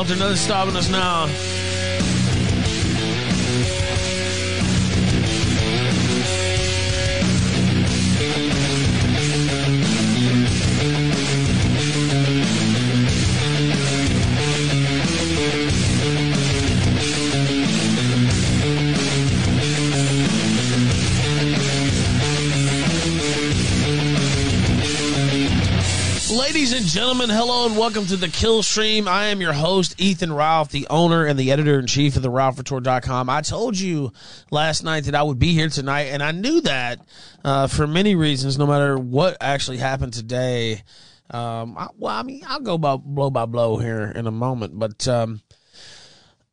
Stelter. Nothing's stopping us now. Gentlemen, hello and welcome to the Kill Stream. I am your host, Ethan Ralph, the owner and the editor in chief of the RalphRetort.com. I told you last night that I would be here tonight, and I knew that uh, for many reasons, no matter what actually happened today. Um, I, well, I mean, I'll go by blow by blow here in a moment, but um,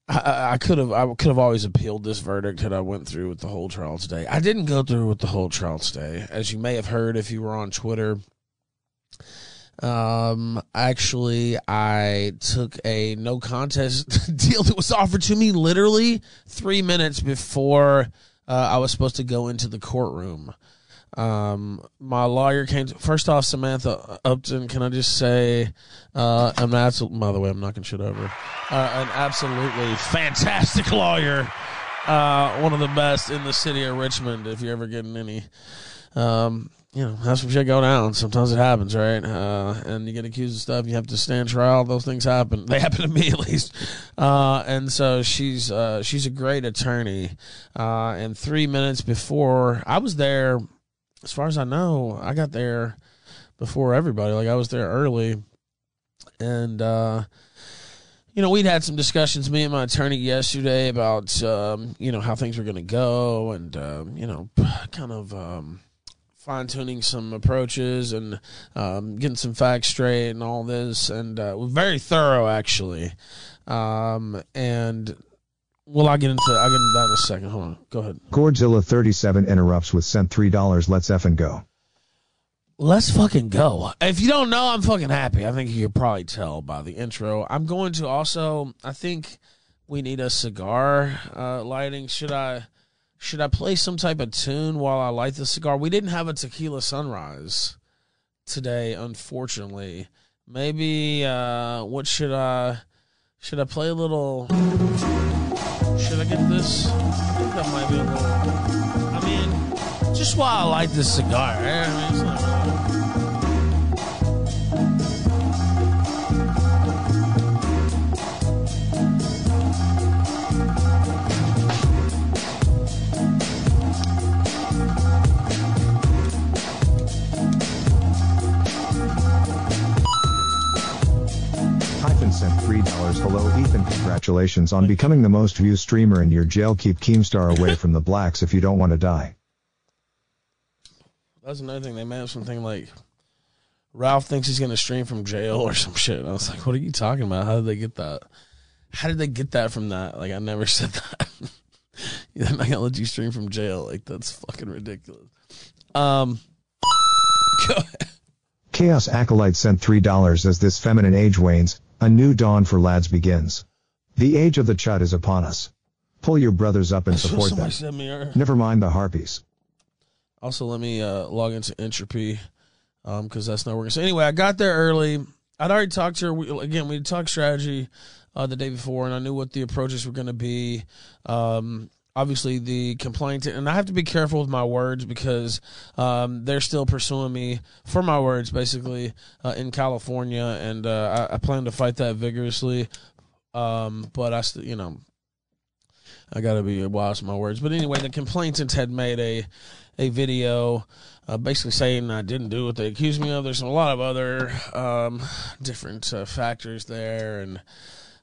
I, I could have I could have always appealed this verdict that I went through with the whole trial today. I didn't go through with the whole trial today, as you may have heard if you were on Twitter. Um, actually, I took a no contest deal that was offered to me literally three minutes before uh, I was supposed to go into the courtroom. Um, my lawyer came. To, first off, Samantha Upton, can I just say, uh, I'm an absolute. By the way, I'm knocking shit over. Uh, an absolutely fantastic lawyer. Uh, one of the best in the city of Richmond. If you're ever getting any, um, you know, have some shit go down. Sometimes it happens, right? Uh, and you get accused of stuff. You have to stand trial. Those things happen. They happen to me at least. Uh, and so she's uh, she's a great attorney. Uh, and three minutes before I was there, as far as I know, I got there before everybody. Like I was there early, and uh, you know, we'd had some discussions, me and my attorney yesterday about, um, you know, how things were going to go and, um, you know, kind of, um, fine tuning some approaches and um, getting some facts straight and all this, and uh, very thorough actually. Um, and well, I'll get into I'll get into that in a second. Hold on, go ahead. Godzilla 37 interrupts with sent three dollars. Let's effing go. Let's fucking go. If you don't know, I'm fucking happy. I think you could probably tell by the intro. I'm going to also. I think we need a cigar uh, lighting. Should I? Should I play some type of tune while I light the cigar? We didn't have a tequila sunrise today, unfortunately. Maybe uh what should I should I play a little should I get this? I think that might be a little I mean just while I light this cigar. eh? I mean, sent three dollars. Hello Ethan. Congratulations on becoming the most viewed streamer in your jail. Keep Keemstar away from the blacks if you don't want to die. That's another thing. They made up something like Ralph thinks he's going to stream from jail or some shit. I was like, what are you talking about? How did they get that? How did they get that from that? Like, I never said that. They're not going to let you stream from jail. Like, that's fucking ridiculous. Um, go ahead. Chaos Acolyte sent three dollars as this feminine age wanes, a new dawn for lads begins. The age of the chud is upon us. Pull your brothers up and support them. Somebody sent me earlier. Never mind the harpies. Also, let me uh, log into Entropy because that's not working. So anyway, I got there early. I'd already talked to her. We, again, we talked strategy uh, the day before, and I knew what the approaches were going to be. Um, obviously, the complaint, and I have to be careful with my words because um, they're still pursuing me for my words, basically uh, in California, and uh, I, I plan to fight that vigorously. Um, but I, st- you know, I got to be wise with my words. But anyway, the complainants had made a a video uh, basically saying I didn't do what they accused me of. There's a lot of other um, different uh, factors there and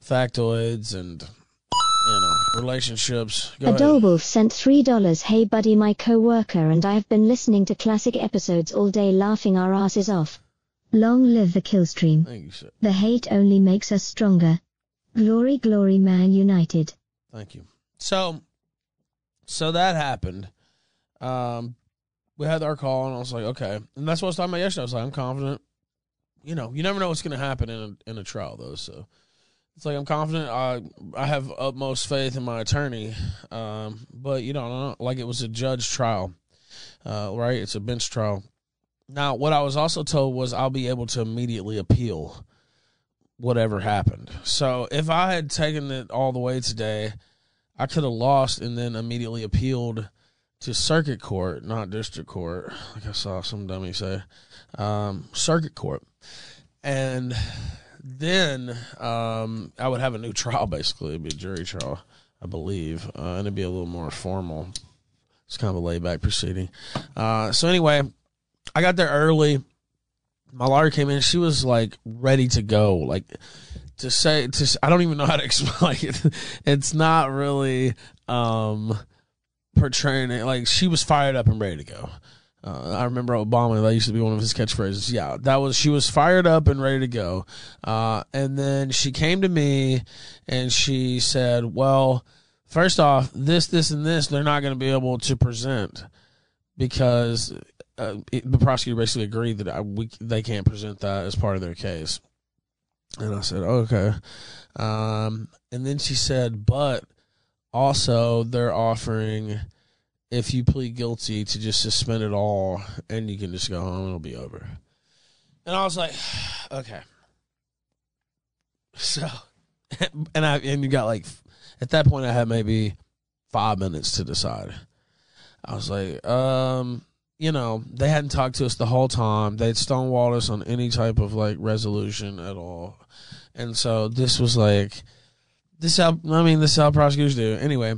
factoids and you know relationships. Go sent $3. Hey buddy, my co-worker and I have been listening to classic episodes all day laughing our asses off. Long live the kill stream. Thank you, sir. The hate only makes us stronger. Glory, glory, man united. Thank you. So, so that happened. Um, we had our call, and I was like, okay, and that's what I was talking about yesterday. I was like, I'm confident. You know, you never know what's going to happen in a, in a trial, though. So, it's like I'm confident. I I have utmost faith in my attorney. Um, but you know, like it was a judge trial. uh, right? It's a bench trial. Now, what I was also told was I'll be able to immediately appeal whatever happened. So if I had taken it all the way today, I could have lost and then immediately appealed to circuit court, not district court, like I saw some dummy say, um, circuit court. And then um, I would have a new trial, basically. It'd be a jury trial, I believe, uh, and it'd be a little more formal. It's kind of a laid back proceeding. Uh, so, anyway, I got there early. My lawyer came in. She was like ready to go. Like, to say, to I don't even know how to explain it. It's not really um, portraying it. Like, she was fired up and ready to go. Uh, I remember Obama. That used to be one of his catchphrases. Yeah, that was. She was fired up and ready to go. Uh, and then she came to me, and she said, "Well, first off, this, this, and this, they're not going to be able to present because uh, it, the prosecutor basically agreed that I, we, they can't present that as part of their case." And I said, "Okay." Um, and then she said, "But also, they're offering." If you plead guilty to just suspend it all and you can just go home it'll be over. And i was like okay. So and i and you got like at that point i had maybe five minutes to decide. I was like um you know they hadn't talked to us the whole time. They'd stonewalled us on any type of like resolution at all. And so this was like this how i mean this is how prosecutors do. Anyway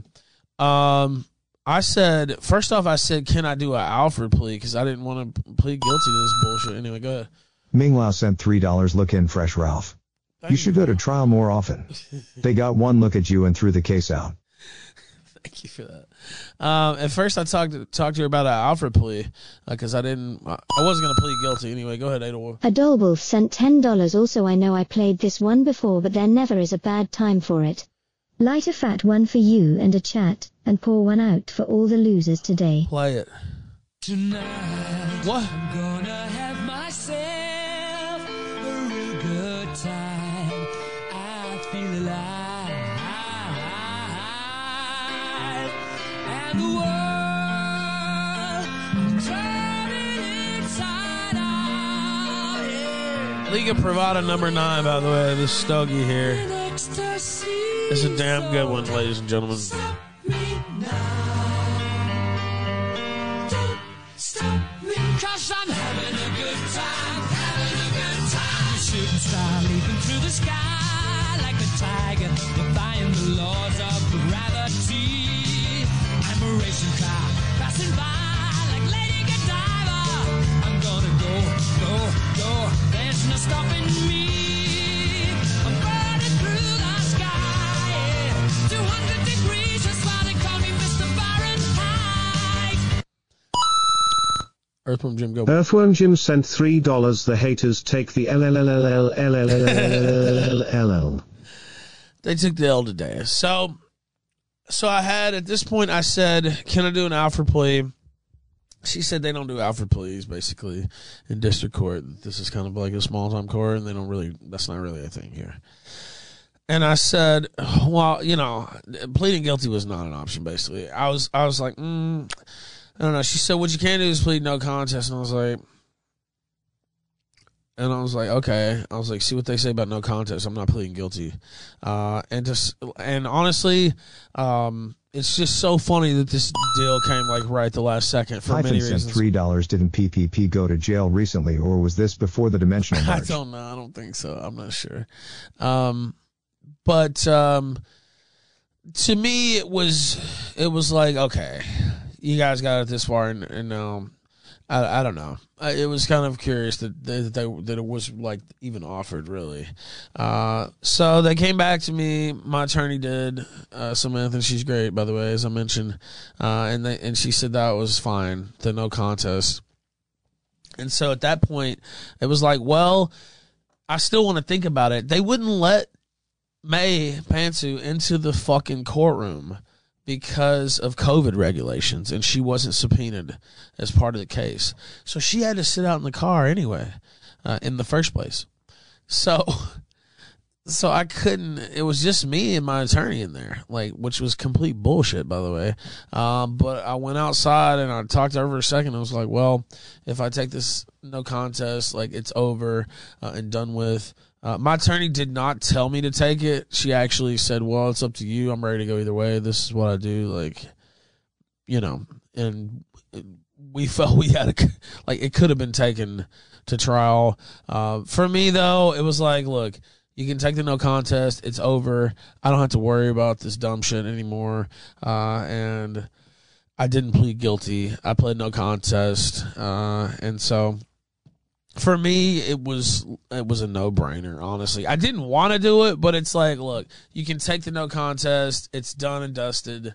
um I said first off, I said, "Can I do an Alford plea?" Because I didn't want to plead guilty to this bullshit. Anyway, go ahead. Ming Lao sent $3 look in fresh Ralph. Thank You should go to trial more often. They got one look at you and threw the case out. Thank you for that. Um, at first, I talked to, talked to her about an Alford plea because I didn't. I wasn't going to plead guilty anyway. Go ahead, Adolf. Adolwolf sent $10. Also, I know I played this one before, but there never is a bad time for it. Light a fat one for you and a chat, and pour one out for all the losers today. Play it. Tonight, What? I'm gonna have myself a real good time. I feel alive, and the world turning inside out. Yeah. Liga Privada number nine, by the way. This stogie here. It's a damn good one, ladies and gentlemen. Don't stop me. Cause I'm having a good time, having a good time. Shooting star leaping through the sky like a tiger, defying the laws of gravity. I'm a racing car passing by like Lady Godiva. I'm gonna go, go, go. There's no stopping me. Earthworm Jim, go. Earthworm Jim sent $3. The haters take the LLLLLLLLLLL. they took the L today. So, so I had at this point, I said, "Can I do an Alford plea?" She said they don't do Alford pleas basically in district court. This is kind of like a small time court, and they don't really. That's not really a thing here. And I said, "Well, you know, pleading guilty was not an option. Basically, I was, I was like, mm, I don't know." She said, "What you can do is plead no contest," and I was like. And I was like, okay. I was like, see what they say about no contest. I'm not pleading guilty. Uh, and just and honestly, um, it's just so funny that this deal came like right at the last second for many Hyphen sent reasons. $3. Didn't PPP go to jail recently or was this before the dimensional I don't know. I don't think so. I'm not sure. Um, but um, to me, it was it was like okay, you guys got it this far, and, and um, I I don't know. I, it was kind of curious that that that it was like even offered really. Uh, so they came back to me. My attorney did. Uh, Samantha, she's great by the way, as I mentioned, uh, and they and she said that was fine. The no contest. And so at that point, it was like, well, I still want to think about it. They wouldn't let May Pantsu into the fucking courtroom because of COVID regulations, and she wasn't subpoenaed as part of the case. So she had to sit out in the car anyway, uh, in the first place. So so I couldn't. It was just me and my attorney in there, like, which was complete bullshit, by the way. Um, but I went outside and I talked to her for a second. I was like, well, if I take this no contest, like, it's over uh, and done with. Uh, my attorney did not tell me to take it. She actually said, well, it's up to you. I'm ready to go either way. This is what I do. Like, you know, and we felt we had a, like, it could have been taken to trial. Uh, for me, though, it was like, look, you can take the no contest. It's over. I don't have to worry about this dumb shit anymore. Uh, and I didn't plead guilty. I played no contest. Uh, and so for me, it was it was a no brainer. Honestly, I didn't want to do it, but it's like, look, you can take the no contest. It's done and dusted.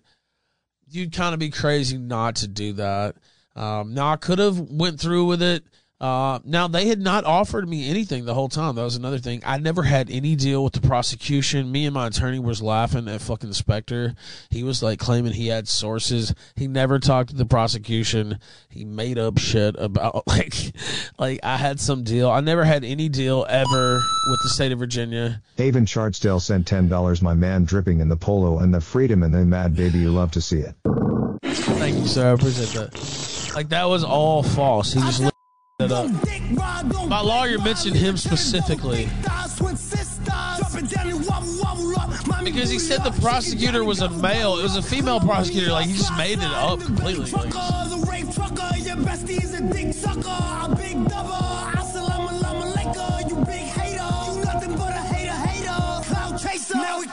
You'd kind of be crazy not to do that. Um, now I could have went through with it. Uh, now they had not offered me anything the whole time. That was another thing. I never had any deal with the prosecution. Me and my attorney was laughing at fucking Spectre. He was like claiming he had sources. He never talked to the prosecution. He made up shit about like, like I had some deal. I never had any deal ever with the state of Virginia. Avon Chartsdale sent $10 my man dripping in the polo and the freedom and the mad baby you love to see it. Thank you, sir. I appreciate that. Like that was all false. He just it up. Uh, my lawyer mentioned him specifically because he said the prosecutor was a male. It was a female prosecutor. Like he just made it up completely.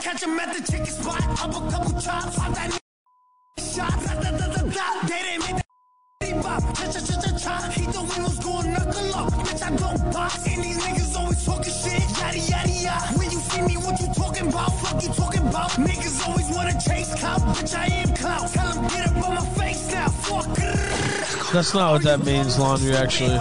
Catch him at the chicken spot. Up a couple chops. That shot. When you you talking about? Fuck you talking about? Niggas always wanna chase clout. Bitch, I am clout. Tell him get up on my face now. Fuck. that's not what that means, laundry. Actually.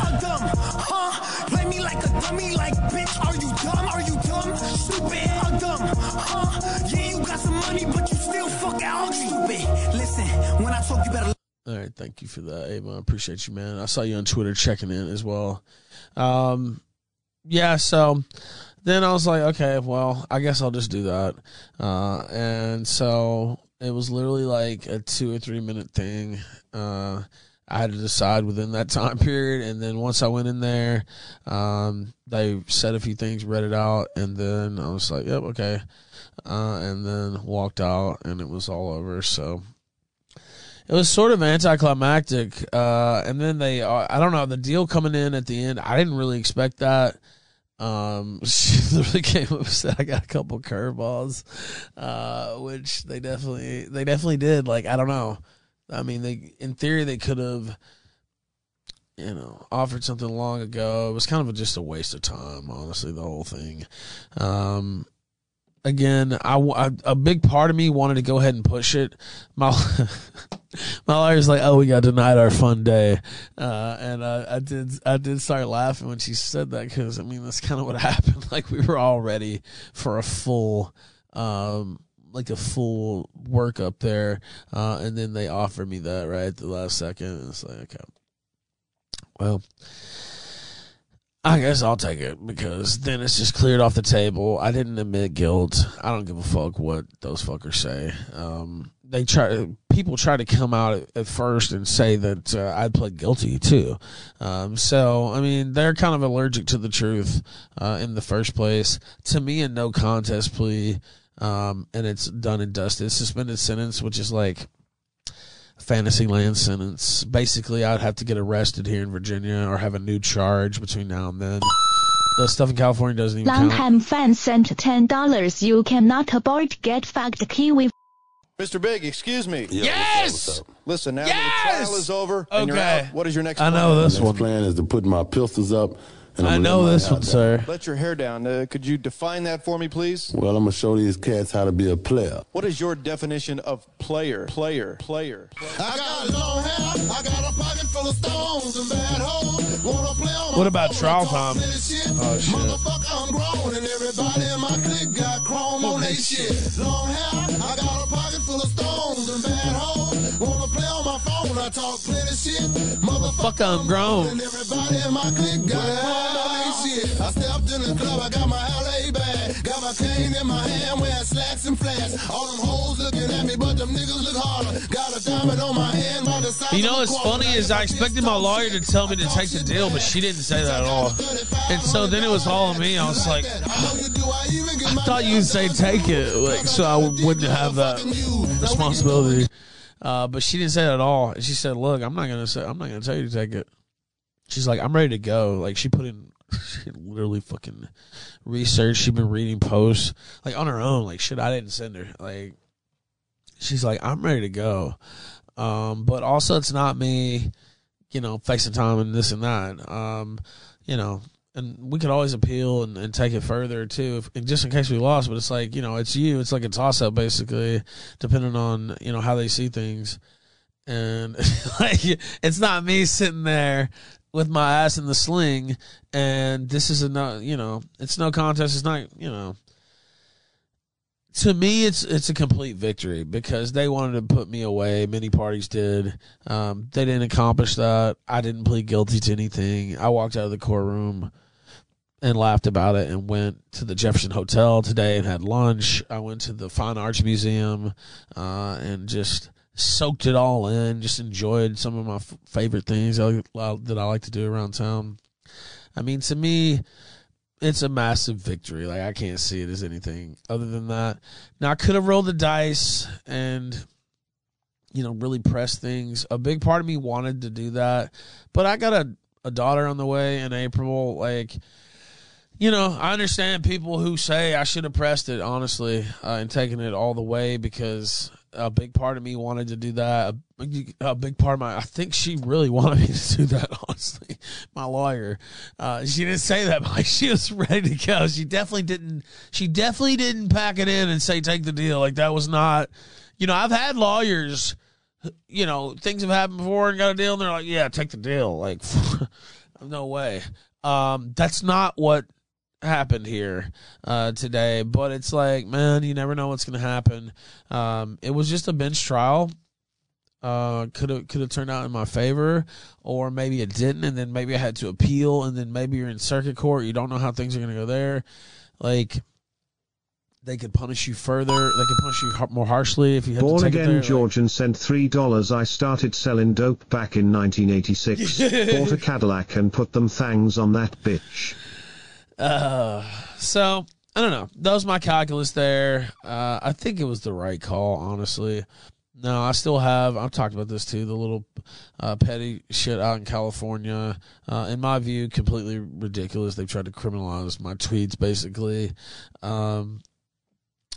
Listen, when I talk, you better. All right. Thank you for that, Ava. I appreciate you, man. I saw you on Twitter checking in as well. Um, yeah. So then I was like, okay, well, I guess I'll just do that. Uh, and so it was literally like a two or three minute thing. Uh, I had to decide within that time period, and then once I went in there, um, they said a few things, read it out, and then I was like, "Yep, okay," uh, and then walked out, and it was all over. So it was sort of anticlimactic. Uh, and then they, uh, I don't know, the deal coming in at the end, I didn't really expect that. Um, she literally came up and said, I got a couple curveballs, uh, which they definitely, they definitely did. Like, I don't know. I mean, they, in theory, they could have, you know, offered something long ago. It was kind of just a waste of time, honestly, the whole thing. Um, again, I, I- a big part of me wanted to go ahead and push it. My my lawyer's like, "Oh, we got denied our fun day," uh, and I, did I did start laughing when she said that because I mean that's kind of what happened. Like we were all ready for a full. Um, like a full work up there, uh, and then they offered me that right at the last second. It's like, okay, well, I guess I'll take it because then it's just cleared off the table. I didn't admit guilt. I don't give a fuck what those fuckers say. Um, they try. People try to come out at, first and say that uh, I pled guilty too. Um, so I mean, they're kind of allergic to the truth uh, in the first place. To me, a no contest plea, um, and it's done and dusted. Suspended sentence, which is like Fantasyland sentence. Basically, I'd have to get arrested here in Virginia or have a new charge between now and then. The stuff in California doesn't even count. Longham fan sent ten dollars. You cannot abort get fucked Kiwi. Mr. Big, excuse me. Yes! Listen, now that Yes! the trial is over and you're Okay. out, what is your next I plan? know this Next one. plan is to put my pistols up. And I know this one, down. sir. Let your hair down. Uh, could you define that for me, please? Well, I'm gonna show these cats how to be a player. What is your definition of player? Player. Player. I got long hair, I got a pocket full of stones and bad hoes. Wanna play on What about trial talk time? Oh, shit. Motherfucker, I'm grown and everybody in my clique got chrome on they shit. Long hair, I got a pocket full of stones and bad hoes. Wanna play on my my phone, I talk plenty shit. Motherfucker, Fuck, I'm grown. And everybody in my clique got it. shit. I stepped in the club, I got my LA bag. Got my cane in my hand, wearing slacks and flats. All them hoes looking at me, but them niggas look harder. Got a diamond on my hand, by the size You know what's funny is I expected my lawyer to tell me to take the deal, but she didn't say that at all. And so then it was all on me. I was like, I thought you'd say take it, like so I wouldn't have that responsibility. Uh, but she didn't say that at all. She said, "Look, I'm not gonna say. I'm not gonna tell you to take it." She's like, "I'm ready to go." Like she put in, she literally fucking research. She'd been reading posts like on her own, like shit I didn't send her. Like she's like, "I'm ready to go." Um, but also it's not me, you know, facing time and this and that. Um, you know, and we could always appeal and, and take it further too, if, just in case we lost. But it's like you know, it's you. It's like a toss up basically, depending on you know how they see things. And like, it's not me sitting there with my ass in the sling, and this is a no, you know, it's no contest. It's not, you know. To me, it's it's a complete victory because they wanted to put me away. Many parties did. Um, they didn't accomplish that. I didn't plead guilty to anything. I walked out of the courtroom and laughed about it and went to the Jefferson Hotel today and had lunch. I went to the Fine Arts Museum uh, and just soaked it all in. Just enjoyed some of my f- favorite things I, that I like to do around town. I mean, to me, it's a massive victory. Like I can't see it as anything other than that. Now I could have rolled the dice and you know really press things. A big part of me wanted to do that, but I got a a daughter on the way in April. Like you know, I understand people who say I should have pressed it honestly uh, and taken it all the way because a big part of me wanted to do that. A, big- a big part of my, I think she really wanted me to do that. Honestly, my lawyer, uh, she didn't say that, but she was ready to go. She definitely didn't. She definitely didn't pack it in and say take the deal. Like that was not. You know, I've had lawyers. You know, things have happened before and got a deal, and they're like, "Yeah, take the deal." Like, no way. Um, that's not what happened here uh, today. But it's like, man, you never know what's going to happen. Um, it was just a bench trial. Uh, could have could have turned out in my favor, or maybe it didn't, and then maybe I had to appeal, and then maybe you're in circuit court. You don't know how things are going to go there. Like they could punish you further. They could punish you more harshly if you had Born to take it again there. Georgian sent $3. I started selling dope back in 1986. Bought a Cadillac and put them thangs on that bitch. Uh, so I don't know. That was my calculus there. Uh, I think it was the right call, honestly. No, I still have. I've talked about this too. The little uh, petty shit out in California, uh, in my view, completely ridiculous. They've tried to criminalize my tweets, basically. Um,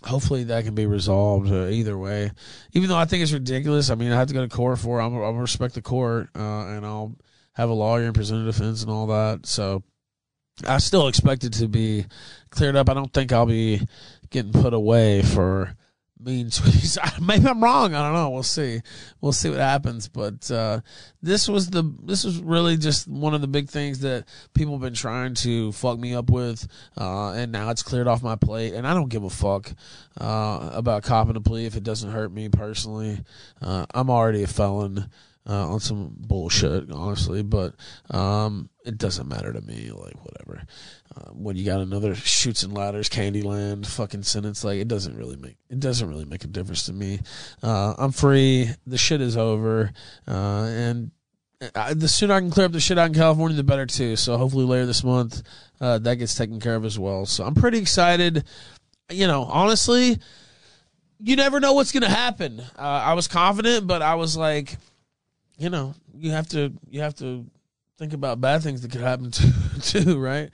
hopefully that can be resolved uh, either way. Even though I think it's ridiculous. I mean, I have to go to court for. it. I'm, I'm respect the court, uh, and I'll have a lawyer and present a defense and all that. So I still expect it to be cleared up. I don't think I'll be getting put away for mean tweets. Maybe I'm wrong. I don't know. We'll see. We'll see what happens. But uh, this was the this was really just one of the big things that people have been trying to fuck me up with, uh, and now it's cleared off my plate. And I don't give a fuck uh, about copping a plea if it doesn't hurt me personally. Uh, I'm already a felon uh, on some bullshit, honestly, but um, it doesn't matter to me. Like whatever. Uh, when you got another shoots and ladders, Candyland fucking sentence, like it doesn't really make it doesn't really make a difference to me. Uh, I'm free. The shit is over, uh, and I, the sooner I can clear up the shit out in California, the better too. So hopefully later this month, uh, that gets taken care of as well. So I'm pretty excited. You know, honestly, you never know what's gonna happen. Uh, I was confident, but I was like, you know, you have to you have to think about bad things that could happen too, right?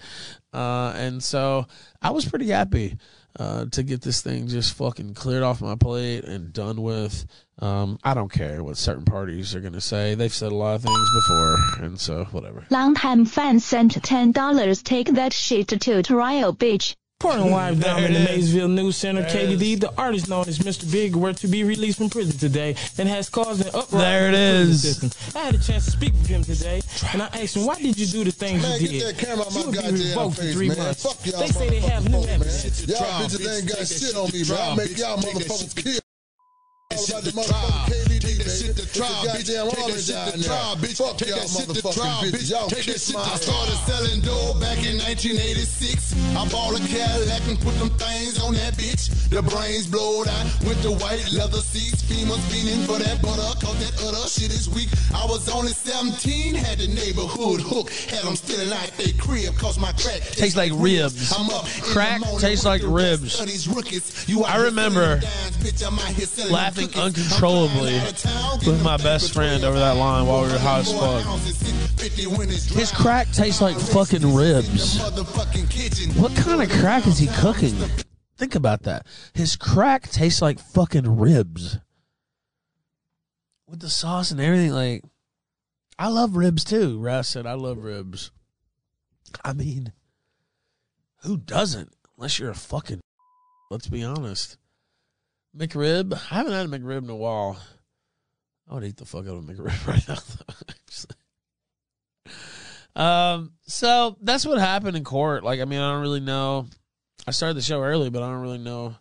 Uh, and so I was pretty happy uh, to get this thing just fucking cleared off my plate and done with. Um, I don't care what certain parties are gonna say. They've said a lot of things before, and so whatever. Longtime fan sent $10. Take that shit to trial, bitch. Reporting live down in the There it is. Maysville News Center, There it KDD, the artist known as Mr. Big, were to be released from prison today and has caused an uproar. There it in the prison system. I had a chance to speak with him today, and I asked him, why did you do the things Man, you get did? that camera out my you would be goddamn revoked face, in three man. months. Fuck y'all they say they have new motherfuckers, evidence. Y'all bitches ain't got shit on me, man. I make y'all motherfuckers kill. All about the motherfucking KDD, baby. trial, bitch. Take that shit to trial, bitch. Fuck Take that shit to trial, bitch. Take that shit to I started selling dope back in 1986. I bought a Cadillac and put them things on that bitch. The brains blowed out with the white leather seats. Females fiending for that butter, cause that other shit is weak. I was only 17, had the neighborhood hook. Had them stealing out they crib, cause my crack Tastes like ribs. I'm up Crack tastes like ribs. these rookies. You I remember dimes, bitch, I'm out here laughing cookies. I'm uncontrollably with my best friend over that line while we were high as fuck. ounces, hit 50 when it's His crack tastes like fucking ribs. What kind of crack is he cooking? Think about that. His crack tastes like fucking ribs. With the sauce and everything, like I love ribs too. Raz said I love ribs. I mean, who doesn't? Unless you're a fucking let's be honest. McRib? I haven't had a McRib in a while. I would eat the fuck out of a McRib right now. though. Um, so that's what happened in court. Like, I mean, I don't really know. I started the show early, but I don't really know,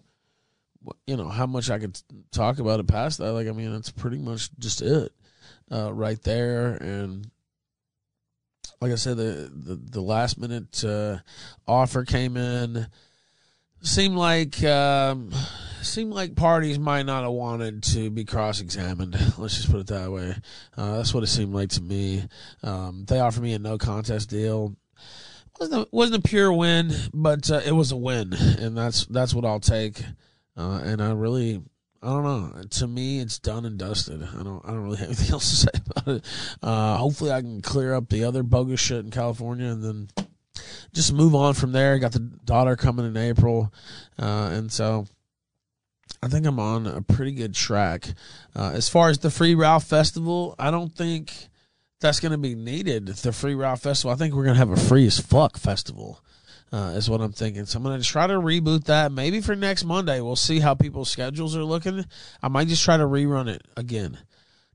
what, you know, how much I could talk about it past that. Like, I mean, that's pretty much just it, uh, right there. And like I said, the the, the last minute uh, offer came in. Seemed like um, like parties might not have wanted to be cross examined. Let's just put it that way. Uh, that's what it seemed like to me. Um, they offered me a no contest deal. wasn't a, wasn't a pure win, but uh, it was a win, and that's that's what I'll take. Uh, and I really, I don't know. To me, it's done and dusted. I don't I don't really have anything else to say about it. Uh, hopefully, I can clear up the other bogus shit in California, and then just move on from there. Got the daughter coming in April, uh, and so I think I'm on a pretty good track. Uh, as far as the Free Ralph Festival, I don't think that's going to be needed. The Free Ralph Festival, I think we're going to have a free as fuck festival. Uh, is what I'm thinking. So I'm going to try to reboot that. Maybe for next Monday, we'll see how people's schedules are looking. I might just try to rerun it again.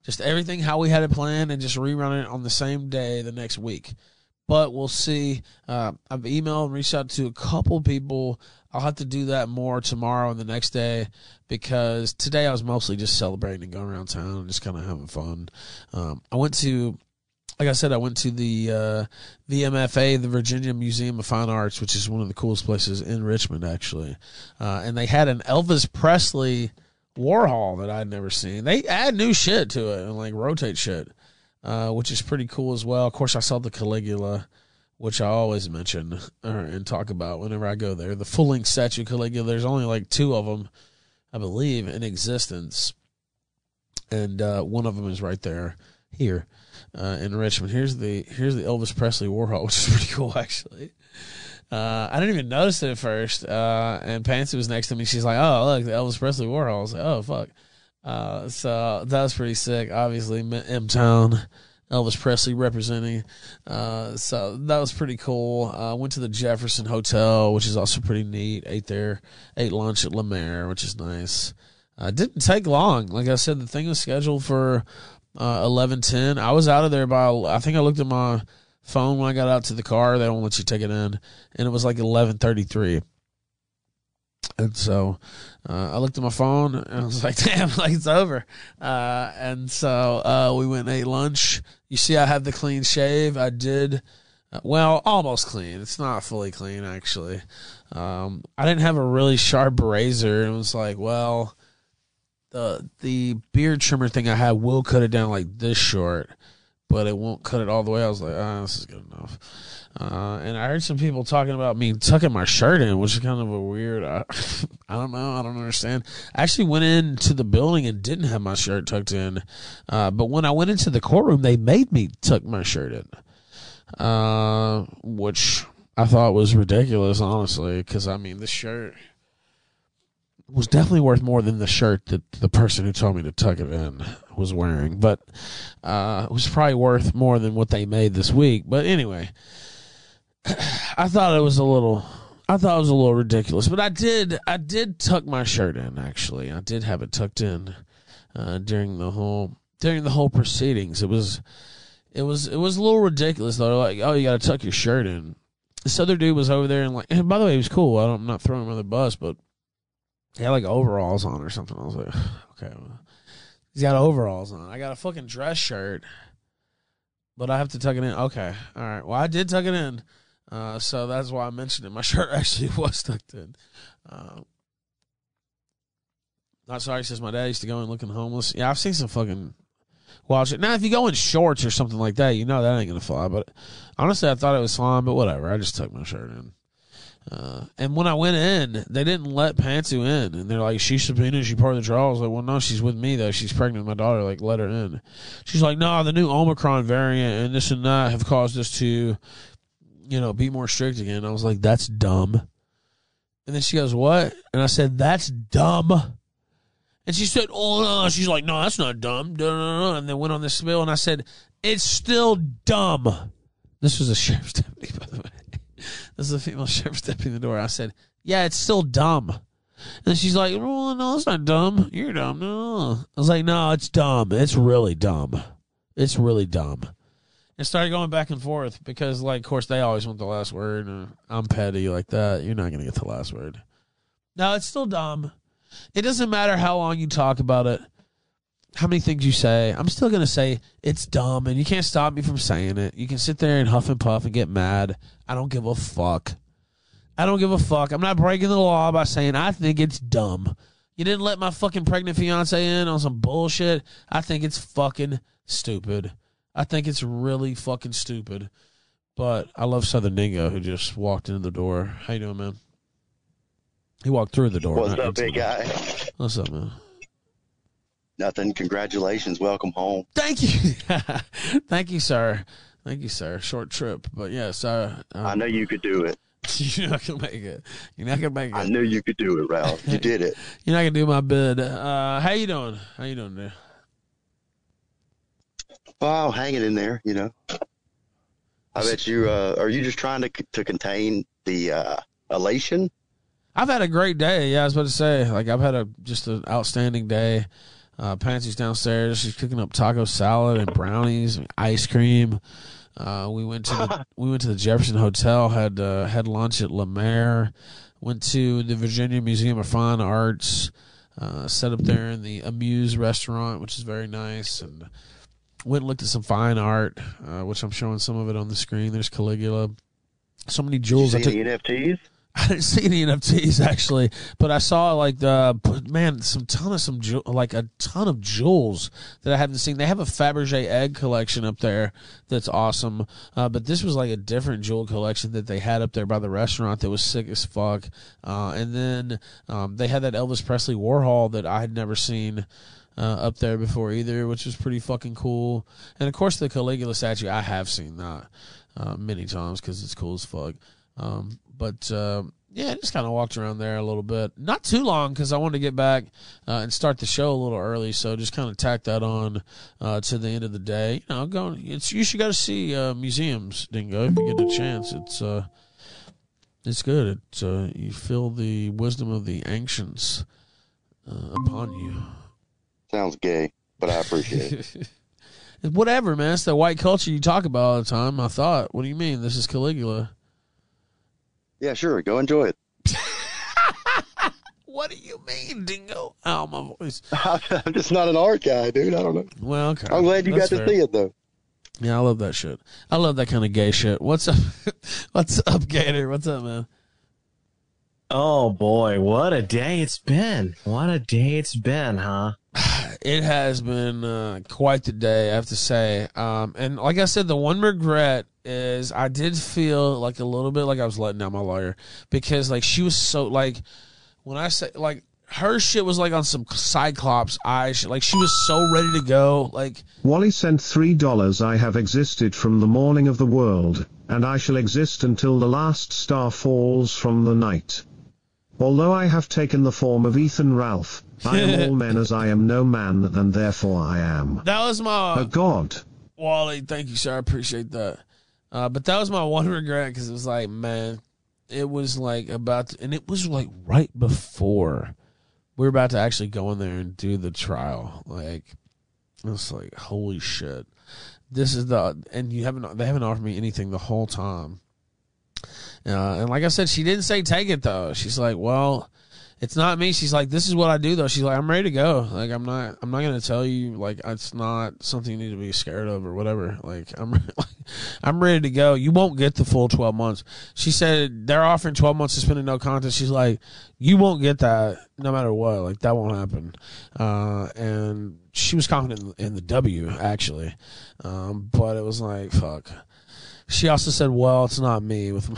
Just everything how we had it planned and just rerun it on the same day the next week but we'll see. Uh, I've emailed and reached out to a couple people. I'll have to do that more tomorrow and the next day because today I was mostly just celebrating and going around town and just kind of having fun. Um, I went to, like I said, I went to the uh, VMFA, the Virginia Museum of Fine Arts, which is one of the coolest places in Richmond, actually. Uh, and they had an Elvis Presley Warhol that I'd never seen. They add new shit to it and like rotate shit uh, which is pretty cool as well. Of course, I saw the Caligula, which I always mention or, and talk about whenever I go there. The full length statue Caligula. There's only like two of them, I believe, in existence, and uh, one of them is right there here uh, in Richmond. Here's the here's the Elvis Presley Warhol, which is pretty cool actually. Uh, I didn't even notice it at first. Uh, and Pansy was next to me. She's like, "Oh, look, the Elvis Presley Warhol." I was like, "Oh, fuck." Uh, so that was pretty sick. Obviously, M Town, Elvis Presley representing. Uh, so that was pretty cool. Uh, went to the Jefferson Hotel, which is also pretty neat. Ate there, ate lunch at Lemaire, which is nice. Uh, didn't take long. Like I said, the thing was scheduled for uh, eleven ten. I was out of there by. I think I looked at my phone when I got out to the car. They don't let you take it in, and it was like eleven thirty three. And so uh, I looked at my phone and I was like, damn, like it's over. Uh, and so uh, we went and ate lunch. You see, I have the clean shave. I did, uh, well, almost clean. It's not fully clean, actually. Um, I didn't have a really sharp razor. It was like, well, the the beard trimmer thing I had will cut it down like this short, but it won't cut it all the way. I was like, ah, this is good enough. Uh, and I heard some people talking about me tucking my shirt in, which is kind of a weird. I, I don't know. I don't understand. I actually went into the building and didn't have my shirt tucked in, uh, but when I went into the courtroom, they made me tuck my shirt in, uh, which I thought was ridiculous, honestly. Because I mean, this shirt was definitely worth more than the shirt that the person who told me to tuck it in was wearing, but uh, it was probably worth more than what they made this week. But anyway. I thought it was a little I thought it was a little ridiculous, but I did I did tuck my shirt in actually. I did have it tucked in uh, during the whole during the whole proceedings. It was it was it was a little ridiculous though. Like, oh, you got to tuck your shirt in. This other dude was over there and like, and by the way, he was cool. I I'm not throwing him on the bus, but he had like overalls on or something. I was like, okay, He's got overalls on. I got a fucking dress shirt, but I have to tuck it in. Okay, all right. Well, I did tuck it in, uh, so that's why I mentioned it. My shirt actually was tucked in. Uh, not sorry says my dad used to go in looking homeless. Yeah, I've seen some fucking wild shit. Now, if you go in shorts or something like that, you know that ain't gonna fly. But honestly, I thought it was fine. But whatever. I just tucked my shirt in. Uh, and when I went in, they didn't let Pantsu in, and they're like, "She's subpoenaed. She part of the trial." I was like, "Well, no, she's with me though. She's pregnant with my daughter. Like, let her in." She's like, "No, the new Omicron variant and this and that have caused us to, you know, be more strict again." I was like, "That's dumb." And then she goes, "What?" And I said, "That's dumb." And she said, "Oh no." She's like, "No, that's not dumb." And then went on this spill, and I said, "It's still dumb." This was a sheriff's deputy, by the way. This is a female sheriff's deputy in the door. I said, "Yeah, it's still dumb." And she's like, "Oh no, it's not dumb. You're dumb." No, I was like, "No, it's dumb. It's really dumb. It's really dumb." And started going back and forth because, like, of course, they always want the last word. I'm petty like that. You're not gonna get the last word. No, it's still dumb. It doesn't matter how long you talk about it, how many things you say. I'm still to say it's dumb, and you can't stop me from saying it. You can sit there and huff and puff and get mad. I don't give a fuck. I don't give a fuck. I'm not breaking the law by saying I think it's dumb. You didn't let my fucking pregnant fiance in on some bullshit. I think it's fucking stupid. I think it's really fucking stupid. But I love Southern Dingo who just walked into the door. How you doing, man? He walked through the door. What's up, big guy? What's up, man? Nothing. Congratulations. Welcome home. Thank you, thank you, sir. Thank you, sir. Short trip, but yes, uh, um, I know you could do it. you're not gonna make it. You're not gonna make it. I knew you could do it, Ralph. You did it. You're not gonna do my bid. Uh, how you doing? How you doing there? Wow, hanging in there, you know. I bet you. Uh, are you just trying to to contain the uh, elation? I've had a great day. Yeah, I was about to say, like I've had a just an outstanding day. Uh, Pansy's downstairs. She's cooking up taco salad and brownies, and ice cream. Uh, we went to the, we went to the Jefferson Hotel. Had uh, had lunch at Lemaire. Went to the Virginia Museum of Fine Arts. Uh, set up there in the Amuse restaurant, which is very nice, and went and looked at some fine art, uh, which I'm showing some of it on the screen. There's Caligula. So many jewels. Did I you took. see any NFTs? I didn't see any NFTs actually, but I saw like the man some ton of some jew- like a ton of jewels that I haven't seen. They have a Fabergé egg collection up there that's awesome, uh, but this was like a different jewel collection that they had up there by the restaurant that was sick as fuck. Uh, and then um, they had that Elvis Presley Warhol that I had never seen. Uh, up there before either, which was pretty fucking cool. And of course, the Caligula statue I have seen that uh, many times because it's cool as fuck. Um, but uh, yeah, just kind of walked around there a little bit. Not too long because I wanted to get back uh, and start the show a little early. So just kind of tack that on uh, to the end of the day. You know, going. It's you should go to see uh, museums, Dingo, if you get a chance. It's it's good. You feel the wisdom of the ancients upon you. Sounds gay, but I appreciate it. Whatever, man. It's the white culture you talk about all the time. I thought. What do you mean? This is Caligula. Yeah, sure. Go enjoy it. What do you mean, Dingo? Ow, my voice. I'm just not an art guy, dude. I don't know. Well, okay. I'm glad you That's got to fair. see it though. Yeah, I love that shit. I love that kind of gay shit. What's up? What's up, Gator? What's up, man? Oh boy, what a day it's been. What a day it's been, huh? It has been uh, quite the day, I have to say. Um, and like I said, the one regret is I did feel like a little bit like I was letting down my lawyer because like she was so like when I say like her shit was like on some Cyclops eye shit. Like she was so ready to go. Like Wally sent three dollars. I have existed from the morning of the world, and I shall exist until the last star falls from the night. Although I have taken the form of Ethan Ralph, I am all men as I am no man, and therefore I am that was my a god. Wally, thank you, sir. I appreciate that. Uh, but that was my one regret because it was like, man, it was like about, to, and it was like right before we were about to actually go in there and do the trial. Like, it was like, holy shit, this is the, and you haven't, they haven't offered me anything the whole time. Uh, and like I said, she didn't say take it though. She's like, well, it's not me. She's like, this is what I do though. She's like, I'm ready to go. Like, I'm not, I'm not gonna tell you like it's not something you need to be scared of or whatever. Like, I'm, I'm ready to go. You won't get the full 12 months. She said they're offering 12 months suspended no contest. She's like, you won't get that no matter what. Like that won't happen. Uh, and she was confident in, in the W actually, um, but it was like, fuck. She also said, well, it's not me with.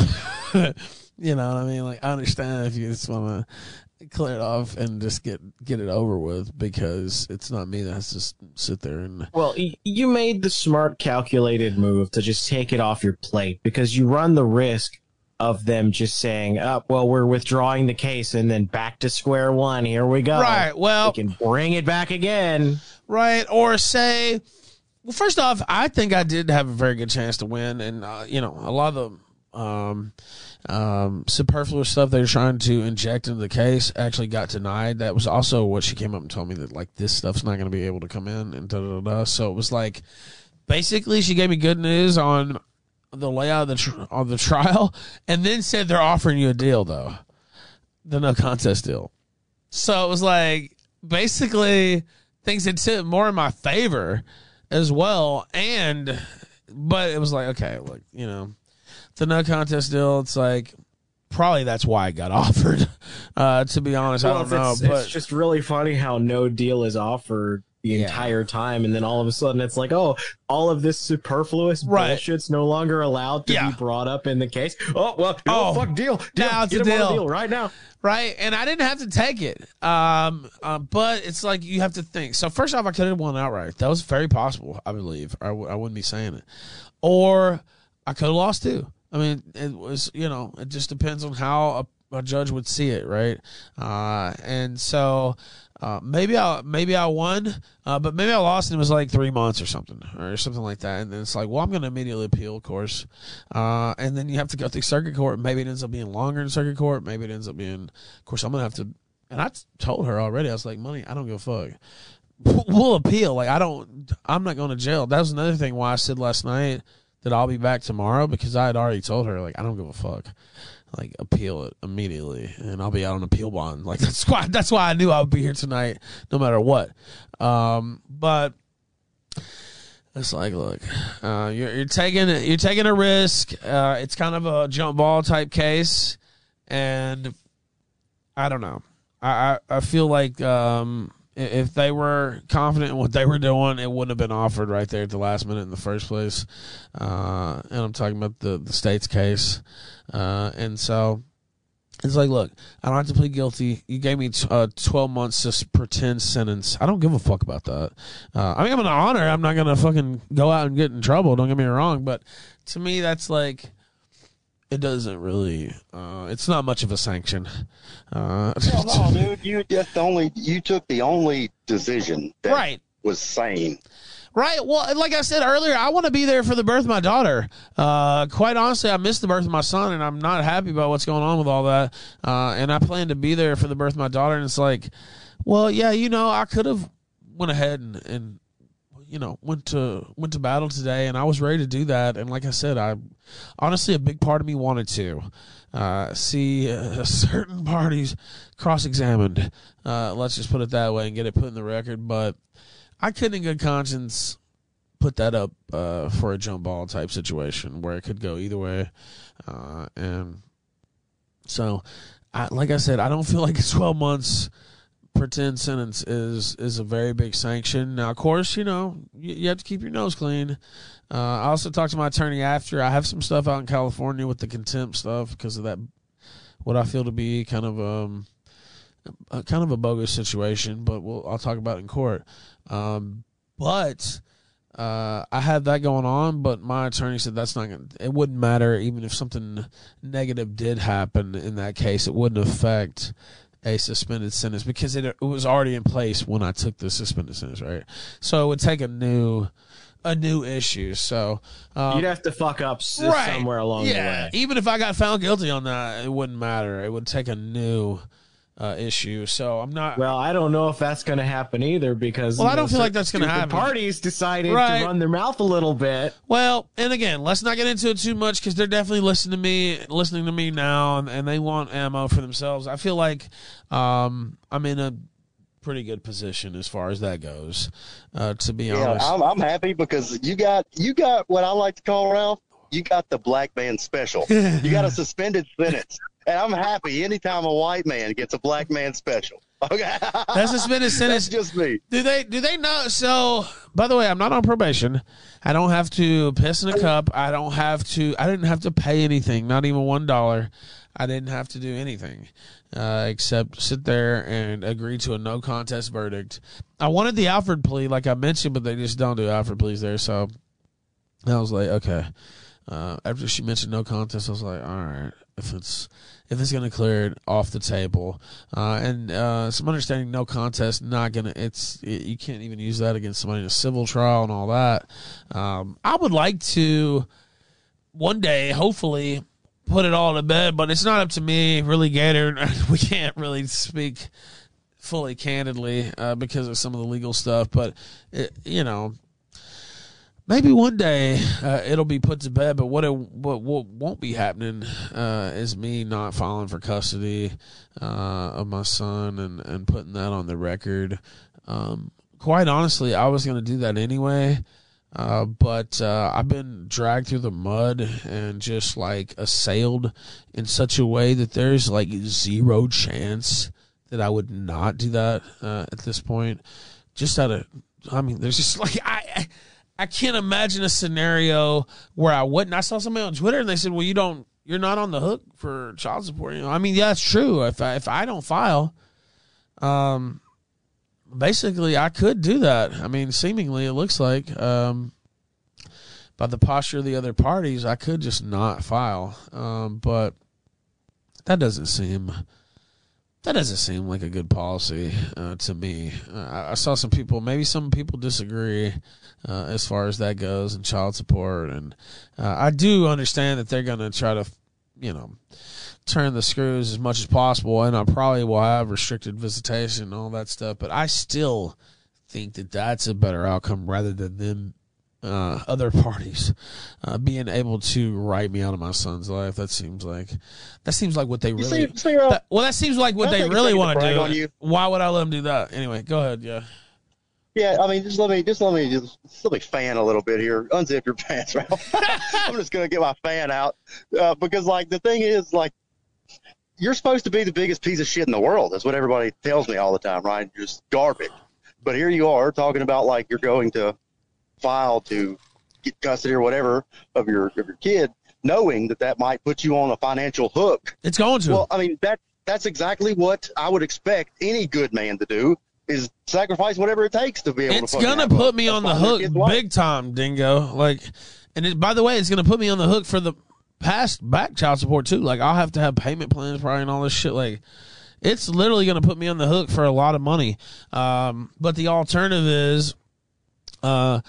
My you know what I mean? Like I understand if you just want to clear it off and just get get it over with because it's not me that has to sit there and Well, you made the smart, calculated move to just take it off your plate because you run the risk of them just saying, "Oh, well, we're withdrawing the case," and then back to square one. Here we go. Right, well- we can bring it back again. right or say well first off i think i did have a very good chance to win and uh, you know a lot of the um um superfluous stuff they're trying to inject into the case actually got denied. That was also what she came up and told me that like this stuff's not going to be able to come in and da da da so it was like basically she gave me good news on the layout of the tr- of the trial and then said they're offering you a deal though. The no contest deal. So it was like basically things had tipped more in my favor as well. And but it was like, okay, look, you know, the no contest deal, it's like probably that's why I got offered. Uh to be honest, I don't know. it's, but it's just really funny how no deal is offered the Yeah. entire time, and then all of a sudden it's like, oh, all of this superfluous Right. bullshit's no longer allowed to Yeah. be brought up in the case. Oh well, Oh, fuck deal, deal, now it's get a on deal. right now. right? And I didn't have to take it. Um, uh, but it's like you have to think. So first off, I could have won outright. That was very possible, I believe. I w- I wouldn't be saying it, or I could have lost too. I mean, it was you know, it just depends on how a, a judge would see it, right? Uh, and so. Uh, maybe I maybe I won, uh, but maybe I lost and it was like three months or something or something like that. And then it's like, well, I'm going to immediately appeal, of course. Uh, and then you have to go through circuit court. Maybe it ends up being longer in circuit court. Maybe it ends up being, of course, I'm going to have to. And I told her already. I was like, money, I don't give a fuck. We'll appeal. Like I don't. I'm not going to jail. That was another thing why I said last night that I'll be back tomorrow because I had already told her like I don't give a fuck. Like appeal it immediately, and I'll be out on appeal bond. Like that's why that's why I knew I would be here tonight, no matter what. Um, but it's like, look, uh, you're, you're taking you're taking a risk. Uh, it's kind of a jump ball type case, and I don't know. I I, I feel like um, if they were confident in what they were doing, it wouldn't have been offered right there at the last minute in the first place. Uh, and I'm talking about the the state's case, uh, and so. It's like, look, I don't have to plead guilty. You gave me uh, 12 months to pretend sentence. I don't give a fuck about that. Uh, I mean, I'm an honor. I'm not going to fucking go out and get in trouble. Don't get me wrong. But to me, that's like, it doesn't really, uh, it's not much of a sanction. Uh, No, no, dude, you just only you took the only decision that Right. was sane. Right. Well, like I said earlier, I want to be there for the birth of my daughter. Uh, quite honestly, I missed the birth of my son, and I'm not happy about what's going on with all that. Uh, and I plan to be there for the birth of my daughter. And it's like, well, yeah, you know, I could have went ahead and, and you know went to went to battle today, and I was ready to do that. And like I said, I honestly a big part of me wanted to uh, see uh, certain parties cross examined. Uh, let's just put it that way and get it put in the record, but. I couldn't, in good conscience, put that up uh, for a jump ball type situation where it could go either way. Uh, and so, I, like I said, I don't feel like a 12 months pretend sentence is is a very big sanction. Now, of course, you know you, you have to keep your nose clean. Uh, I also talked to my attorney after. I have some stuff out in California with the contempt stuff because of that. What I feel to be kind of um, a, kind of a bogus situation, but we'll I'll talk about it in court. Um, but uh, I had that going on, but my attorney said that's not going. to It wouldn't matter even if something negative did happen in that case. It wouldn't affect a suspended sentence because it, it was already in place when I took the suspended sentence, right? So it would take a new a new issue. So um, You'd have to fuck up Right. somewhere along yeah, the way. even if I got found guilty on that, it wouldn't matter. It would take a new uh, issue. So I'm not. Well, I don't know if that's going to happen either because Well, I don't feel like that's gonna stupid happen. Parties decided Right. to run their mouth a little bit. Well, and again, let's not get into it too much because they're definitely listening to me, listening to me now, and, and they want ammo for themselves. I feel like um, I'm in a pretty good position as far as that goes. Uh, to be Yeah, honest, I'm, I'm happy because you got you got what I like to call Ralph. You got the black man special. you got a suspended sentence, and I'm happy anytime a white man gets a black man special. Okay, That's suspended sentence. That's just me. Do they do they know? So, by the way, I'm not on probation. I don't have to piss in a cup. I don't have to. I didn't have to pay anything, not even one dollar. I didn't have to do anything uh, except sit there and agree to a no contest verdict. I wanted the Alford plea, like I mentioned, but they just don't do Alford pleas there. So I was like, okay. Uh, after she mentioned no contest, I was like, all right, if it's if it's gonna clear it off the table, uh, and uh, some understanding, no contest, not gonna. It's it, you can't even use that against somebody in a civil trial and all that. Um, I would like to one day, hopefully, put it all to bed, but it's not up to me, really, Gator. we can't really speak fully candidly uh, because of some of the legal stuff, but it, you know maybe one day uh, it'll be put to bed. But what it what, what won't be happening uh, is me not filing for custody uh, of my son and and putting that on the record. Um, quite honestly, I was going to do that anyway. Uh, but uh, I've been dragged through the mud and just like assailed in such a way that there's like zero chance that I would not do that uh, at this point. Just out of, I mean, there's just like I, I I can't imagine a scenario where I wouldn't. I saw somebody on Twitter and they said, "Well, you don't, you're not on the hook for child support." You know, I mean, yeah, that's true. If I if I don't file, um, basically I could do that. I mean, seemingly it looks like, um, by the posture of the other parties, I could just not file. Um, but that doesn't seem that doesn't seem like a good policy uh, to me. Uh, I, saw some people, maybe some people disagree uh, as far as that goes and child support, and uh, I do understand that they're going to try to, you know, turn the screws as much as possible, and I probably will have restricted visitation and all that stuff. But I still think that that's a better outcome rather than them. Uh, other parties uh, being able to write me out of my son's life. That seems like that seems like what they really. see- see, Ralph, that- well, that seems like what they really want to do. Why would I let them do that? Anyway, go ahead. Yeah. Yeah, I mean, just let me just let me just, let me fan a little bit here. Unzip your pants, Ralph. I'm just gonna get my fan out uh, because, like, the thing is, like, you're supposed to be the biggest piece of shit in the world. That's what everybody tells me all the time, right? You're just garbage. But here you are talking about like you're going to file to get custody or whatever of your of your kid, knowing that that might put you on a financial hook. It's going to. Well, I mean that that's exactly what I would expect any good man to do is sacrifice whatever it takes to be able it's to. fucking gonna put me on the hook big time, Dingo. Like, and it, by the way, it's gonna put me on the hook for the past back child support too. Like, I'll have to have payment plans probably and all this shit. Like, it's literally gonna put me on the hook for a lot of money. Um, but the alternative is, uh.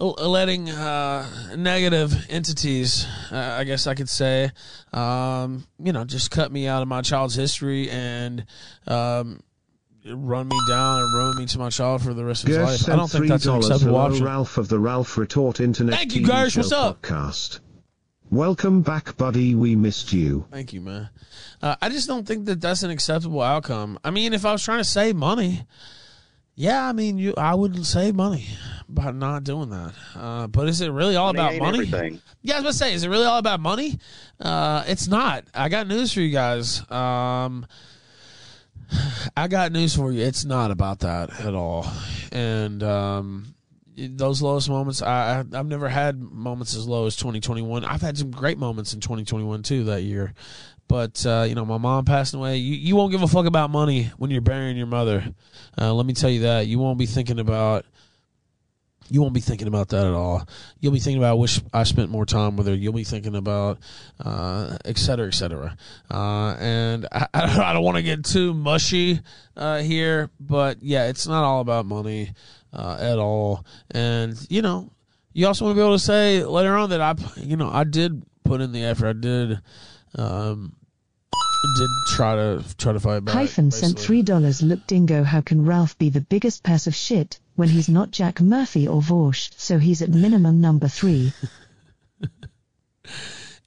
Letting uh, negative entities, uh, I guess I could say, um, you know, just cut me out of my child's history and um, run me down and ruin me to my child for the rest of his Gersh life. I don't think that's an acceptable option. Ralph of the Ralph Retort Internet Thank you, Gersh. What's up? podcast. Welcome back, buddy. We missed you. Thank you, man. Uh, I just don't think that that's an acceptable outcome. I mean, if I was trying to save money, yeah, I mean, you, I would save money by not doing that. Uh, but is it really all Money about money? everything. Yeah, I was about to say, is it really all about money? Uh, it's not. I got news for you guys. Um, I got news for you. It's not about that at all. And um, those lowest moments, I, I I've never had moments as low as 2021. I've had some great moments in 2021 too that year. But uh, you know, my mom passing away. You you won't give a fuck about money when you're burying your mother. Uh, let me tell you that. You won't be thinking about you won't be thinking about that at all. You'll be thinking about, wish I spent more time with her. You'll be thinking about, uh, et cetera, et cetera. Uh, and I, I don't want to get too mushy uh, here, but yeah, it's not all about money uh, at all. And, you know, you also want to be able to say later on that I, you know, I did put in the effort. I did, um, did try to try to fight back. Hyphen sent three dollars. Look, Dingo, how can Ralph be the biggest piece of shit when he's not Jack Murphy or Vorsh? So he's at minimum number three.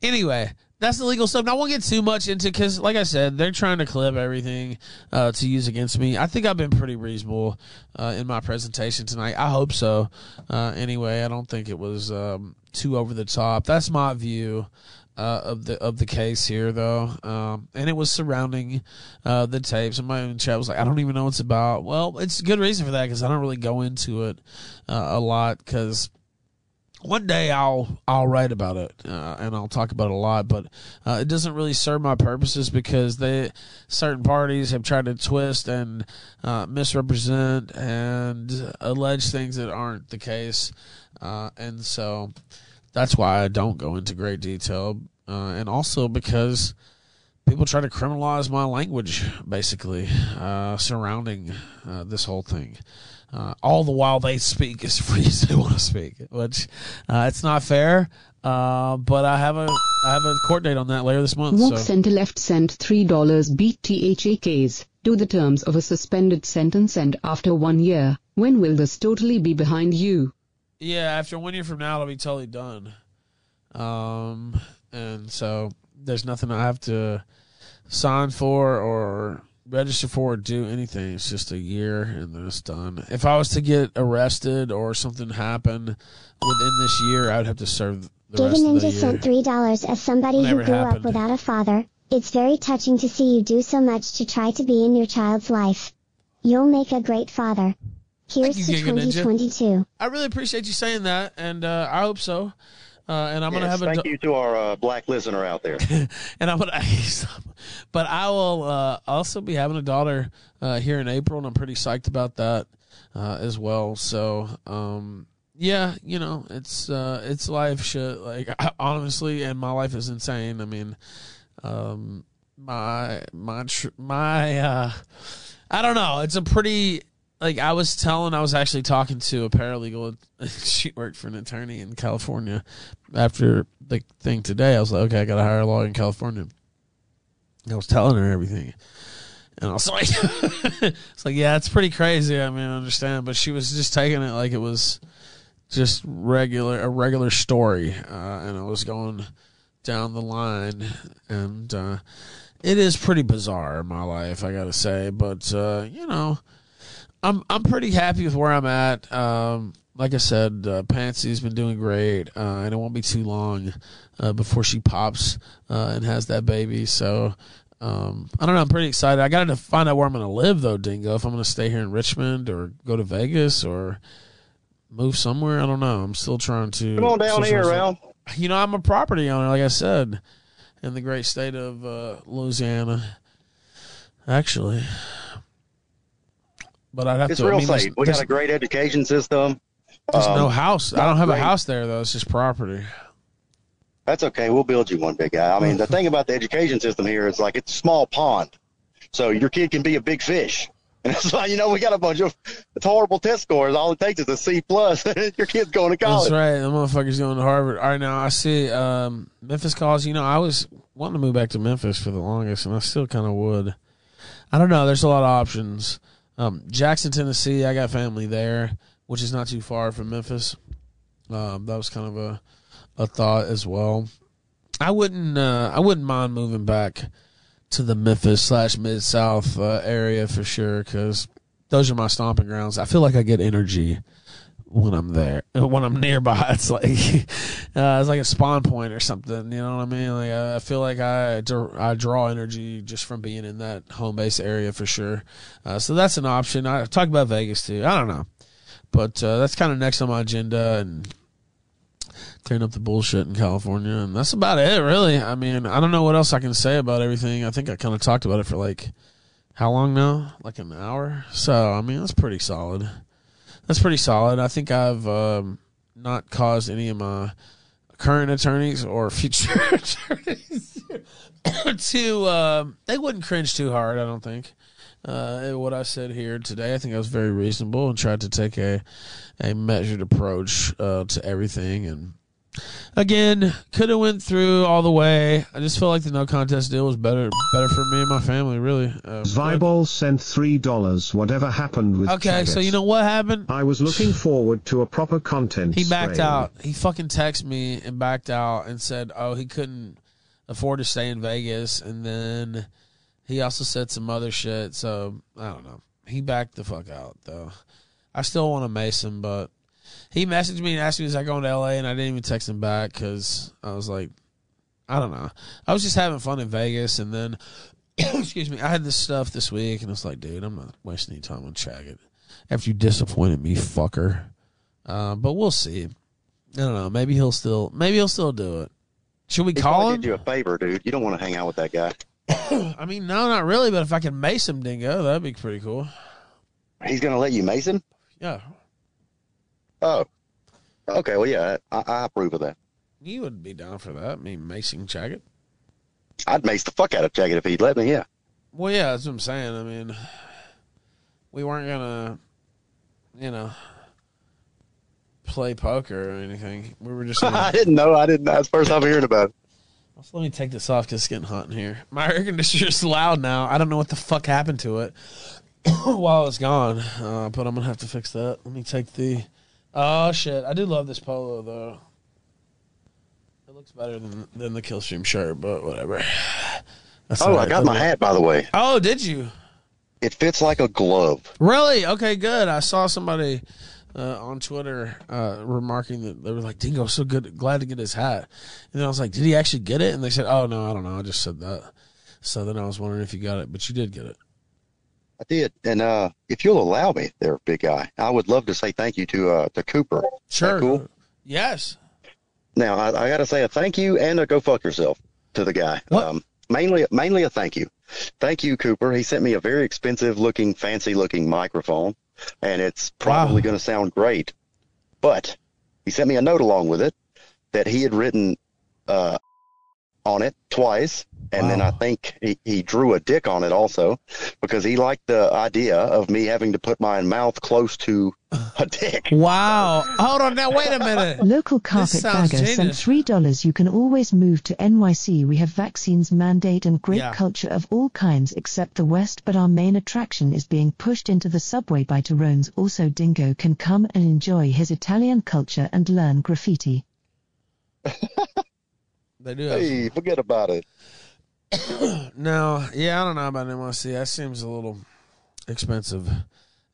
Anyway, that's the legal stuff. Now, I won't get too much into because, like I said, they're trying to clip everything uh, to use against me. I think I've been pretty reasonable uh, in my presentation tonight. I hope so. Uh, anyway, I don't think it was um, too over the top. That's my view. Uh, of the of the case here though, um, and it was surrounding uh, the tapes. And my own chat was like, I don't even know what it's about. Well, it's a good reason for that because I don't really go into it uh, a lot because one day I'll I'll write about it uh, and I'll talk about it a lot, but uh, it doesn't really serve my purposes because they certain parties have tried to twist and uh, misrepresent and allege things that aren't the case, uh, and so that's why I don't go into great detail, uh, and also because people try to criminalize my language basically uh, surrounding uh, this whole thing. Uh, all the while they speak as free as they want to speak, which uh, it's not fair. Uh, but I have a I have a court date on that later this month. Walk So Center Left sent $3 beat THAKs to the terms of a suspended sentence and after one year, when will this totally be behind you? yeah, after one year from now, it'll be totally done. Um, and so there's nothing I have to sign for or register for or do anything. It's just a year and then it's done. If I was to get arrested or something happen within this year, I'd have to serve the rest of the Ninja year. sent three dollars as somebody Whenever who grew up without a father. It's very touching to see you do so much to try to be in your child's life. You'll make a great father. Here's you, to Giga Ninja. 2022. I really appreciate you saying that, and uh, I hope so. Uh, and I'm gonna Yes, have a thank you to our uh, black listener out there. and I'm gonna, but I will uh, also be having a daughter uh, here in April, and I'm pretty psyched about that uh, as well. So, um, yeah, you know, it's uh, it's life shit. Like honestly, and my life is insane. I mean, um, my my tr- my uh, I don't know. It's a pretty like I was telling. I was actually talking to a paralegal. she worked for an attorney in California. After the thing today, I was like, okay, I got to hire a lawyer in California. I was telling her everything. And I was like, it's like, yeah, it's pretty crazy. I mean, I understand, but she was just taking it like it was just regular, a regular story. Uh, and I was going down the line, and uh, it is pretty bizarre in my life, I gotta say. But uh, you know, I'm I'm pretty happy with where I'm at. Um, like I said, uh, Pansy's been doing great, uh, and it won't be too long uh, before she pops uh, and has that baby. So. Um, I don't know. I'm pretty excited. I got to find out where I'm going to live, though, Dingo. If I'm going to stay here in Richmond or go to Vegas or move somewhere, I don't know. I'm still trying to. Come on down here. Ralph. You know, I'm a property owner, like I said, in the great state of uh, Louisiana. Actually, but I'd have It's to. real I mean, safe. We got a great education system. There's no Um, house. I don't have a house there though. It's just property. That's okay. We'll build you one, big guy. I mean, the thing about the education system here is like it's a small pond, so your kid can be a big fish. And it's like you know we got a bunch of it's horrible test scores. All it takes is a C plus. your kid's going to college. That's right. The motherfucker's going to Harvard. All right, now I see um, Memphis College. You know, I was wanting to move back to Memphis for the longest, and I still kind of would. I don't know. There's a lot of options. Um, Jackson, Tennessee. I got family there, which is not too far from Memphis. Um, that was kind of a a thought as well. I wouldn't. Uh, I wouldn't mind moving back to the Memphis slash Mid South uh, area for sure because those are my stomping grounds. I feel like I get energy when I'm there, when I'm nearby. It's like uh, it's like a spawn point or something. You know what I mean? Like I feel like I I draw energy just from being in that home base area for sure. Uh, so that's an option. I talk about Vegas too. I don't know, but uh, that's kind of next on my agenda and clearing up the bullshit in California, and that's about it, really. I mean, I don't know what else I can say about everything. I think I kind of talked about it for like how long now? Like an hour. So I mean, that's pretty solid. That's pretty solid. I think I've um, not caused any of my current attorneys or future attorneys to. um they wouldn't cringe too hard. I don't think. Uh, what I said here today, I think I was very reasonable and tried to take a a measured approach uh, to everything and Again, could have went through all the way. I just feel like the no contest deal was better, better for me and my family. Really. Uh, sent three dollars. Whatever happened with okay, so you know what happened? I was looking forward to a proper content. He backed out. He fucking texted me and backed out and said, "Oh, he couldn't afford to stay in Vegas." And then he also said some other shit. So I don't know. He backed the fuck out though. I still want to Mason, but he messaged me and asked me, "Is I going to LA?" And I didn't even text him back because I was like, I don't know. I was just having fun in Vegas, and then excuse me, I had this stuff this week, and it's like, dude, I'm not wasting any time on Chaggart after you disappointed me, fucker. Uh, but we'll see. I don't know. Maybe he'll still. Maybe he'll still do it. Should we He call him? did you a favor, dude. You don't want to hang out with that guy. I mean, no, not really. But if I can mace him, Dingo, that'd be pretty cool. He's gonna let you Mason? Yeah, Oh. Okay, well yeah, I, I approve of that. you would be down for that. I mean, macing Chaggart. I'd mace the fuck out of Jagged if he'd let me, yeah. Well, yeah, that's what I'm saying. I mean, we weren't gonna, you know, play poker or anything. We were just. Gonna, I didn't know. I didn't know. That's the first time hearing about it. So let me take this off because it's getting hot in here. My air conditioner's loud now. I don't know what the fuck happened to it while it's gone, uh, but I'm gonna have to fix that. Let me take the. Oh shit! I do love this polo though. It looks better than than the Killstream shirt, but whatever. That's oh, I got my hat by the way. Oh, did you? It fits like a glove. Really? Okay, good. I saw somebody uh, on Twitter uh, remarking that they were like, "Dingo, so good, glad to get his hat." And then I was like, "Did he actually get it?" And they said, "Oh no, I don't know. I just said that." So then I was wondering if you got it, but you did get it. I did. And uh if you'll allow me there, big guy, I would love to say thank you to uh to Cooper. Sure. cool. Yes. Now I, I gotta say a thank you and a go fuck yourself to the guy. Um mainly mainly a thank you. Thank you, Cooper. He sent me a very expensive looking, fancy looking microphone, and it's probably gonna sound great. But he sent me a note along with it that he had written uh on it twice. And then I think he, he drew a dick on it also because he liked the idea of me having to put my mouth close to a dick. Wow. Hold on now. Wait a minute. Local carpetbagger sent genius. three dollars. You can always move to NYC. We have vaccines mandate and great Yeah. culture of all kinds except the West, but our main attraction is being pushed into the subway by Tyrones. Also, Dingo can come and enjoy his Italian culture and learn graffiti. They do. Have Hey, forget about it. No, yeah, I don't know about NYC. That seems a little expensive,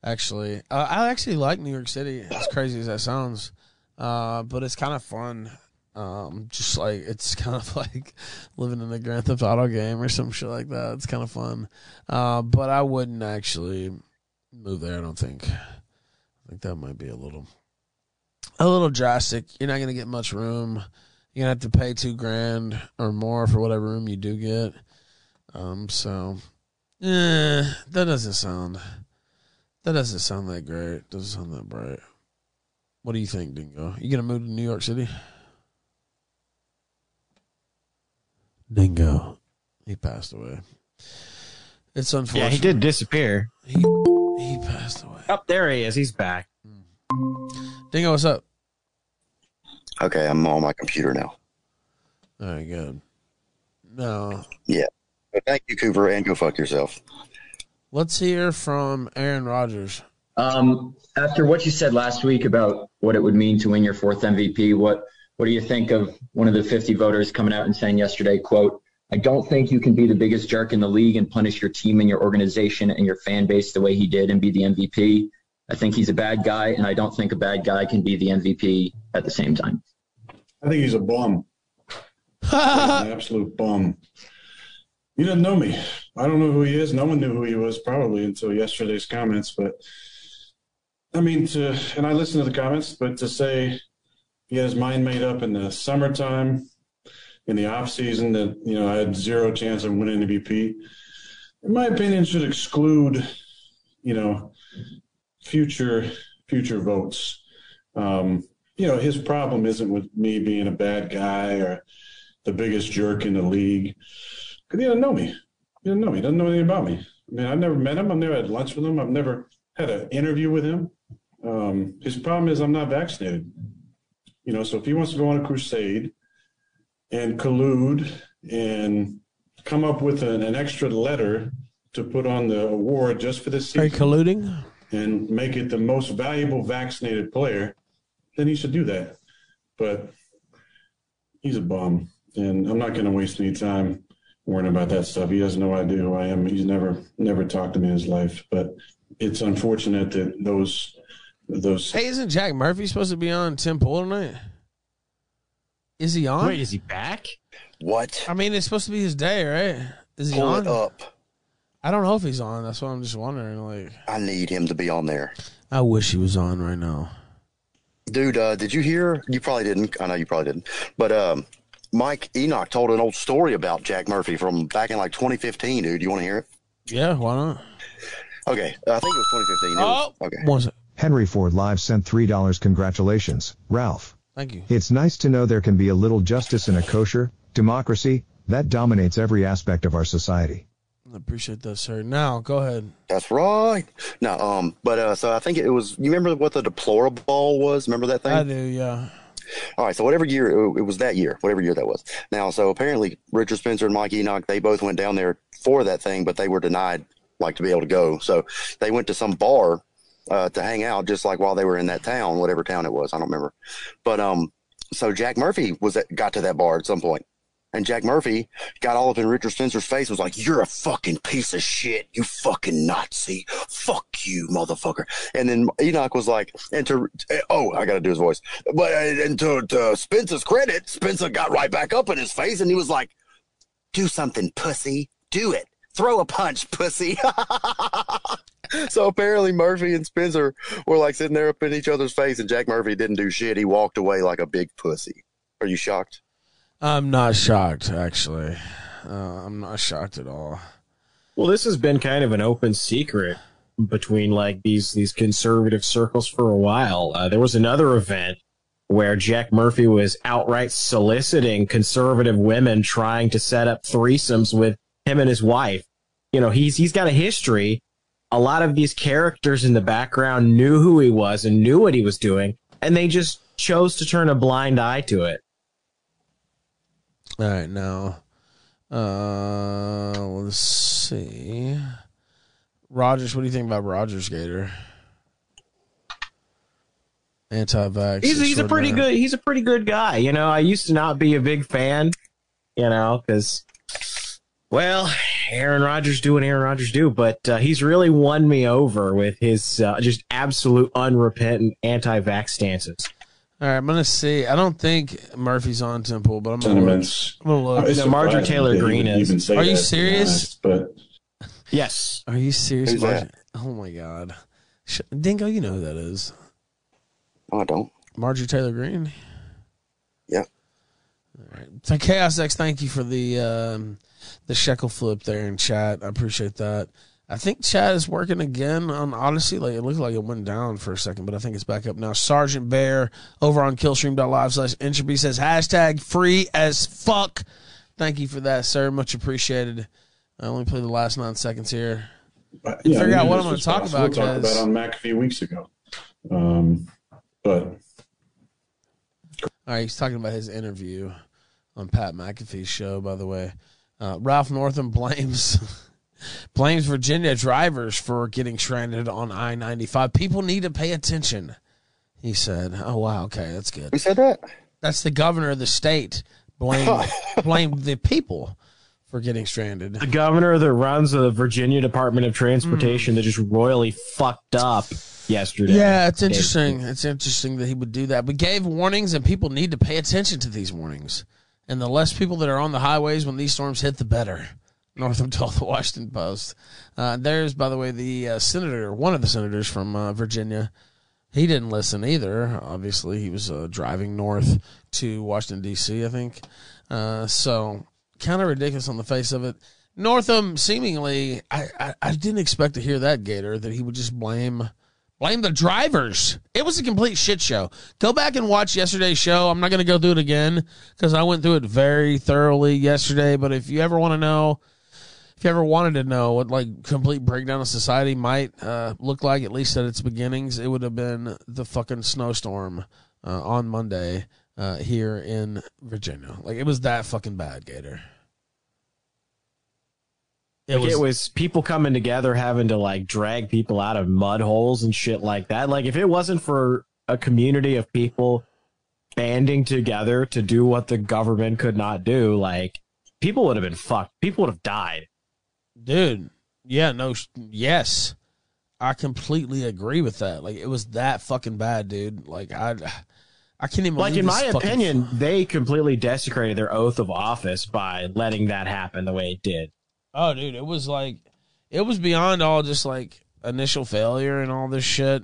actually. Uh, I actually like New York City, as crazy as that sounds, uh, but it's kind of fun. Um, just like it's kind of like living in a Grand Theft Auto game or some shit like that. It's kind of fun, uh, but I wouldn't actually move there. I don't think. I think that might be a little, a little drastic. You're not gonna get much room. You're gonna have to pay two grand or more for whatever room you do get. Um, so, eh, that doesn't sound. That doesn't sound that great. Doesn't sound that bright. What do you think, Dingo? You gonna move to New York City? Dingo, he passed away. It's unfortunate. Yeah, he did disappear. He he passed away. Up there he is. He's back. Dingo, what's up? Okay, I'm on my computer now. All right, good. No, Yeah. But thank you, Cooper, and go fuck yourself. let's hear from Aaron Rodgers. Um, after what you said last week about what it would mean to win your fourth MVP, what what do you think of one of the 50 voters coming out and saying yesterday, quote, I don't think you can be the biggest jerk in the league and punish your team and your organization and your fan base the way he did and be the MVP. I think he's a bad guy, and I don't think a bad guy can be the MVP at the same time. I think he's a bum. He's an absolute bum. He doesn't know me. I don't know who he is. No one knew who he was probably until yesterday's comments. But I mean, to and I listened to the comments, but to say he had his mind made up in the summertime, in the off season, that you know I had zero chance of winning the MVP, in my opinion, should exclude, you know, future future votes. Um, you know, his problem isn't with me being a bad guy or the biggest jerk in the league. Because he doesn't know me. He doesn't know me. He doesn't know anything about me. I mean, I've never met him. I've never had lunch with him. I've never had an interview with him. Um, his problem is I'm not vaccinated. You know, so if he wants to go on a crusade and collude and come up with an, an extra letter to put on the award just for this Are you colluding? And make it the most valuable vaccinated player, then he should do that. But he's a bum, and I'm not going to waste any time worrying about that stuff. He has no idea who I am. He's never never talked to me in his life. But it's unfortunate that those those Hey, isn't Jack Murphy supposed to be on Tim Pool tonight? Is he on? Wait, is he back? What? I mean, it's supposed to be his day, right? Is he Pull on? it up. I don't know if he's on. That's what I'm just wondering. Like, I need him to be on there. I wish he was on right now. Dude, uh, did you hear? You probably didn't. I know you probably didn't. But um, Mike Enoch told an old story about Jack Murphy from back in like 2015, dude. You want to hear it? Yeah, why not? Okay. I think it was 2015. It was- okay. Was it? Henry Ford Live sent $3. Congratulations, Ralph. Thank you. It's nice to know there can be a little justice in a kosher democracy that dominates every aspect of our society. I appreciate that, sir. Now, go ahead. That's right. No, um, but uh, so I think it was. You remember what the deplorable was? Remember that thing? I do, yeah. All right, so whatever year it was that year, whatever year that was. Now, so apparently Richard Spencer and Mike Enoch, they both went down there for that thing, but they were denied like to be able to go. So they went to some bar uh, to hang out, just like while they were in that town, whatever town it was, I don't remember. But um, so Jack Murphy was at, got to that bar at some point, and Jack Murphy got all up in Richard Spencer's face, was like, "You're a fucking piece of shit, you fucking Nazi, fuck you, motherfucker." And then Enoch was like, "And to oh, I got to do his voice, but uh, and to, to Spencer's credit, Spencer got right back up in his face, and he was like, "Do something, pussy, do it." Throw a punch, pussy. so apparently Murphy and Spencer were like sitting there up in each other's face, and Jack Murphy didn't do shit. He walked away like a big pussy. Are you shocked? I'm not shocked, actually. Uh, I'm not shocked at all. Well, this has been kind of an open secret between like these these conservative circles for a while. Uh, there was another event where Jack Murphy was outright soliciting conservative women trying to set up threesomes with him and his wife. You know, he's he's got a history. A lot of these characters in the background knew who he was and knew what he was doing, and they just chose to turn a blind eye to it. All right, now, uh, let's see. Rodgers, what do you think about Rodgers Gator? Anti-vax. He's he's a pretty good he's a pretty good guy. You know, I used to not be a big fan, you know, because well, Aaron Rodgers do what Aaron Rodgers do, but uh, he's really won me over with his uh, just absolute unrepentant anti-vax stances. All right, I'm gonna see. I don't think Murphy's on Tim Pool, but I'm gonna look. I'm gonna look. It's No, Marjorie Taylor that he Greene would is. Are you that, to be serious? honest, but Yes. Are you serious? Who's Marjorie? that? Oh my god, Sh- Dingo, you know who that is. No, I don't. Marjorie Taylor Greene. Yeah. All right. So Chaos X, thank you for the um, the shekel flip there in chat. I appreciate that. I think chat is working again on Odysee. Like it looked like it went down for a second, but I think it's back up now. Sergeant Bear over on killstream.live slash entropy says hashtag free as fuck. Thank you for that, sir. Much appreciated. I only played the last nine seconds here. And yeah, figure I out what I'm gonna talk about, We talked about on Mac a few weeks ago. Um, but All right, he's talking about his interview on Pat McAfee's show. By the way, uh, Ralph Northam blames blames Virginia drivers for getting stranded on I ninety five. People need to pay attention. He said, "Oh wow, okay, that's good." Who said that? That's the governor of the state blame blame the people for getting stranded. The governor that runs the Virginia Department of Transportation hmm. that just royally fucked up yesterday. Yeah, it's interesting. It's interesting that he would do that. But gave warnings, and people need to pay attention to these warnings. And the less people that are on the highways when these storms hit, the better. Northam told the Washington Post. Uh, there's, by the way, the uh, senator, one of the senators from uh, Virginia. He didn't listen either. Obviously, he was uh, driving north to Washington D.C. I think. Uh, so kind of ridiculous on the face of it. Northam seemingly, I, I, I didn't expect to hear that Gator that he would just blame blame the drivers. It was a complete shit show. Go back and watch yesterday's show. I'm not going to go through it again because I went through it very thoroughly yesterday. But if you ever want to know, if you ever wanted to know what like complete breakdown of society might uh, look like, at least at its beginnings, it would have been the fucking snowstorm uh, on Monday uh, here in Virginia. Like it was that fucking bad, Gator. It was, it was people coming together having to like drag people out of mud holes and shit like that. Like if it wasn't for a community of people banding together to do what the government could not do, like people would have been fucked. People would have died. Dude, yeah, no, yes. I completely agree with that. Like it was that fucking bad, dude. Like I I can't even like in my fucking- opinion, they completely desecrated their oath of office by letting that happen the way it did. Oh, dude, it was like it was beyond all just like initial failure and all this shit.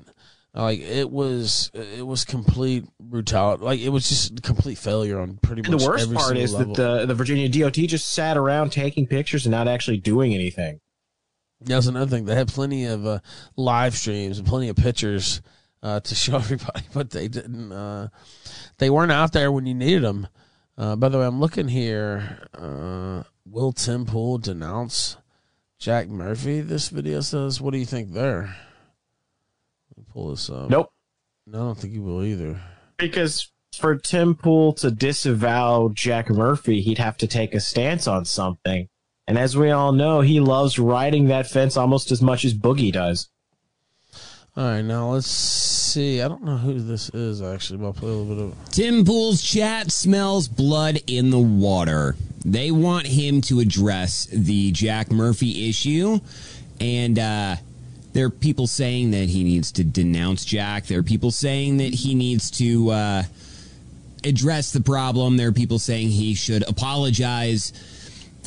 Like it was, it was complete brutality. Like it was just complete failure on pretty And much. the worst part is level. that the the Virginia DOT just sat around taking pictures and not actually doing anything. That's another thing. They had plenty of uh, live streams and plenty of pictures uh, to show everybody, but they didn't. Uh, they weren't out there when you needed them. Uh, by the way, I'm looking here. Uh, will Tim Pool denounce Jack Murphy? This video says. What do you think there? Let me pull this up. Nope. No, I don't think he will either. Because for Tim Pool to disavow Jack Murphy, he'd have to take a stance on something. And as we all know, he loves riding that fence almost as much as Boogie does. All right, now let's see. I don't know who this is actually, but I'll play a little bit of. Tim Pool's chat smells blood in the water. They want him to address the Jack Murphy issue, and uh, there are people saying that he needs to denounce Jack. There are people saying that he needs to uh, address the problem. There are people saying he should apologize.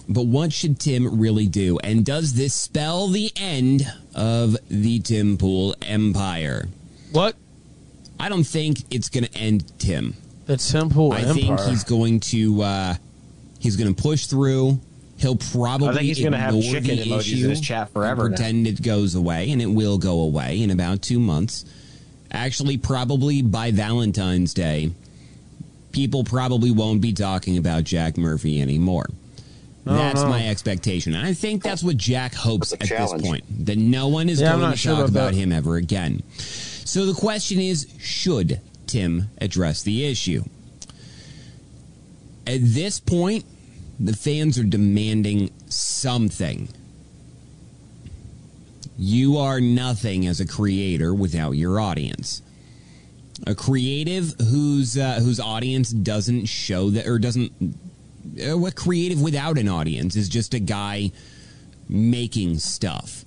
But what should Tim really do? And does this spell the end of the Tim Pool empire? What? I don't think it's going to end Tim. The Tim Pool Empire. I empire. think he's going to uh, he's going to push through. He'll probably I think he's gonna have ignore chicken the emojis in issue his chat and forever now. Pretend it goes away, and it will go away in about two months. Actually, probably by Valentine's Day, people probably won't be talking about Jack Murphy anymore. Oh, That's no. my expectation. And I think that's what Jack hopes at challenge. this point. That no one is Yeah, going to sure talk about about him ever again. So the question is should Tim address the issue? At this point, the fans are demanding something. You are nothing as a creator without your audience. A creative whose uh, whose audience doesn't show that or doesn't uh, what creative without an audience is just a guy making stuff.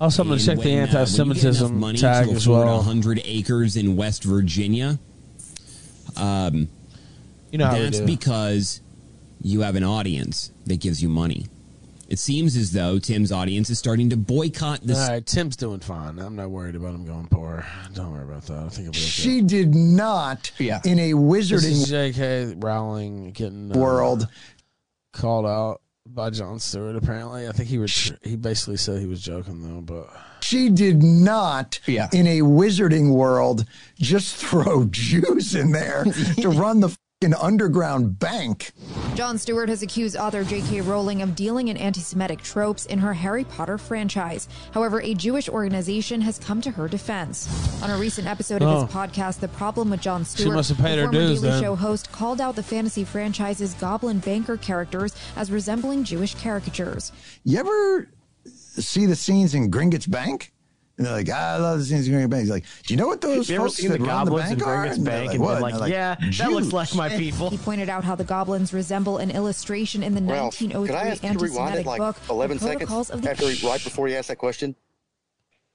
Also, I'm going to check the when, uh, get enough anti-Semitism money tag to as well. 100 acres in West Virginia. Um, You know that's because you have an audience that gives you money. It seems as though Tim's audience is starting to boycott this. All right, Tim's doing fine. I'm not worried about him going poor. Don't worry about that. I think he'll be okay. She did not Yeah. in a This is wizarding J.K. Rowling getting uh, world called out by Jon Stewart. Apparently, I think he was. He basically said he was joking though, but She did not in a wizarding world just throw Jews in there to run the fucking underground bank. Jon Stewart has accused author J.K. Rowling of dealing in anti Semitic tropes in her Harry Potter franchise. However, a Jewish organization has come to her defense. On a recent episode of Oh. his podcast, The Problem with Jon She Stewart, must have paid the her former dues Daily then. Show host called out the fantasy franchise's goblin banker characters as resembling Jewish caricatures. You ever see the scenes in Gringotts Bank? And they're like, "Ah, I love the scenes in Gringotts Bank. He's like, do you know what those You ever folks seen that the run the goblins in bank are? Gringotts And they're Bank and "What?" like, And they're "Yeah, that looks like my people. He pointed out how the goblins resemble an illustration in the Ralph, could I 1903 ask you anti-Semitic it like book, 11 The seconds Protocols of the after he, right before he asked that question?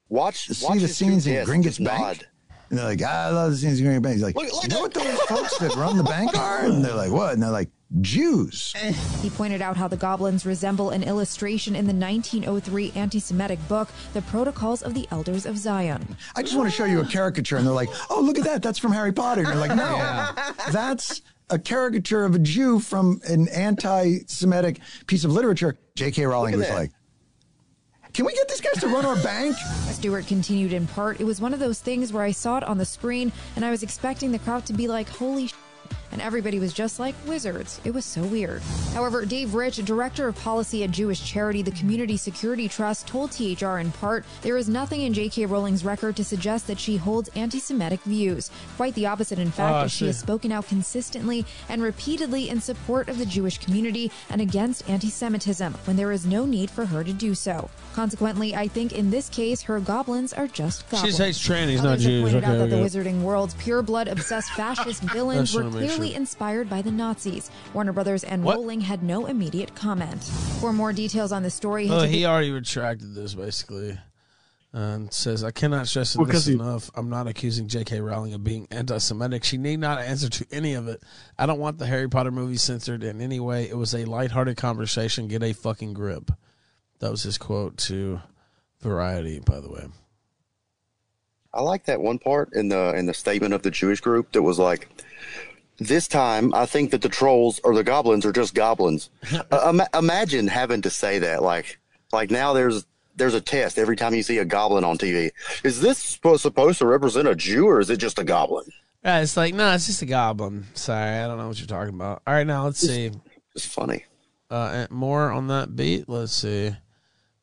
Watch, See watch the scenes in yes, Gringotts just Bank? nod. And they're like, "Ah, I love the scenes in Gringotts Bank. He's like, do you know what those folks that run the bank are? And they're like, what? And they're like, Jews. He pointed out how the goblins resemble an illustration in the 1903 anti Semitic book, The Protocols of the Elders of Zion. I just want to show you a caricature. And they're like, oh, look at that. That's from Harry Potter. And you're like, no, that's a caricature of a Jew from an anti Semitic piece of literature. J.K. Rowling was like, can we get these guys to run our bank? Stewart continued in part, It was one of those things where I saw it on the screen and I was expecting the crowd to be like, holy sh. And everybody was just like wizards. It was so weird. However, Dave Rich, director of policy at Jewish charity the Community Security Trust, told THR in part, there is nothing in J.K. Rowling's record to suggest that she holds anti Semitic views. Quite the opposite, in fact, ah, Oh, as she has spoken out consistently and repeatedly in support of the Jewish community and against anti Semitism when there is no need for her to do so. Consequently, I think in this case, her goblins are just goblins. She goblins. hates trannies, not Others have Jews. pointed Okay, out that okay. the Wizarding world's pure blood obsessed fascist villains were clearly sure. inspired by the Nazis. Warner Brothers and What? Rowling had no immediate comment. For more details on the story, head Oh, he the- already retracted this basically. And says, I cannot stress Well, this 'cause he- enough. I'm not accusing J.K. Rowling of being anti Semitic. She need not answer to any of it. I don't want the Harry Potter movie censored in any way. It was a lighthearted conversation. Get a fucking grip. That was his quote to Variety, by the way. I like that one part in the in the statement of the Jewish group that was like, "This time, I think that the trolls or the goblins are just goblins." uh, ima- imagine having to say that, like, like now there's there's a test every time you see a goblin on TV. Is this supposed supposed to represent a Jew or is it just a goblin? Yeah, it's like, no, it's just a goblin. Sorry, I don't know what you're talking about. All right, now let's see. It's funny. Uh, more on that beat. Let's see.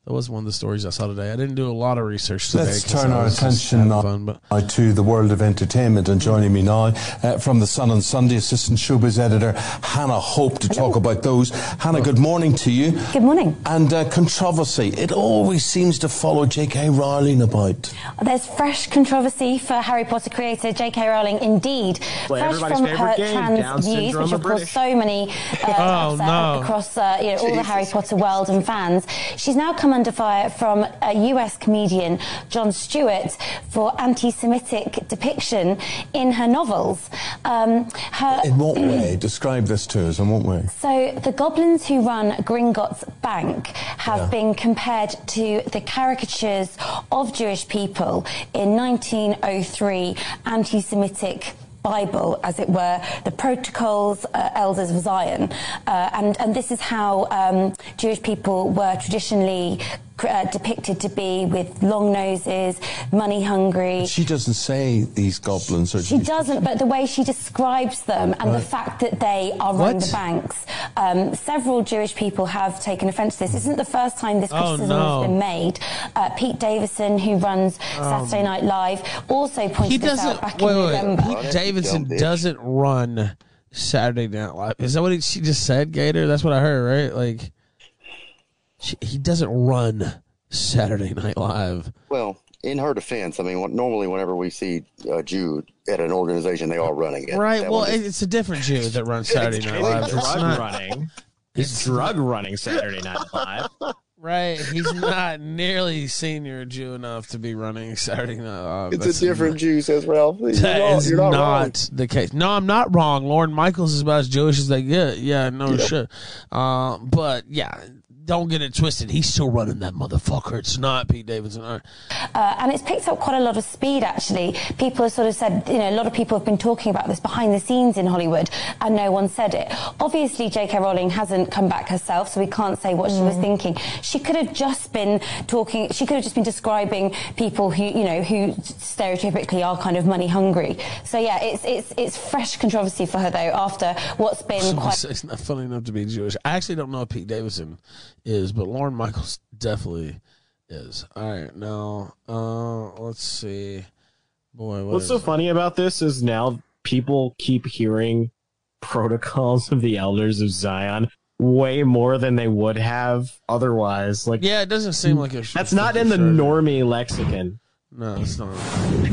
That was one of the stories I saw today. I didn't do a lot of research today. Let's 'cause turn our attention having now fun, but uh, to the world of entertainment. And joining me now uh, from the Sun on Sunday, assistant showbiz editor Hannah Hope to talk about those. Hannah, good morning to you. Good morning. And uh, controversy. It always seems to follow J.K. Rowling about. There's fresh controversy for Harry Potter creator J.K. Rowling, indeed. Well, fresh from her game, trans Down views, which or of course so many uh, Oh, no. across uh, you know, all the Harry Potter world and fans. She's now come under fire from a US comedian, Jon Stewart, for anti-Semitic depiction in her novels. Um, her, In what way? Describe this to us, in what way? So the goblins who run Gringotts Bank have Yeah. been compared to the caricatures of Jewish people in 1903 anti-Semitic Bible, as it were, the protocols, uh, elders of Zion, uh, and and this is how um, Jewish people were traditionally uh, depicted to be with long noses, money hungry. She doesn't say these goblins are. She doesn't, but the way she describes them and the fact that they are running What? the banks, um, several Jewish people have taken offence to this. This isn't the first time this Oh, criticism no. has been made. Uh, Pete Davidson, who runs Um, Saturday Night Live, also pointed he this out back Wait, in wait, November. Pete Davidson doesn't run Saturday Night Live. Is that what he, she just said, Gator? That's what I heard, right? Like, she, he doesn't run Saturday Night Live. Well, in her defense, I mean, normally whenever we see a Jew at an organization, they are running it. Right. That Well, is- it's a different Jew that runs Saturday Night It's Live. It's drug not- running. He's drug running Saturday Night Live. Right. He's not nearly senior Jew enough to be running Saturday Night Live. it's That's a different Jew, says Ralph. You're That wrong. is You're not, not, wrong. the case. No, I'm not wrong. Lorne Michaels is about as Jewish as they get. Yeah, no Yeah. shit. Uh, but yeah, don't get it twisted. He's still running that motherfucker. It's not Pete Davidson. Uh, and it's picked up quite a lot of speed, actually. People have sort of said, you know, a lot of people have been talking about this behind the scenes in Hollywood, and no one said it. Obviously, J.K. Rowling hasn't come back herself, so we can't say what she was thinking. She could have just been talking, she could have just been describing people who, you know, who stereotypically are kind of money hungry. So, yeah, it's, it's, it's fresh controversy for her, though, after what's been Someone quite. It's not funny enough to be Jewish. I actually don't know if Pete Davidson is, but Lorne Michaels definitely is. All right, now uh, let's see. Boy, what What's so is- funny about this is now people keep hearing protocols of the elders of Zion way more than they would have otherwise. Like, Yeah, it doesn't seem like a. that's not in the normie lexicon. No, it's not.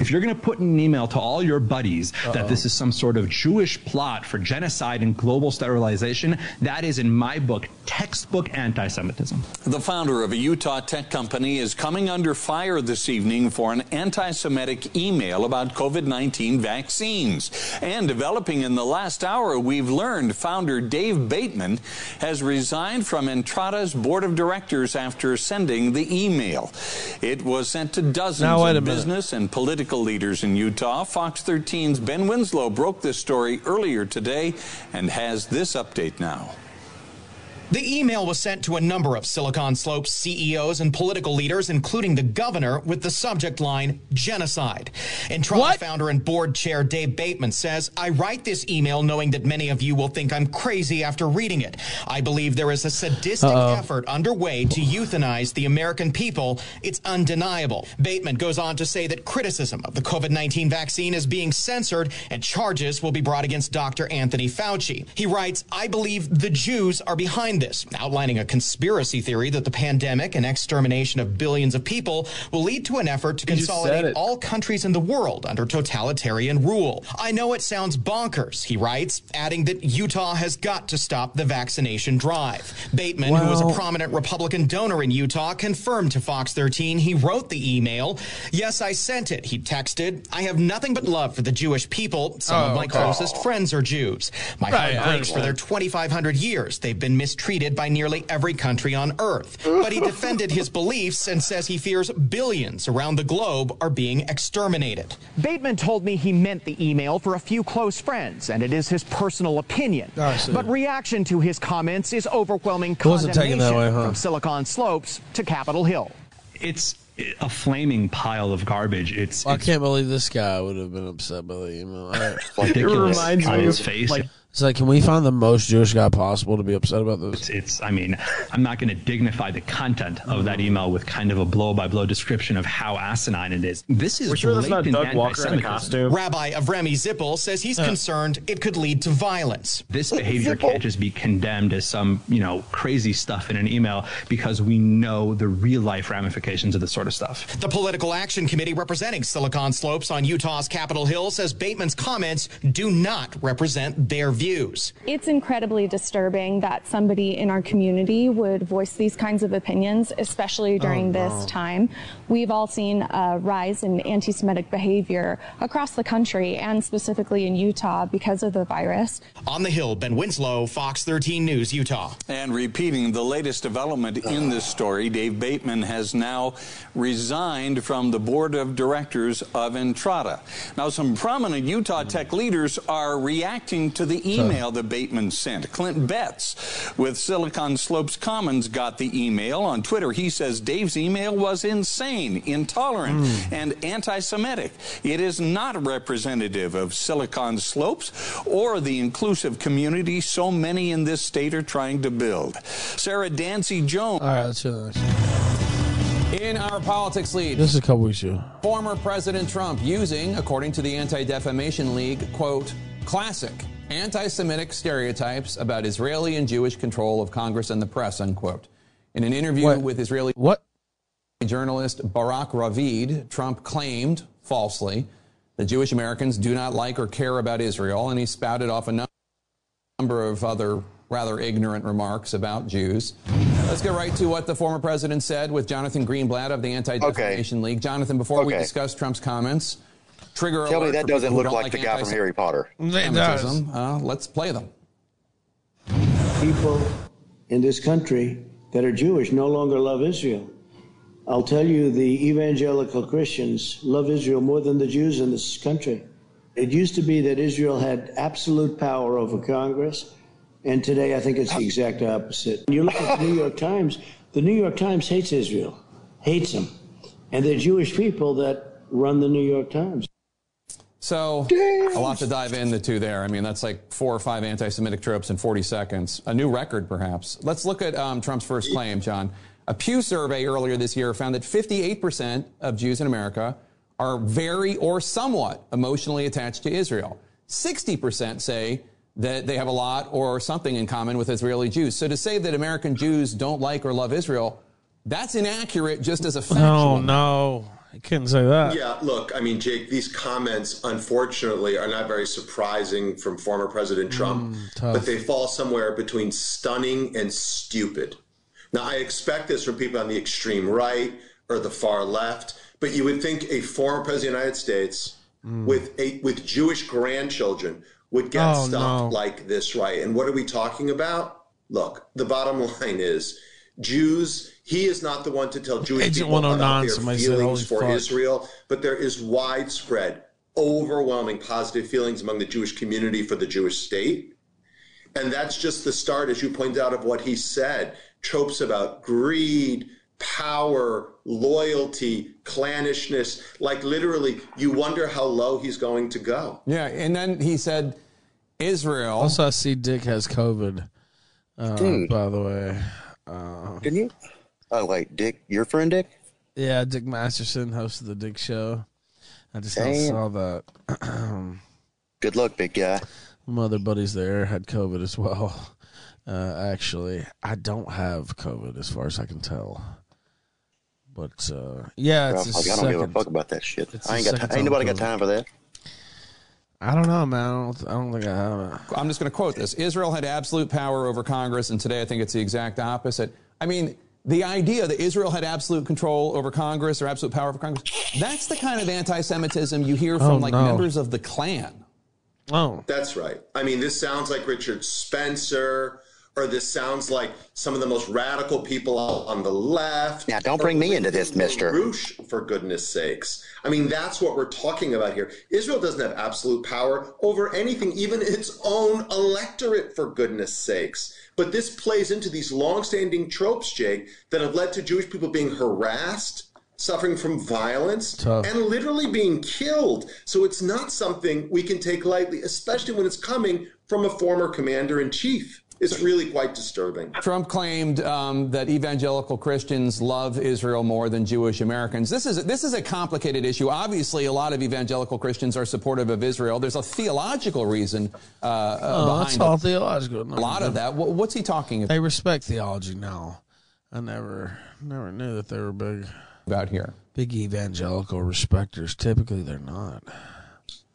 If you're going to put in an email to all your buddies that this is some sort of Jewish plot for genocide and global sterilization, that is, in my book, textbook anti Semitism. The founder of a Utah tech company is coming under fire this evening for an anti Semitic email about COVID 19 vaccines. And developing in the last hour, we've learned founder Dave Bateman has resigned from Entrata's board of directors after sending the email. It was sent to dozens Now, wait of business and political leaders in Utah. Fox 13's Ben Winslow broke this story earlier today and has this update now. The email was sent to a number of Silicon Slopes CEOs and political leaders, including the governor, with the subject line genocide. Entrata founder and board chair Dave Bateman says, I write this email knowing that many of you will think I'm crazy after reading it. I believe there is a sadistic Uh-oh. effort underway to euthanize the American people. It's undeniable. Bateman goes on to say that criticism of the COVID 19 vaccine is being censored and charges will be brought against Dr. Anthony Fauci. He writes, I believe the Jews are behind this, outlining a conspiracy theory that the pandemic and extermination of billions of people will lead to an effort to You consolidate all countries in the world under totalitarian rule. I know it sounds bonkers, he writes, adding that Utah has got to stop the vaccination drive. Bateman, who was a prominent Republican donor in Utah, confirmed to Fox 13 he wrote the email. Yes, I sent it, he texted. I have nothing but love for the Jewish people. Some Oh, of my okay. closest friends are Jews. My Right, heart breaks for their 2,500 years. They've been mistreated by nearly every country on earth. But he defended his beliefs and says he fears billions around the globe are being exterminated. Bateman told me he meant the email for a few close friends, and it is his personal opinion. But reaction to his comments is overwhelming wasn't taken condemnation that way, huh? from Silicon Slopes to Capitol Hill. It's a flaming pile of garbage. It's, I it's can't believe this guy would have been upset by the email. All right. ridiculous reminds on me his face. like- It's like, can we find the most Jewish guy possible to be upset about this? It's, it's I mean, I'm not going to dignify the content of that email with kind of a blow by blow description of how asinine it is. This is We're sure that's not Doug Walker in a costume. Rabbi Avremi Zippel says he's uh. concerned it could lead to violence. This behavior can't just be condemned as some, you know, crazy stuff in an email because we know the real life ramifications of this sort of stuff. The Political Action Committee representing Silicon Slopes on Utah's Capitol Hill says Bateman's comments do not represent their views. It's incredibly disturbing that somebody in our community would voice these kinds of opinions, especially oh, during Oh, this time. We've all seen a rise in anti Semitic behavior across the country and specifically in Utah because of the virus. On the Hill, Ben Winslow, Fox 13 News, Utah. And repeating the latest development in this story, Dave Bateman has now resigned from the board of directors of Entrata. Now, some prominent Utah tech leaders are reacting to the email that Bateman sent. Clint Betts with Silicon Slopes Commons got the email. On Twitter, he says Dave's email was insane, intolerant, hmm. and anti Semitic. It is not representative of Silicon Slopes or the inclusive community so many in this state are trying to build. Sarah Dancy Jones. All right, let's hear the next. In our politics lead, This is a couple weeks ago. former President Trump using, according to the Anti Defamation League, quote, classic anti Semitic stereotypes about Israeli and Jewish control of Congress and the press, unquote. In an interview What? with Israeli what? journalist Barak Ravid, Trump claimed falsely that Jewish Americans do not like or care about Israel, and he spouted off a number of other rather ignorant remarks about Jews. Let's get right to what the former president said with Jonathan Greenblatt of the Anti Defamation League. Jonathan, before we discuss Trump's comments, trigger Tell me that doesn't look don't like the guy from Harry Potter. Semitism. Uh, let's play them. people in this country that are Jewish no longer love Israel. I'll tell you, the evangelical Christians love Israel more than the Jews in this country. It used to be that Israel had absolute power over Congress, and today I think it's the exact opposite. When you look at the New York Times, the New York Times hates Israel, hates them. And they're Jewish people that run the New York Times. So, a lot to dive into there. I mean, that's like four or five anti Semitic tropes in 40 seconds. A new record, perhaps. Let's look at um, Trump's first claim, John. A Pew survey earlier this year found that 58% of Jews in America are very or somewhat emotionally attached to Israel. 60% say that they have a lot or something in common with Israeli Jews. So, to say that American Jews don't like or love Israel, that's inaccurate just as a fact. Oh, no. I couldn't say that. Yeah, look, I mean, Jake, these comments, unfortunately, are not very surprising from former President mm, Trump, tough. but they fall somewhere between stunning and stupid. Now, I expect this from people on the extreme right or the far left, but you would think a former president of the United States mm. with a with Jewish grandchildren would get Oh, stuff no. like this right. And what are we talking about? Look, the bottom line is Jews. He is not the one to tell Jewish Agent people about their somebody said, feelings for fuck." Israel, but there is widespread, overwhelming positive feelings among the Jewish community for the Jewish state. And that's just the start, as you pointed out, of what he said. Tropes about greed, power, loyalty, clannishness. Like literally, you wonder how low he's going to go. Yeah, and then he said, Israel. Also, I see Dick has COVID. Uh, Dude. by the way, uh, Didn't you? Oh, wait, Dick, your friend Dick? yeah, Dick Masterson host of the Dick Show. I just saw that. Good luck, big guy. My other buddies there had COVID as well. Uh, actually, I don't have COVID as far as I can tell. But uh, yeah, it's Bro, like, I don't give a fuck about that shit. I ain't got. second Ti- ain't nobody got time time for that. I don't know, man. I don't, I don't think I have it. I'm just going to quote this Israel had absolute power over Congress, and today I think it's the exact opposite. I mean, the idea that Israel had absolute control over Congress or absolute power over Congress, that's the kind of anti Semitism you hear from Oh, like no. members of the Klan. Oh. That's right. I mean, this sounds like Richard Spencer, or this sounds like some of the most radical people on the left. Now, don't bring me into this, mister. Roosh, for goodness sakes. I mean, that's what we're talking about here. Israel doesn't have absolute power over anything, even its own electorate, for goodness sakes. But this plays into these longstanding tropes, Jake, that have led to Jewish people being harassed, suffering from violence, Tough. and literally being killed. So it's not something we can take lightly, especially when it's coming from a former commander in chief. It's really quite disturbing. Trump claimed um, that evangelical Christians love Israel more than Jewish Americans. This is this is a complicated issue. Obviously, a lot of evangelical Christians are supportive of Israel. There's a theological reason uh, uh, Oh, behind that's it. all theological. A lot of that. Wh- What's he talking about? They respect theology now. I never, never knew that they were big about here. Big evangelical respecters. Typically, they're not.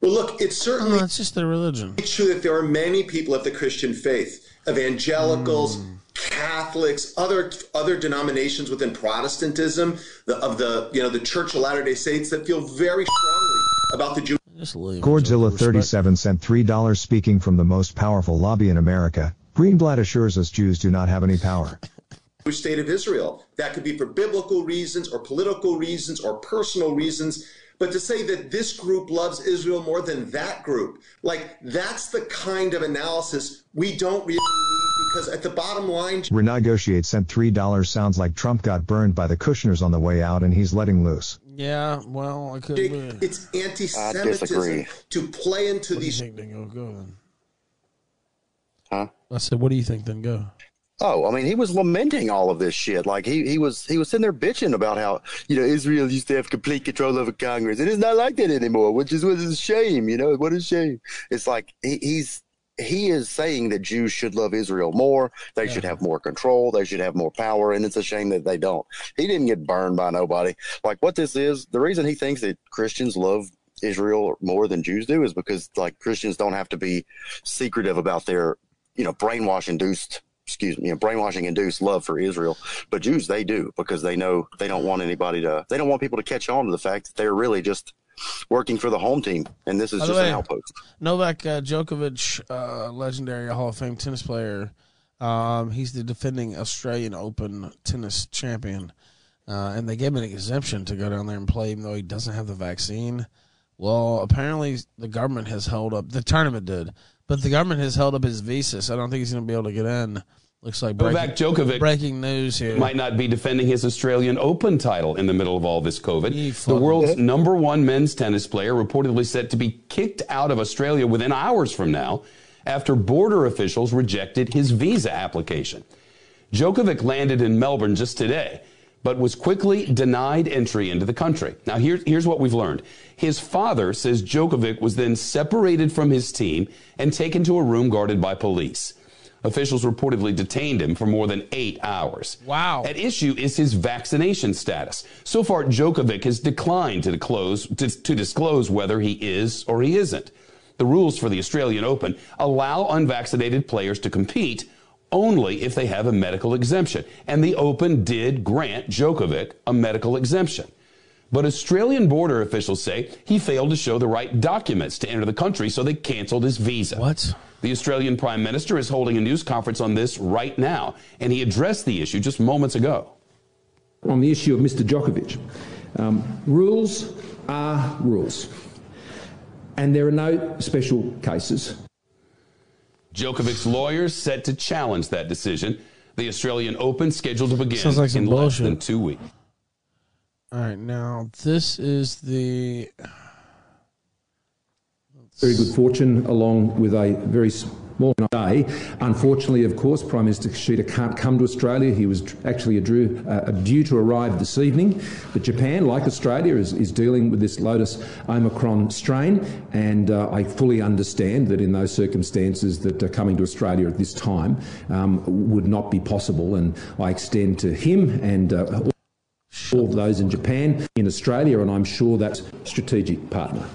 Well, look, it's certainly it's just their religion. It's true that there are many people of the Christian faith, evangelicals, Hmm. Catholics, other other denominations within Protestantism, the, of the you know the Church of Latter Day Saints that feel very strongly about the Jewish. Just leave. Godzilla 37 sent $3 speaking from the most powerful lobby in America. Greenblatt assures us Jews do not have any power. Jewish state of Israel. That could be for biblical reasons or political reasons or personal reasons. But to say that this group loves Israel more than that group, like that's the kind of analysis we don't really need because at the bottom line, Renegotiate sent $3 sounds like Trump got burned by the Kushners on the way out and he's letting loose. Yeah, well, I could Jake, it's anti Semitism to play into What do you these. think then? Go, go then. Huh? I said, what do you think then? Go. Oh, I mean, he was lamenting all of this shit. Like he, he was he was sitting there bitching about how you know Israel used to have complete control over Congress, and it's not like that anymore, which is what is a shame. You know, what a shame. It's like he, he's he is saying that Jews should love Israel more. They should have more control. They should have more power, and it's a shame that they don't. He didn't get burned by nobody. Like what this is, the reason he thinks that Christians love Israel more than Jews do is because like Christians don't have to be secretive about their you know brainwash induced excuse me, you know, brainwashing induced love for Israel. But Jews, they do because they know they don't want anybody to, they don't want people to catch on to the fact that they're really just working for the home team. And this is just an outpost. Novak uh, Djokovic, uh, legendary Hall of Fame tennis player. Um, he's the defending Australian Open tennis champion, uh, and they gave him an exemption to go down there and play, even though he doesn't have the vaccine. Well, apparently the government has held up the tournament did, but the government has held up his visa, so I don't think he's going to be able to get in. Looks like breaking, Novak Djokovic breaking news here. might not be defending his Australian Open title in the middle of all this COVID. The world's number one men's tennis player reportedly set to be kicked out of Australia within hours from now after border officials rejected his visa application. Djokovic landed in Melbourne just today, but was quickly denied entry into the country. Now, here's, here's what we've learned. His father says Djokovic was then separated from his team and taken to a room guarded by police. Officials reportedly detained him for more than eight hours. Wow. At issue is his vaccination status. So far, Djokovic has declined to disclose, to, to disclose whether he is or he isn't. The rules for the Australian Open allow unvaccinated players to compete only if they have a medical exemption. And the Open did grant Djokovic a medical exemption. But Australian border officials say he failed to show the right documents to enter the country, so they canceled his visa. What? The Australian Prime Minister is holding a news conference on this right now, and he addressed the issue just moments ago. on the issue of Mr. Djokovic. Um, rules are rules, and there are no special cases. Djokovic's lawyers set to challenge that decision. The Australian Open scheduled to begin Sounds like some in less bullshit. than two weeks. All right, now this is the very good fortune, along with a very small day. Unfortunately, of course, Prime Minister Kishida can't come to Australia. He was actually due, uh, due to arrive this evening. But Japan, like Australia, is, is dealing with this Lotus Omicron strain, and uh, I fully understand that in those circumstances that uh, coming to Australia at this time um, would not be possible. And I extend to him and uh, all of those in Japan, in Australia, and I'm sure that's strategic partner.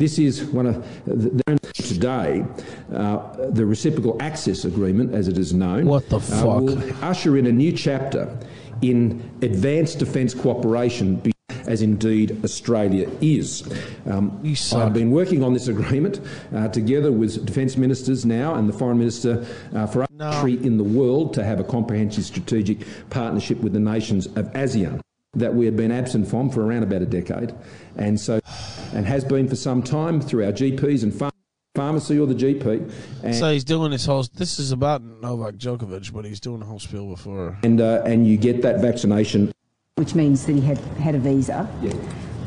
This is one of the, today uh, the reciprocal access agreement, as it is known. What the uh, will usher in a new chapter in advanced defence cooperation. As indeed Australia is. Um, I've been working on this agreement uh, together with defence ministers now and the foreign minister uh, for our country in the world to have a comprehensive strategic partnership with the nations of ASEAN that we had been absent from for around about a decade, and so and has been for some time through our GPs and pharm- pharmacy or the GP. And, so he's doing this whole. This is about Novak Djokovic, but he's doing the whole spiel before. and, uh, and you get that vaccination. which means that he had had a visa. Yeah.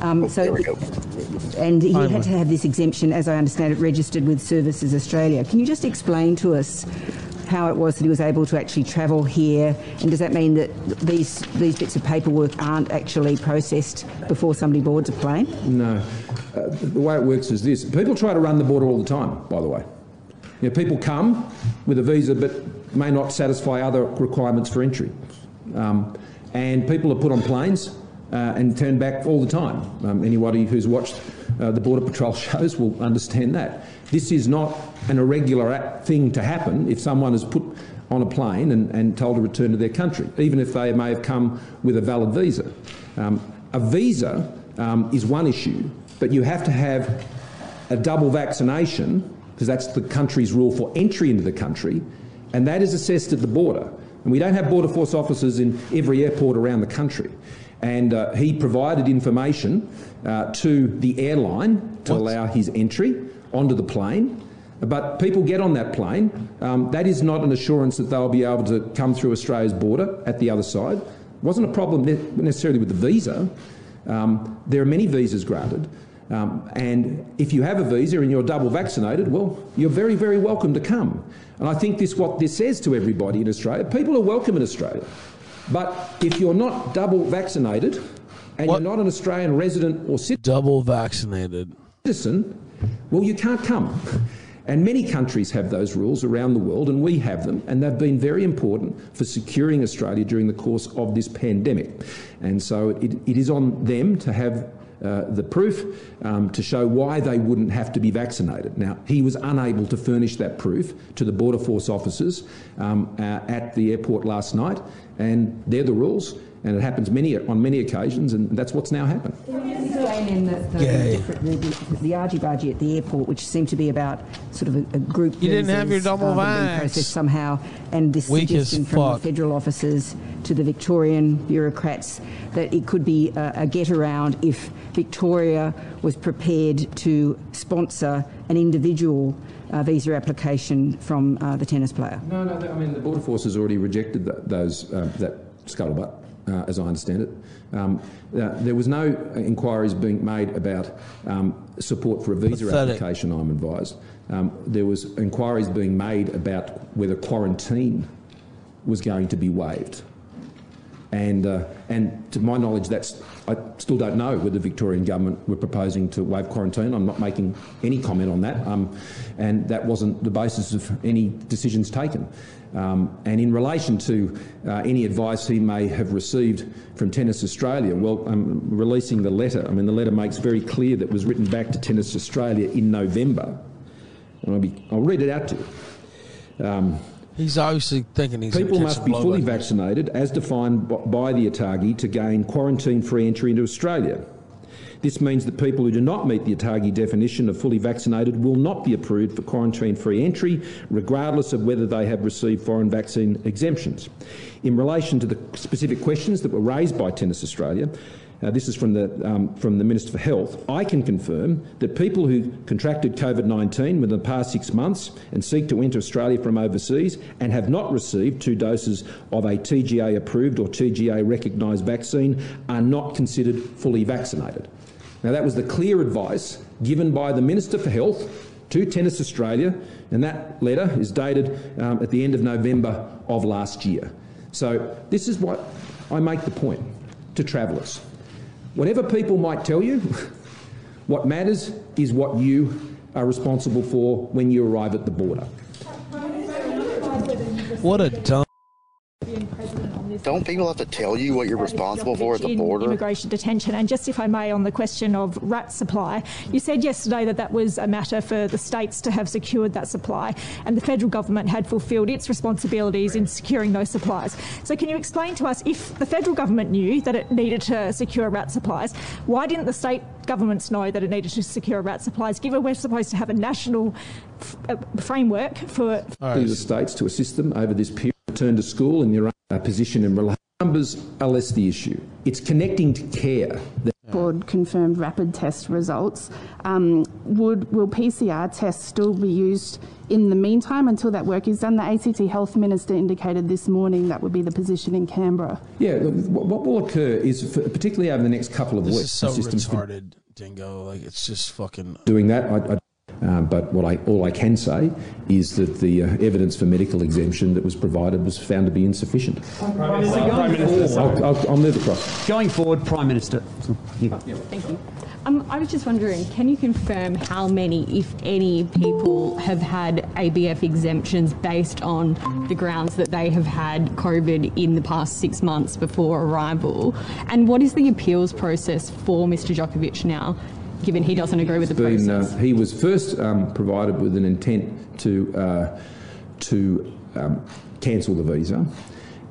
Um, so, and he Finally. had to have this exemption, as I understand it, registered with Services Australia. Can you just explain to us how it was that he was able to actually travel here? And does that mean that these these bits of paperwork aren't actually processed before somebody boards a plane? No, uh, the way it works is this: people try to run the border all the time. By the way, you know, people come with a visa but may not satisfy other requirements for entry, um, and people are put on planes uh, and turned back all the time. Um, anybody who's watched uh, the Border Patrol shows will understand that. This is not an irregular thing to happen if someone is put on a plane and, and told to return to their country, even if they may have come with a valid visa. Um, a visa um, is one issue, but you have to have a double vaccination, because that's the country's rule for entry into the country, and that is assessed at the border. And we don't have Border Force officers in every airport around the country. And uh, he provided information uh, to the airline to allow his entry onto the plane. But people get on that plane. Um, that is not an assurance that they'll be able to come through Australia's border at the other side. It wasn't a problem necessarily with the visa. Um, there are many visas granted. Um, and if you have a visa and you're double vaccinated, well, you're very, very welcome to come. And I think this what this says to everybody in Australia. People are welcome in Australia. But if you're not double vaccinated and you're not an Australian resident or citizen, double vaccinated citizen, well, you can't come. And many countries have those rules around the world, and we have them, and they've been very important for securing Australia during the course of this pandemic. And so it, it is on them to have uh, the proof um, to show why they wouldn't have to be vaccinated. Now, he was unable to furnish that proof to the Border Force officers um, uh, at the airport last night, and they're the rules, and it happens many on many occasions, and that's what's now happened. Explain the, the, Gay. the, the, the argy-bargy at the airport, which seemed to be about sort of a, a group. You didn't have your double um, that had been vax. processed somehow, and this Weak as suggestion from the federal officers to the Victorian bureaucrats that it could be a, a get around if Victoria was prepared to sponsor an individual uh, visa application from uh, the tennis player. No, no. I mean, the Border Force has already rejected that, those um, that scuttlebutt, uh, as I understand it. Um, uh, there was no inquiries being made about um, support for a visa Pathetic. application. I'm advised. Um, there was inquiries being made about whether quarantine was going to be waived. And, uh, and to my knowledge, that's, I still don't know whether the Victorian government were proposing to waive quarantine. I'm not making any comment on that. Um, and that wasn't the basis of any decisions taken. Um, and in relation to uh, any advice he may have received from Tennis Australia, well, I'm releasing the letter. I mean, the letter makes very clear that it was written back to Tennis Australia in November. And I'll, be, I'll read it out to you. Um, He's obviously thinking he's People must be fully vaccinated as defined by the ATAGI to gain quarantine free entry into Australia. This means that people who do not meet the ATAGI definition of fully vaccinated will not be approved for quarantine free entry, regardless of whether they have received foreign vaccine exemptions. In relation to the specific questions that were raised by Tennis Australia, uh, this is from the, um, from the Minister for Health, I can confirm that people who contracted COVID 19 within the past six months and seek to enter Australia from overseas and have not received two doses of a TGA approved or TGA recognised vaccine are not considered fully vaccinated. Now, that was the clear advice given by the Minister for Health to Tennis Australia, and that letter is dated um, at the end of November of last year. So, this is what I make the point to travellers. Whatever people might tell you, what matters is what you are responsible for when you arrive at the border. What a dumb. Don't people have to tell you what you're responsible for at the border? Immigration detention. And just if I may, on the question of rat supply, you said yesterday that that was a matter for the states to have secured that supply, and the federal government had fulfilled its responsibilities in securing those supplies. So, can you explain to us if the federal government knew that it needed to secure rat supplies, why didn't the state governments know that it needed to secure rat supplies, given we're supposed to have a national f- uh, framework for to the states to assist them over this period, return to school and their own uh, position and relation. Numbers are less the issue. It's connecting to care. board confirmed rapid test results. Um, would will PCR tests still be used in the meantime until that work is done? The ACT Health Minister indicated this morning that would be the position in Canberra. Yeah, look, what what will occur is, for, particularly over the next couple of This weeks, is so the systems for retarded, Dingo. Like it's just fucking. doing that. I, I, um, but what I, all I can say is that the uh, evidence for medical exemption that was provided was found to be insufficient. Prime Minister, Prime Minister, I'll, I'll, I'll move across. Going forward, Prime Minister. Thank you. Um, I was just wondering, can you confirm how many, if any, people have had ABF exemptions based on the grounds that they have had COVID in the past six months before arrival? And what is the appeals process for Mr Djokovic now, given he doesn't agree with the been, process? uh, he was first um, provided with an intent to uh, to um, cancel the visa,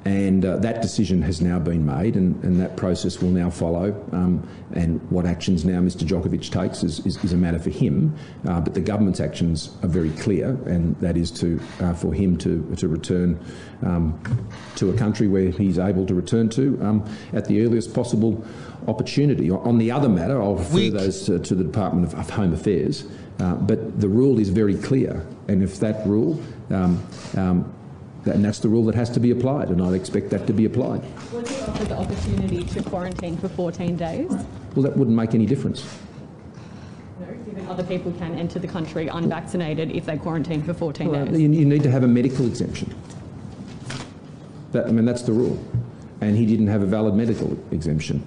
and uh, that decision has now been made, and, and that process will now follow. Um, and what actions now Mr. Djokovic takes is, is, is a matter for him, uh, but the government's actions are very clear, and that is to uh, for him to to return um, to a country where he's able to return to um, at the earliest possible opportunity. On the other matter, I'll refer those to, to the Department of, of Home Affairs. Uh, but the rule is very clear, and if that rule, um, um, and that's the rule that has to be applied, and I'd expect that to be applied. Was he offered the opportunity to quarantine for 14 days? Well, that wouldn't make any difference. No, other people can enter the country unvaccinated if they quarantine for 14 Well, days. you, you need to have a medical exemption. That, I mean, that's the rule, and he didn't have a valid medical exemption.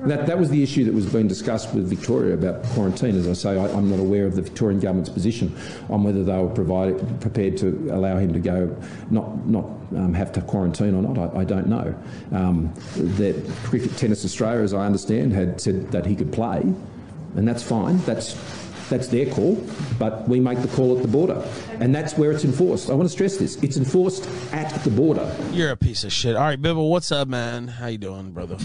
That, that was the issue that was being discussed with Victoria about quarantine. As I say, I, I'm not aware of the Victorian government's position on whether they were provided, prepared to allow him to go, not not um, have to quarantine or not. I, I don't know. Um, that Cricket Tennis Australia, as I understand, had said that he could play, and that's fine. That's that's their call, but we make the call at the border, and that's where it's enforced. I want to stress this: it's enforced at the border. You're a piece of shit. All right, Bibble, what's up, man? How you doing, brother?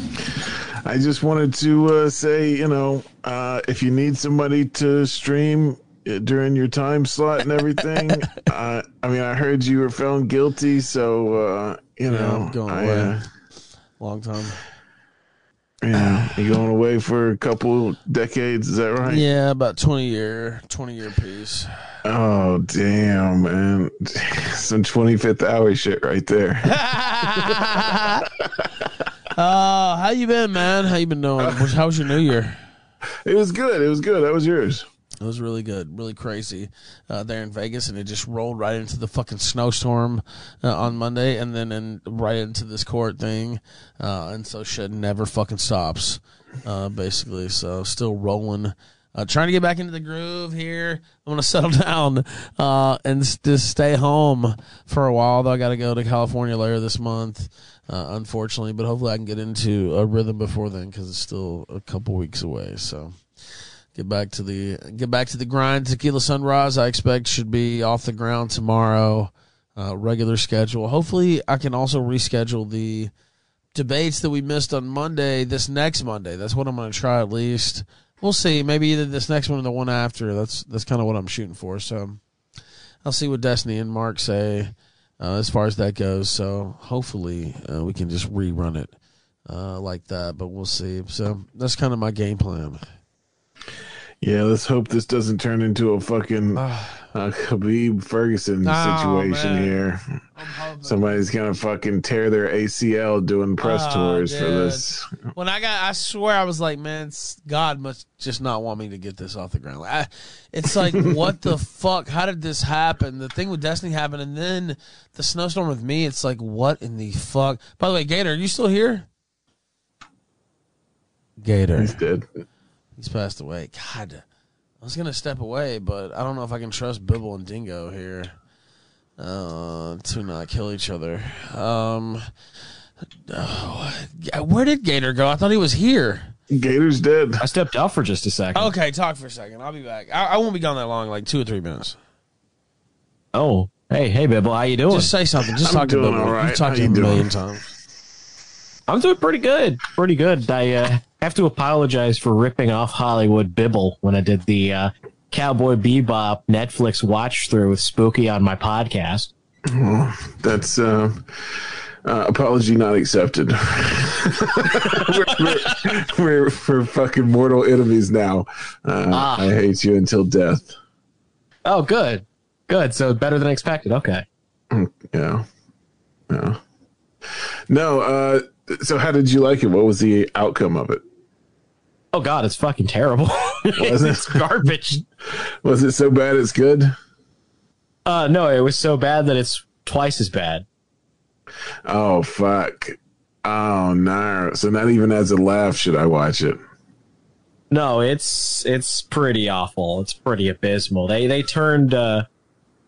I just wanted to uh, say, you know, uh, if you need somebody to stream uh, during your time slot and everything, uh, I mean, I heard you were found guilty, so uh, you Yeah, know, I'm going away. uh, Long time. yeah, you going away for a couple decades? Is that right? Yeah, about twenty year, twenty year piece. Oh damn, man! Some twenty fifth hour shit right there. Uh, how you been, man? How you been doing? How was your New Year? It was good. It was good. That was yours? It was really good, really crazy uh, there in Vegas, and it just rolled right into the fucking snowstorm uh, on Monday, and then in, right into this court thing, uh, and so shit never fucking stops, uh, basically. So still rolling, uh, trying to get back into the groove here. I'm gonna settle down uh, and just stay home for a while. Though I got to go to California later this month, uh, unfortunately, but hopefully I can get into a rhythm before then because it's still a couple weeks away. So get back to the get back to the grind. Tequila Sunrise, I expect, should be off the ground tomorrow. Uh, regular schedule. Hopefully, I can also reschedule the debates that we missed on Monday. This next Monday, that's what I'm going to try at least. We'll see. Maybe either this next one or the one after. That's that's kind of what I'm shooting for. So I'll see what Destiny and Mark say uh, as far as that goes. So hopefully, uh, we can just rerun it uh, like that, but we'll see. So that's kind of my game plan. Yeah, let's hope this doesn't turn into a fucking uh, Khabib Ferguson Oh, situation man. here. Somebody's gonna fucking tear their ACL doing press Oh, tours for this. When I got, I swear, I was like, man, God must just not want me to get this off the ground. Like, I, it's like, what the fuck? How did this happen? The thing with Destiny happened, and then the snowstorm with me. It's like, what in the fuck? By the way, Gator, are you still here? Gator, He's dead. He's passed away. God, I was gonna step away, but I don't know if I can trust Bibble and Dingo here uh, to not kill each other. Um, oh, where did Gator go? I thought he was here. Gator's dead. I stepped out for just a second. Okay, talk for a second. I'll be back. I, I won't be gone that long, like two or three minutes. Oh, hey, hey, Bibble, how you doing? Just say something. Just I'm talk to doing Bibble. all right. You've talked How to him you a million times. I'm doing pretty good. Pretty good. I uh, have to apologize for ripping off Hollywood Bibble when I did the uh, Cowboy Bebop Netflix watch through with Spooky on my podcast. Oh, that's uh, uh, apology not accepted. we're, we're, we're, we're fucking mortal enemies now. Uh, Ah. I hate you until death. Oh, good. Good. So better than expected. Okay. Yeah. Yeah. No, uh, so how did you like it? What was the outcome of it? Oh, God, it's fucking terrible. Was it? it's garbage. Was it so bad it's good? Uh, no, it was so bad that it's twice as bad. Oh, fuck. Oh, no. So not even as a laugh should I watch it. No, it's it's pretty awful. It's pretty abysmal. They they turned uh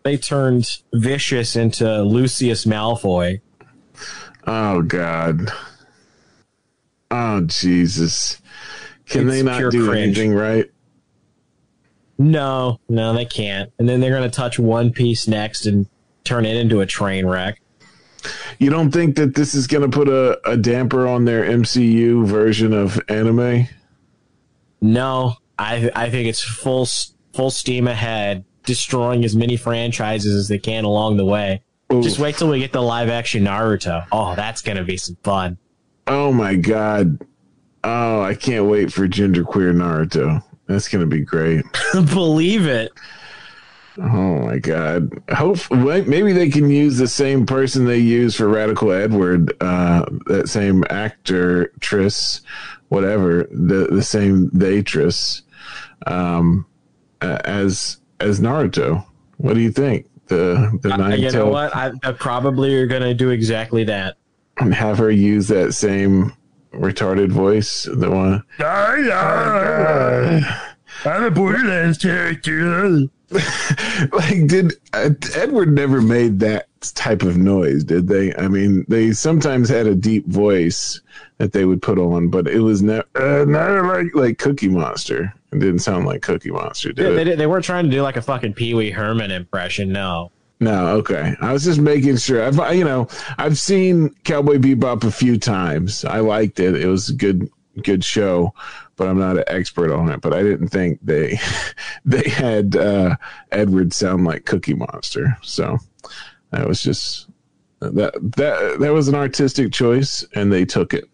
they turned vicious into Lucius Malfoy. Oh, God. Oh, Jesus. Can they not do cringe. anything right? No, no, they can't. And then they're gonna touch One Piece next and turn it into a train wreck. You don't think that this is going to put a, a damper on their MCU version of anime? No, I I think it's full full steam ahead, destroying as many franchises as they can along the way. Just wait till we get the live action Naruto. Oh, that's gonna be some fun. Oh my god. Oh, I can't wait for genderqueer Naruto. That's going to be great. Believe it. Oh my god. Hope maybe they can use the same person they use for Radical Edward, uh, that same actor, Tris, whatever, the the same theytress, um, a- as as Naruto. What do you think? The the Uh, nine you know what? I, I probably are gonna do exactly that. and have her use that same retarded voice, the one. I'm a Borderlands character. like did uh, edward never made that type of noise did they i mean they sometimes had a deep voice that they would put on but it was never uh, not like like cookie monster it didn't sound like cookie monster did They, it they, they weren't trying to do like a fucking Pee Wee Herman impression. No. No okay. I was just making sure. I've you know i've seen cowboy bebop a few times. I liked it. It was a good good show but i'm not an expert on it. But i didn't think they they had uh edward sound like cookie monster. So that was just that that that was an artistic choice and they took it.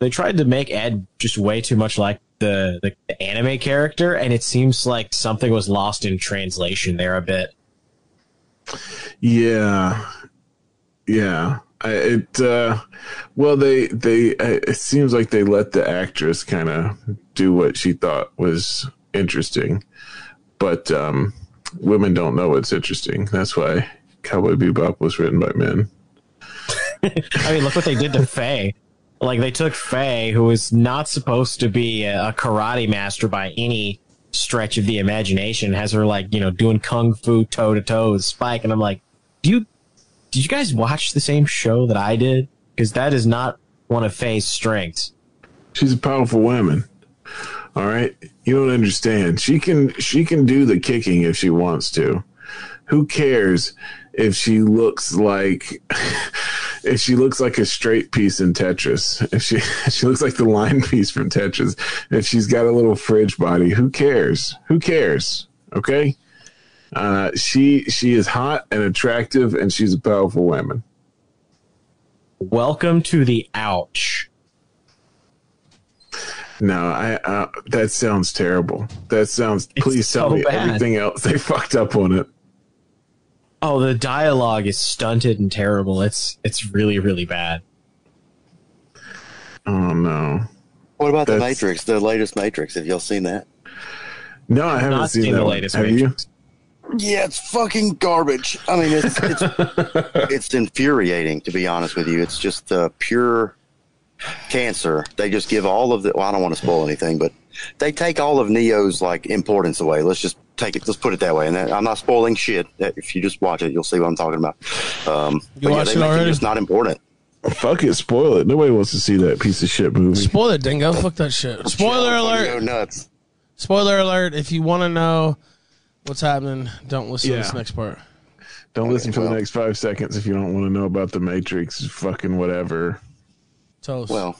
They tried to make Ed just way too much like the, the, the anime character, and it seems like something was lost in translation there a bit. Yeah, yeah. I, it uh, well, they they it seems like they let the actress kind of do what she thought was interesting, but um, women don't know what's interesting. That's why Cowboy Bebop was written by men. I mean, look what they did to Faye. Like they took Faye, who was not supposed to be a karate master by any stretch of the imagination, has her like you know doing kung fu toe to toe with Spike, and I'm like, do you did you guys watch the same show that I did? Because that is not one of Faye's strengths. She's a powerful woman. All right, you don't understand. She can she can do the kicking if she wants to. Who cares if she looks like if she looks like a straight piece in Tetris? If she she looks like the line piece from Tetris. If she's got a little fridge body, who cares? Who cares? Okay. Uh, she she is hot and attractive, and she's a powerful woman. Welcome to the ouch. No, I uh, that sounds terrible. That sounds. Please tell so me bad. everything else they fucked up on it. Oh, the dialogue is stunted and terrible. It's it's really really bad. Oh no. What about the Matrix, the latest Matrix? Have y'all seen that? No, I haven't seen, seen that the one. latest Have Matrix. Yeah, it's fucking garbage. I mean, it's it's, it's infuriating to be honest with you. It's just uh, pure cancer. They just give all of the. Well, I don't want to spoil anything, but they take all of Neo's like importance away. Let's just take it. Let's put it that way. And that, I'm not spoiling shit. If you just watch it, you'll see what I'm talking about. Um, You but yeah, watched they it make already? just not important. Fuck it, spoil it. Nobody wants to see that piece of shit movie. Spoil it, dingo. Fuck that shit. Spoiler Go alert. nuts. Spoiler alert. If you want to know what's happening, don't listen to this next part. Don't listen for well. the next five seconds if you don't want to know about the Matrix. Fucking whatever. Toast. Well,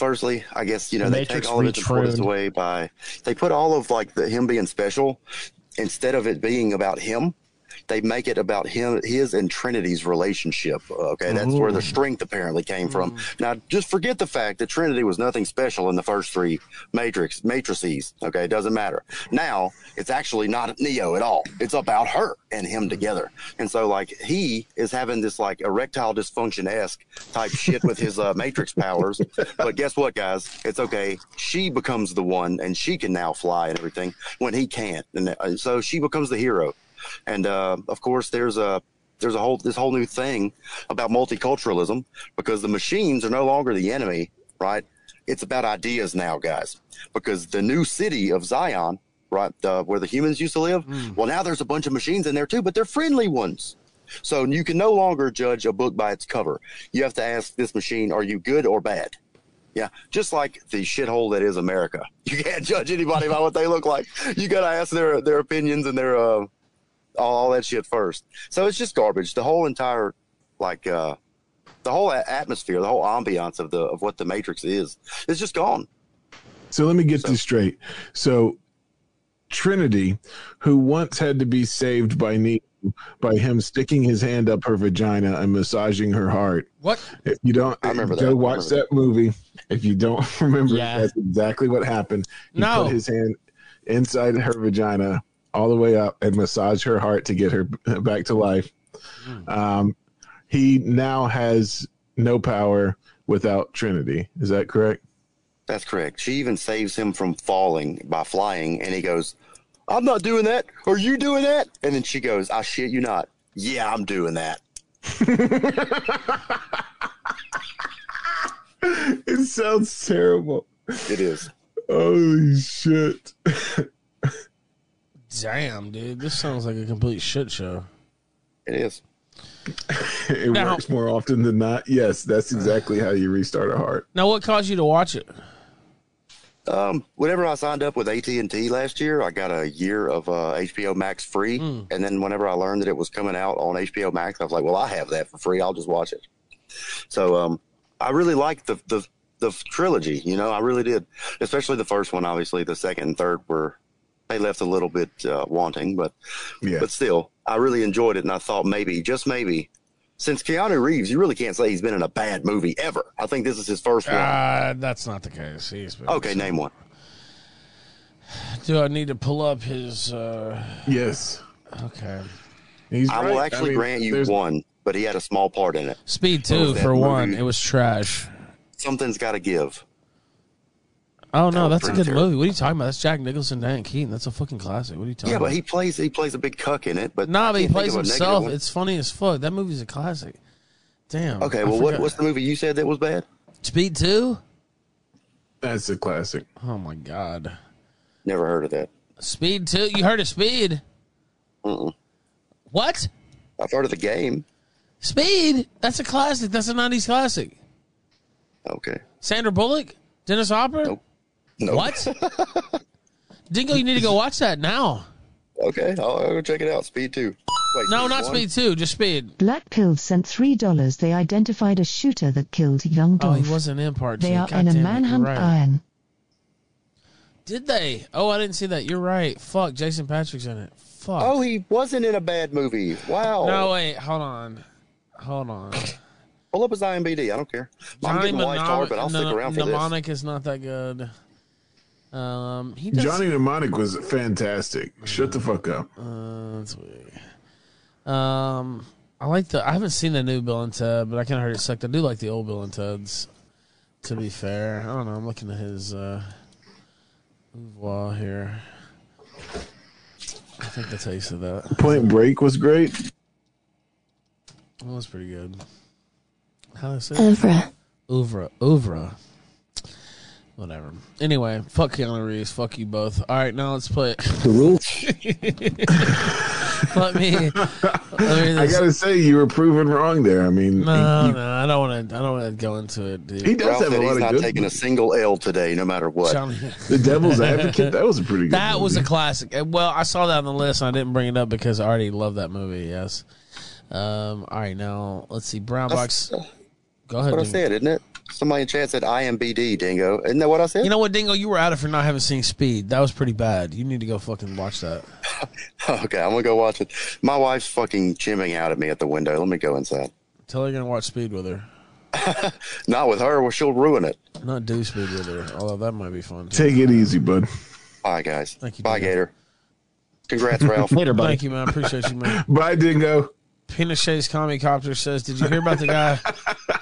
firstly, I guess you know The they Matrix take all of its importance away by they put all of like the him being special instead of it being about him. They make it about him, his and Trinity's relationship. Okay, that's where the strength apparently came from. Now, just forget the fact that Trinity was nothing special in the first three Matrix matrices. Okay, it doesn't matter. Now it's actually not Neo at all. It's about her and him together. And so, like, he is having this like erectile dysfunction esque type shit with his uh, Matrix powers. But guess what, guys? It's okay. She becomes the one, and she can now fly and everything when he can't. And uh, so she becomes the hero. And uh, of course, there's a there's a whole this whole new thing about multiculturalism because the machines are no longer the enemy, right? It's about ideas now, guys. Because the new city of Zion, right, uh, where the humans used to live, well, now there's a bunch of machines in there too, but they're friendly ones. So you can no longer judge a book by its cover. You have to ask this machine, are you good or bad? Yeah, just like the shithole that is America. You can't judge anybody by what they look like. You got to ask their their opinions and their uh, all, all that shit first. So it's just garbage. The whole entire like uh, the whole atmosphere, the whole ambiance of the of what the Matrix is, is just gone. So let me get this straight. So Trinity, who once had to be saved by Neo by him sticking his hand up her vagina and massaging her heart. What? If you don't, I remember go that. I watch remember that movie. If you don't remember, Yeah. that's exactly what happened. He No. put his hand inside her vagina all the way up and massage her heart to get her back to life. Hmm. Um, he now has no power without Trinity. Is that correct? That's correct. She even saves him from falling by flying, and he goes, "I'm not doing that. Are you doing that?" And then she goes, "I shit you not. Yeah, I'm doing that." It sounds terrible. It is. Holy shit. Damn, dude. This sounds like a complete shit show. It is. it Now- works more often than not. Yes, that's exactly how you restart a heart. Now, what caused you to watch it? Um, whenever I signed up with AT and T last year, I got a year of uh, HBO Max free, and then whenever I learned that it was coming out on HBO Max, I was like, "Well, I have that for free. I'll just watch it." So, um, I really liked the the the trilogy. You know, I really did, especially the first one. Obviously, the second and third were they left a little bit uh, wanting, but Yeah. but still, I really enjoyed it, and I thought maybe, just maybe. Since Keanu Reeves, you really can't say he's been in a bad movie ever. I think this is his first one. Uh, that's not the case. He's been okay, name one. Do I need to pull up his? uh Yes. Okay. He's I right. will actually mean, grant you there's- one, but he had a small part in it. Speed two was that for one. movie? It was trash. Something's got to give. Oh no, that's a good terrible. movie. What are you talking about? That's Jack Nicholson, Diane Keaton. That's a fucking classic. What are you talking Yeah, about? but he plays he plays a big cuck in it. But Nah, but he plays a negative himself. It's funny as fuck. That movie's a classic. Damn. Okay, I well, what, what's the movie you said that was bad? Speed two? That's a classic. Oh my god. Never heard of that. Speed two? You heard of Speed? Mm-mm. What? I've heard of the game. Speed? That's a classic. That's a '90s classic. Okay. Sandra Bullock, Dennis Hopper. Nope. Nope. What? Dingo, you need to go watch that now. Okay, I'll, I'll go check it out. Speed two. Wait, No, not one? Speed two, just Speed. Black Pills sent three dollars. They identified a shooter that killed young Oh, he wasn't in part two. they are God in a damn it, manhunt right. iron. Did they? Oh, I didn't see that. You're right. Fuck, Jason Patric's in it. Fuck. Oh, he wasn't in a bad movie. Wow. No, wait. Hold on. Hold on. Pull up his IMBD. I don't care. I'm Johnny getting wife hard, but I'll stick around for this. Mnemonic is not that good. Um, he does, Johnny Mnemonic was fantastic. Shut the fuck up. Uh, that's weird. Um, I like the. I haven't seen the new Bill and Ted, but I kind of heard it sucked. I do like the old Bill and Ted's. To be fair, I don't know. I'm looking at his uh, oeuvre here. I think the taste of that Point Break was great. that was pretty good. How do I say? Oeuvre. Oeuvre. Oeuvre. Whatever. Anyway, fuck Keanu Reeves. Fuck you both. All right, now let's play. The rules. let me. Let me I gotta say, you were proven wrong there. I mean, No, he- no, I don't want to. I don't want to go into it, dude. He does Ralph have a lot he's of not good taking a single L today, no matter what. Johnny- The Devil's Advocate. That was a pretty good. That was a classic. Uh, Well, I saw that on the list. and I didn't bring it up because I already love that movie. Yes. Um. All right. Now let's see. Brown box. That's- Go That's ahead. what I said, isn't it? Somebody in chat said IMBD, Dingo. Isn't that what I said? You know what, Dingo? You were out of for not having seen Speed. That was pretty bad. You need to go fucking watch that. okay, I'm gonna go watch it. My wife's fucking chimming out at me at the window. Let me go inside. Tell her you're gonna watch Speed with her. Not with her, well, she'll ruin it. Not do Speed with her. Although that might be fun. Too. Take it easy, bud. Bye, guys. Thank you, Bye, Dingo. Gator. Congrats, Ralph. Thank you, man. I appreciate you, man. Bye, Dingo. Pinochet's Commie Copter says, Did you hear about the guy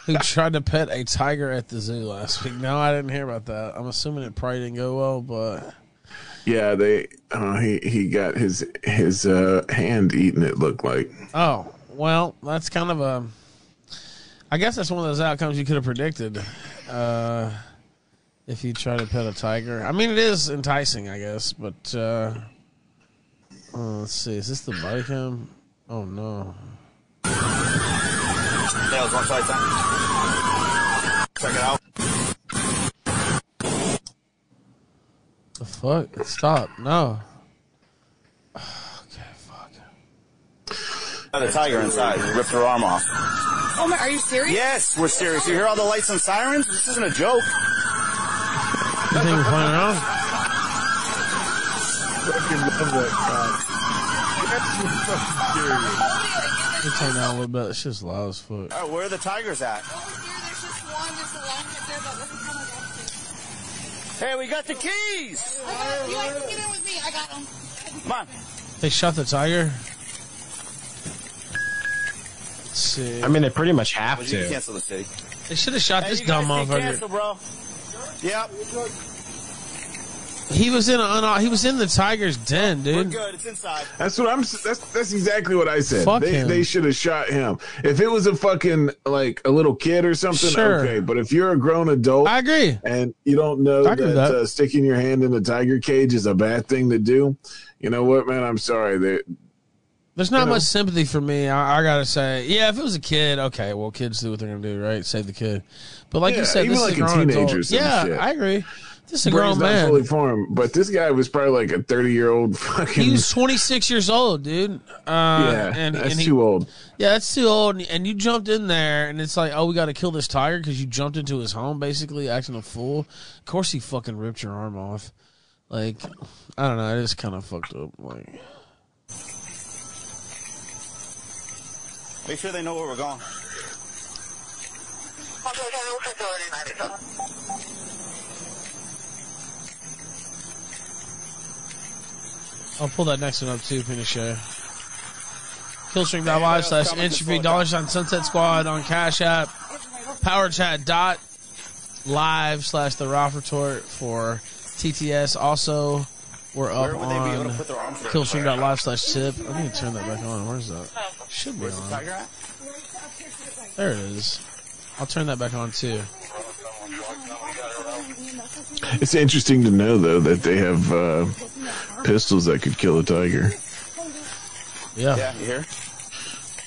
who tried to pet a tiger at the zoo last week? No, I didn't hear about that. I'm assuming it probably didn't go well, but Yeah, they. Uh, he he got his his uh, hand eaten. It looked like. oh, well, that's kind of a. I guess that's one of those outcomes you could have predicted. Uh, if you try to pet a tiger, I mean, it is enticing, I guess, but uh, uh, let's see. Is this the body cam? Oh no. Nails one side, son. Check it out. The fuck? Stop! No. Okay, Got a tiger inside. Ripped her arm off. Oh my, are you serious? Yes, we're serious. You hear all the lights and sirens? This isn't a joke. You think we're playing around? I Fucking love that cop. Let me turn down a little bit. It's just loud as fuck. All right, where are the tigers at? Hey, we got the keys. You guys can get in with me. I got them. Come on. They shot the tiger. Let's see. I mean, they pretty much have Well, you to. cancel the city. They should have shot Hey, this dumb guys can motherfucker. Cancel, bro. Yep. He was in a, he was in the tiger's den, dude. We're dude. good. It's inside. That's what I'm. That's that's exactly what I said. Fuck they him. they should have shot him. If it was a fucking like a little kid or something, Sure. okay. But if you're a grown adult, I agree. and you don't know that, that. Uh, sticking your hand in a tiger cage is a bad thing to do, you know what, man? I'm sorry. They, There's not You know? much sympathy for me. I, I gotta say, yeah, if it was a kid, okay, well, kids do what they're gonna do, right? Save the kid. But like Yeah, you said, even this like is a a grown teenager adult. some Yeah, shit. I agree. This is a brain's grown not man. fully formed, but this guy was probably like a 30 year old fucking. He was 26 years old, dude. Uh, yeah, and, that's and he, too old. Yeah, that's too old. And, and you jumped in there, and it's like, oh, we got to kill this tiger because you jumped into his home, basically acting a fool. Of course, he fucking ripped your arm off. Like, I don't know. I just kind of fucked up. Like, Make sure they know where we're going. I'll pull that next one up too, Pinochet. Killstream.live slash entropy dollar sign Sunset Squad on Cash App. Power Chat dot live slash the Ralph Retort for TTS. Also, we're up Where would they be able on to put their arms? Killstream.live slash tip. I need to turn that back on. Where's that? Should be on. There it is. I'll turn that back on too. It's interesting to know though that they have uh, pistols that could kill a tiger. Yeah. Yeah, you hear?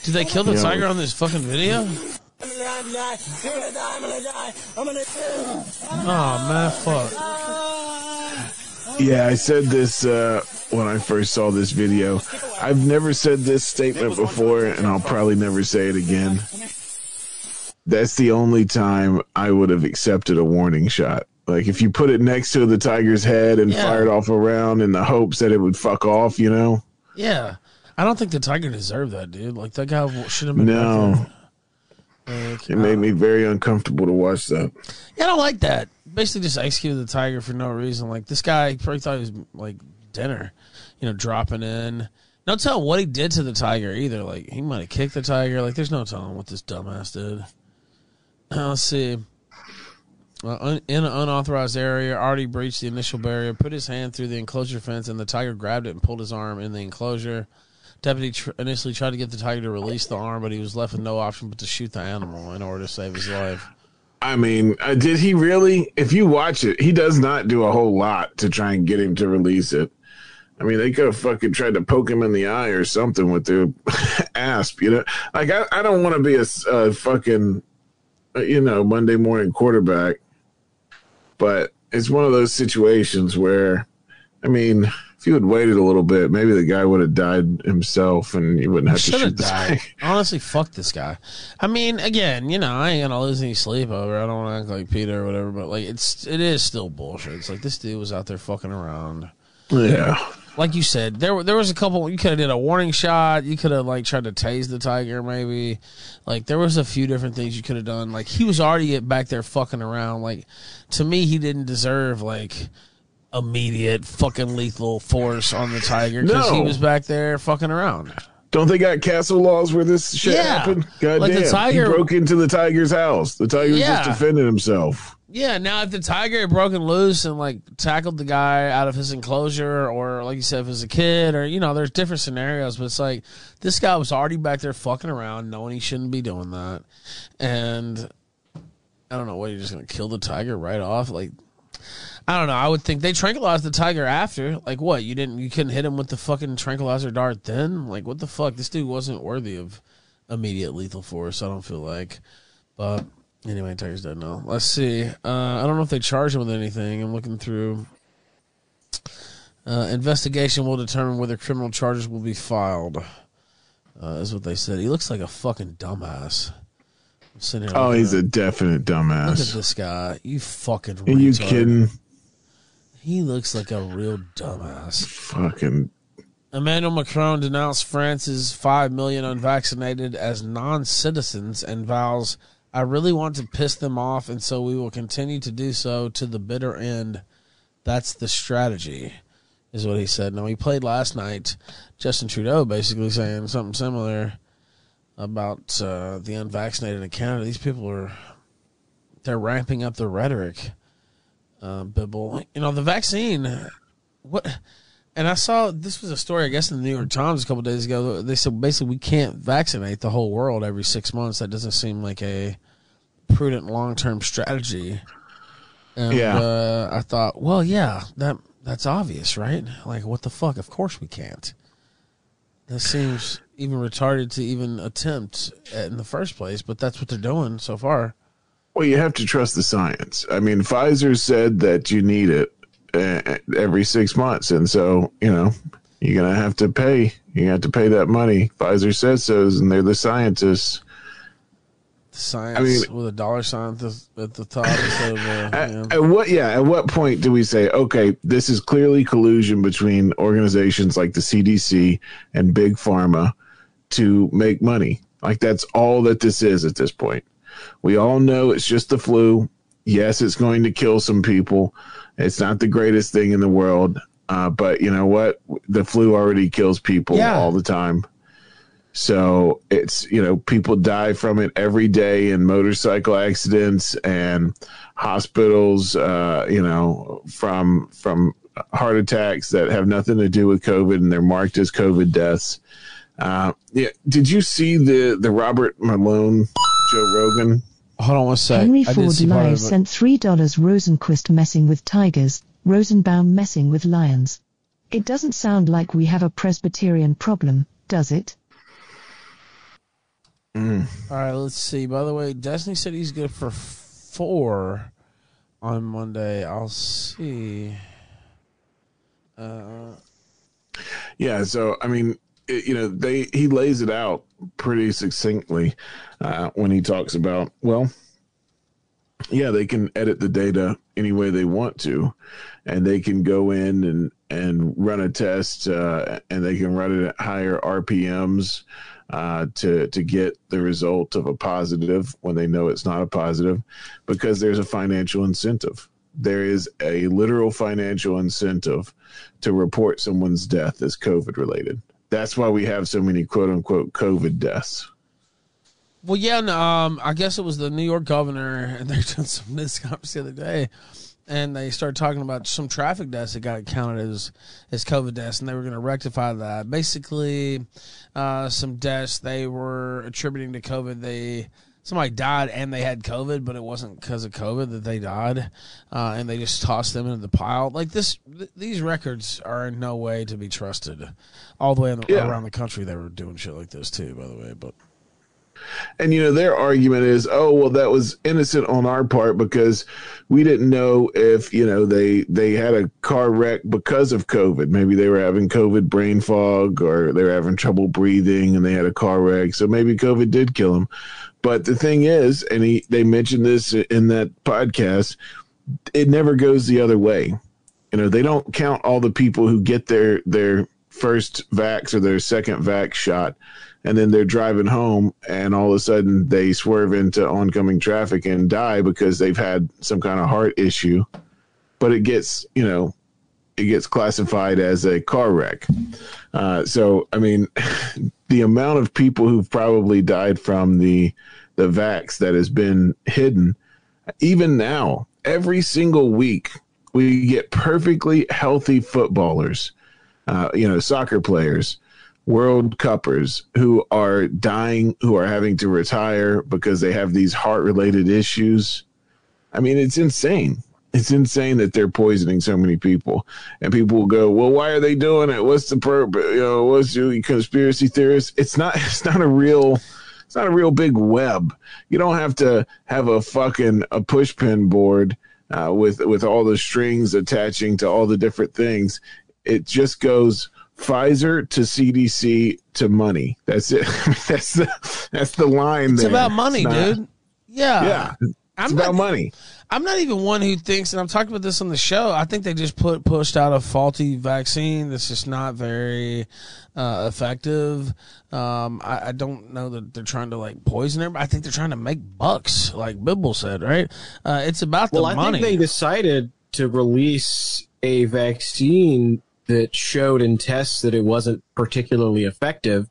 Did they kill the Yeah. tiger on this fucking video? Oh man, fuck. Yeah, I said this uh, when I first saw this video. I've never said this statement before, and I'll probably never say it again. That's the only time I would have accepted a warning shot. Like if you put it next to the tiger's head and Yeah. fired off a round in the hopes that it would fuck off, you know? Yeah. I don't think the tiger deserved that, dude. Like that guy should have been. No. Like, It made me very uncomfortable to watch that. Yeah, I don't like that. Basically, just executed the tiger for no reason. Like this guy probably thought he was like dinner, you know, dropping in. No telling what he did to the tiger either. Like he might have kicked the tiger. Like there's no telling what this dumbass did. Let's see. Uh, in an unauthorized area, already breached the initial barrier, put his hand through the enclosure fence, and the tiger grabbed it and pulled his arm in the enclosure. Deputy tr- initially tried to get the tiger to release the arm, but he was left with no option but to shoot the animal in order to save his life. I mean, uh, did he really? If you watch it, he does not do a whole lot to try and get him to release it. I mean, they could have fucking tried to poke him in the eye or something with their asp, you know? Like, I, I don't want to be a, a fucking, uh, you know, Monday morning quarterback, but it's one of those situations where, I mean, if you had waited a little bit, maybe the guy would have died himself and you wouldn't have to shoot died. thing. Honestly, fuck this guy. I mean, again, you know, I ain't gonna lose any sleep over. I don't want to act like Peter or whatever, but like, it's it is still bullshit. It's like this dude was out there fucking around. Yeah. Like you said, there there was a couple. You could have did a warning shot. You could have like tried to tase the tiger, maybe. Like there was a few different things you could have done. Like he was already back there fucking around. Like to me, he didn't deserve like immediate fucking lethal force on the tiger because he was back there fucking around. Don't they got castle laws where this shit Yeah. happened? God Like the damn. tiger- he broke into the tiger's house. The tiger was Yeah. just defending himself. Yeah, now if the tiger had broken loose and like tackled the guy out of his enclosure, or like you said, if it was a kid, or you know, there's different scenarios, but it's like this guy was already back there fucking around, knowing he shouldn't be doing that, and I don't know what you're just gonna kill the tiger right off, like. I don't know. I would think they tranquilized the tiger after. Like, what? You didn't? You couldn't hit him with the fucking tranquilizer dart then? Like, what the fuck? This dude wasn't worthy of immediate lethal force. I don't feel like. But anyway, tiger's dead now. Let's see. Uh, I don't know if they charge him with anything. I'm looking through. Uh, investigation will determine whether criminal charges will be filed. Uh, is what they said. He looks like a fucking dumbass. Sitting Oh, he's at- a definite dumbass. Look at this guy. You fucking. Are you kidding? He looks like a real dumbass. Fucking Emmanuel Macron denounced France's 5 million unvaccinated as non citizens and vows, I really want to piss them off, and so we will continue to do so to the bitter end. That's the strategy, is what he said. Now, he played last night, Justin Trudeau basically saying something similar about uh, the unvaccinated in Canada. These people are, they're ramping up the rhetoric, uh, Bibble. You know, the vaccine, what and I saw this was a story, I guess, in the New York Times a couple days ago. They said basically we can't vaccinate the whole world every six months. That doesn't seem like a prudent long term strategy. And Yeah. uh, I thought, well, yeah, that that's obvious, right? Like, what the fuck? Of course we can't. That seems even retarded to even attempt in the first place, but that's what they're doing so far. Well, you have to trust the science. I mean, Pfizer said that you need it uh, every six months, and so you know you're gonna have to pay. You have to pay that money. Pfizer says so, and they're the scientists. Science I mean- with a dollar sign at the, top instead of uh, yeah. At what? Yeah. At what point do we say, okay, this is clearly collusion between organizations like the CDC and big pharma to make money? Like that's all that this is at this point. We all know it's just the flu. Yes, it's going to kill some people. It's not the greatest thing in the world, uh, but you know what? The flu already kills people Yeah. all the time. So it's, you know, people die from it every day in motorcycle accidents and hospitals, uh, you know, from, from heart attacks that have nothing to do with COVID and they're marked as COVID deaths. Uh, yeah. Did you see the, the Robert Malone, Joe Rogan? Hold on one sec. Henry I did Ford see part Live of it. sent $3 Rosenquist messing with tigers, Rosenbaum messing with lions. It doesn't sound like we have a Presbyterian problem, does it? All right, let's see. By the way, Destiny said he's good for four on Monday. I'll see. Uh, Yeah, so I mean, it, you know, they he lays it out pretty succinctly uh, when he talks about well, yeah, they can edit the data any way they want to, and they can go in and and run a test, uh, and they can run it at higher RPMs uh, to to get the result of a positive when they know it's not a positive, because there's a financial incentive. There is a literal financial incentive to report someone's death as COVID related. That's why we have so many quote unquote COVID deaths. Well, yeah, and, um, I guess it was the New York governor, and they're doing some news conference the other day, and they started talking about some traffic deaths that got counted as as COVID deaths, and they were going to rectify that. Basically, uh, some deaths they were attributing to COVID. They somebody died and they had COVID, but it wasn't because of COVID that they died, uh, and they just tossed them into the pile. Like this, th- these records are in no way to be trusted. All the way in the, Yeah. around the country, they were doing shit like this too. By the way, but. And you know their argument is, oh well, that was innocent on our part because we didn't know if you know they they had a car wreck because of COVID. Maybe they were having COVID brain fog or they were having trouble breathing and they had a car wreck, so maybe COVID did kill them. But the thing is, and he they mentioned this in that podcast, it never goes the other way. You know, they don't count all the people who get their their first vax or their second vax shot and then they're driving home and all of a sudden they swerve into oncoming traffic and die because they've had some kind of heart issue. But it gets you know it gets classified as a car wreck. Uh, so i mean the amount of people who've probably died from the the vax that has been hidden even now every single week we get perfectly healthy footballers uh, you know soccer players World Cuppers who are dying, who are having to retire because they have these heart related issues. I mean, it's insane. It's insane that they're poisoning so many people. And people will go, well, why are they doing it? What's the purpose? You know, what's the conspiracy theorists? It's not, it's not a real, it's not a real big web. You don't have to have a fucking, a pushpin board uh, with, with all the strings attaching to all the different things. It just goes, Pfizer to CDC to money. That's it. that's the that's the line. It's there. about money, It's not- dude. Yeah. Yeah. It's I'm about not, money. I'm not even one who thinks, and I've talked about this on the show. I think they just put pushed out a faulty vaccine that's just not very uh, effective. Um, I, I don't know that they're trying to like poison everybody. I think they're trying to make bucks, like Bibble said, right? Uh, it's about the well, I money. think they decided to release a vaccine that showed in tests that it wasn't particularly effective.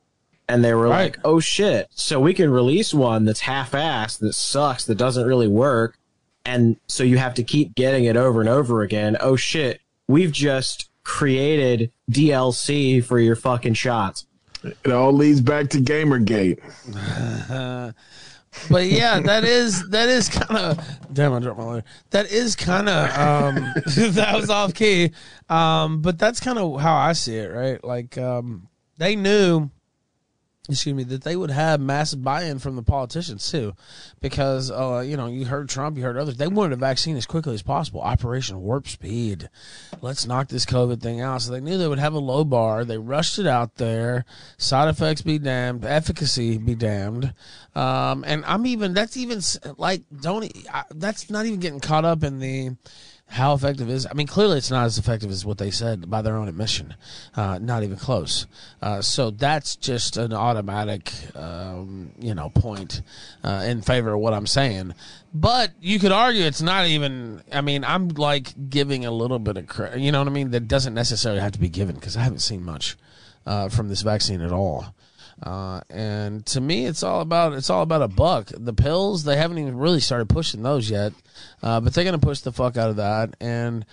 And they were like, oh shit. So we can release one that's half assed, that sucks, that doesn't really work. And so you have to keep getting it over and over again. Oh shit. We've just created DLC for your fucking shots. It all leads back to Gamergate. but yeah, that is that is kind of damn. I dropped my letter. That is kind of um, that was off key. Um, but that's kind of how I see it, right? Like um, they knew, excuse me, that they would have massive buy-in from the politicians too, because uh, you know you heard Trump, you heard others. They wanted a vaccine as quickly as possible. Operation Warp Speed. Let's knock this COVID thing out. So they knew they would have a low bar. They rushed it out there. Side effects be damned. Efficacy be damned. Um, and I'm even that's even like don't I, that's not even getting caught up in the how effective is. I mean, clearly it's not as effective as what they said by their own admission. Uh, not even close. Uh, so that's just an automatic, um, you know, point uh, in favor of what I'm saying. But you could argue it's not even. I mean, I'm like giving a little bit of credit. You know what I mean? That doesn't necessarily have to be given because I haven't seen much uh, from this vaccine at all. Uh, and to me, it's all about it's all about a buck. The pills they haven't even really started pushing those yet, uh, but they're gonna push the fuck out of that. And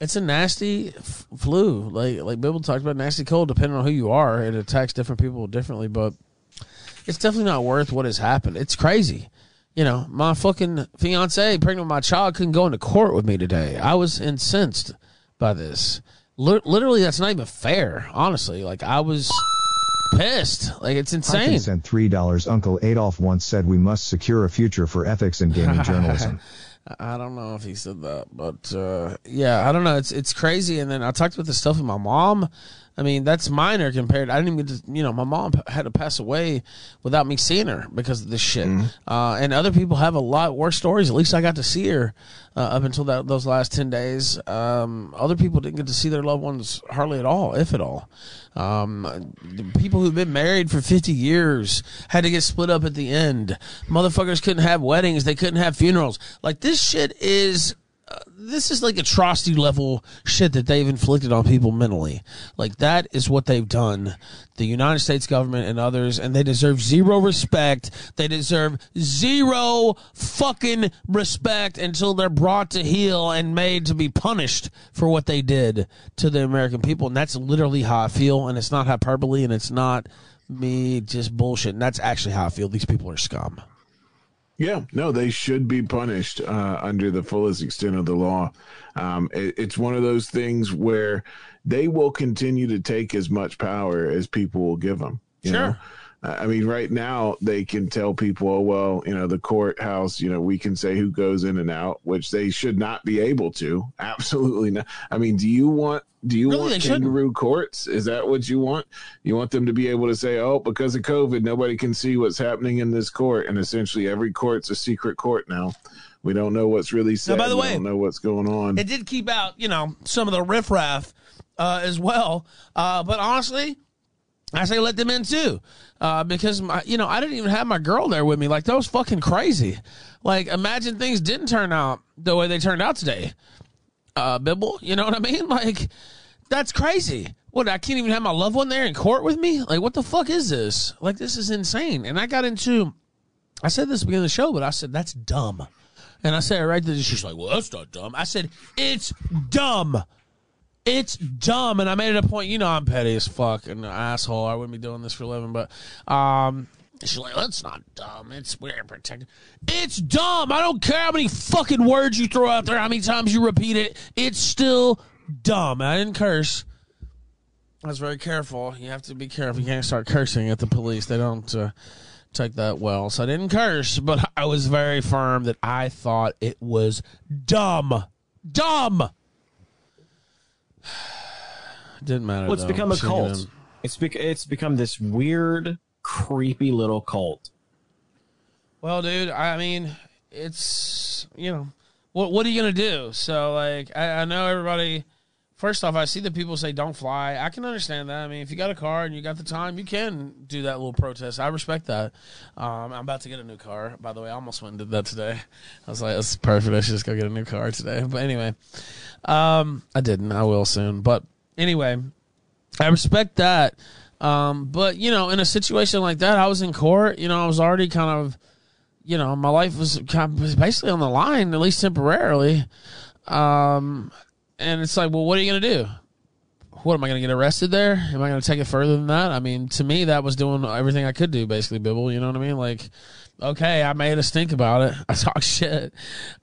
it's a nasty f- flu, like like Bibble talked about, nasty cold. Depending on who you are, it attacks different people differently. But it's definitely not worth what has happened. It's crazy. You know, my fucking fiance, pregnant with my child, couldn't go into court with me today. I was incensed by this. Lit- literally, that's not even fair. Honestly, like I was pissed. Like it's I insane. can send three dollars. Uncle Adolf once said we must secure a future for ethics in gaming journalism. I don't know if he said that, but uh, yeah, I don't know. It's it's crazy. And then I talked about this stuff with my mom. I mean, that's minor compared. I didn't even get to, you know, my mom had to pass away without me seeing her because of this shit. Uh, and other people have a lot worse stories. At least I got to see her uh, up until that, those last 10 days. Um, other people didn't get to see their loved ones hardly at all, if at all. Um, the people who've been married for 50 years had to get split up at the end. Motherfuckers couldn't have weddings. They couldn't have funerals. Like, this shit is this is like atrocity level shit that they've inflicted on people mentally. Like that is what they've done. The United States government and others, and they deserve zero respect. They deserve zero fucking respect until they're brought to heel and made to be punished for what they did to the American people. And that's literally how I feel. And it's not hyperbole, and it's not me just bullshit. And that's actually how I feel. These people are scum. Yeah, no, they should be punished uh, under the fullest extent of the law. Um, it, it's one of those things where they will continue to take as much power as people will give them. You Sure. Know? I mean, right now they can tell people, oh, well, you know, the courthouse, you know, we can say who goes in and out, which they should not be able to. Absolutely not. I mean, do you want do you Really, want they shouldn't. kangaroo courts? Is that what you want? You want them to be able to say, oh, because of COVID, nobody can see what's happening in this court, and essentially every court's a secret court now. We don't know what's really said. by the we way- don't know what's going on. It did keep out, you know, some of the riffraff uh, as well. Uh, but honestly, I say let them in too, uh, because my, you know I didn't even have my girl there with me. Like that was fucking crazy. Like imagine things didn't turn out the way they turned out today. Uh, Bibble, you know what I mean? Like that's crazy. What I can't even have my loved one there in court with me? Like what the fuck is this? Like this is insane. And I got into, I said this at the beginning of the show, but I said that's dumb. And I said it right there. She's like, well, that's not dumb. I said, it's dumb. It's dumb. And I made it a point. You know, I'm petty as fuck and an asshole. I wouldn't be doing this for a living. But um, she's like, that's not dumb. It's we're protected. It's dumb. I don't care how many fucking words you throw out there, how many times you repeat it. It's still dumb. I didn't curse. I was very careful. You have to be careful. You can't start cursing at the police. They don't uh, take that well. So I didn't curse, but I was very firm that I thought it was dumb. Dumb. Didn't matter. Well, it's though. become a She cult. him. It's bec- it's become this weird, creepy little cult. Well, dude, I mean, it's you know, what what are you gonna do? So like, I, I know everybody. First off, I see that people say don't fly. I can understand that. I mean, if you got a car and you got the time, you can do that little protest. I respect that. Um, I'm about to get a new car, by the way. I almost went and did that today. I was like, that's perfect. I should just go get a new car today. But anyway, um, I didn't. I will soon. But anyway, I respect that. Um, but you know, in a situation like that, I was in court. You know, I was already kind of, you know, my life was kind of basically on the line, at least temporarily. Um, and it's like, well, what are you gonna do? What am I gonna get arrested there? Am I gonna take it further than that? I mean, to me, that was doing everything I could do, basically, Bibble. You know what I mean? Like, okay, I made a stink about it. I talk shit,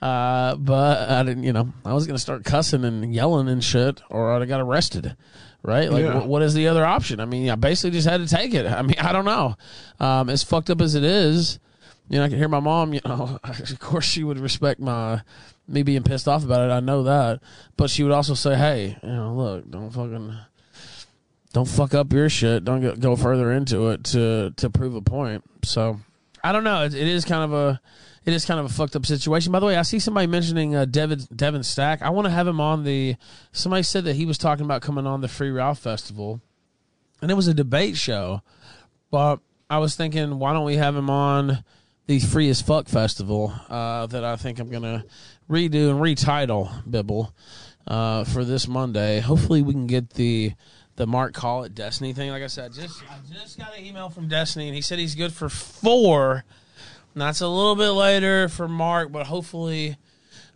uh, but I didn't. You know, I was gonna start cussing and yelling and shit, or I'd have got arrested. Right? Like, Yeah. wh- what is the other option? I mean, I basically just had to take it. I mean, I don't know. Um, as fucked up as it is, you know, I can hear my mom. You know, of course, she would respect my me being pissed off about it. I know that, but she would also say, "Hey, you know, look, don't fucking." Don't fuck up your shit. Don't go, go further into it to to prove a point. So I don't know. It, it is kind of a it is kind of a fucked up situation. By the way, I see somebody mentioning uh, Devin Devin Stack. I want to have him on the. Somebody said that he was talking about coming on the Free Ralph Festival, and it was a debate show. But I was thinking, why don't we have him on the Free as Fuck Festival uh, that I think I'm gonna redo and retitle Bibble uh, for this Monday. Hopefully, we can get the the Mark Call it Destiny thing. Like I said, just I just got an email from Destiny, and he said he's good for four. And that's a little bit later for Mark, but hopefully,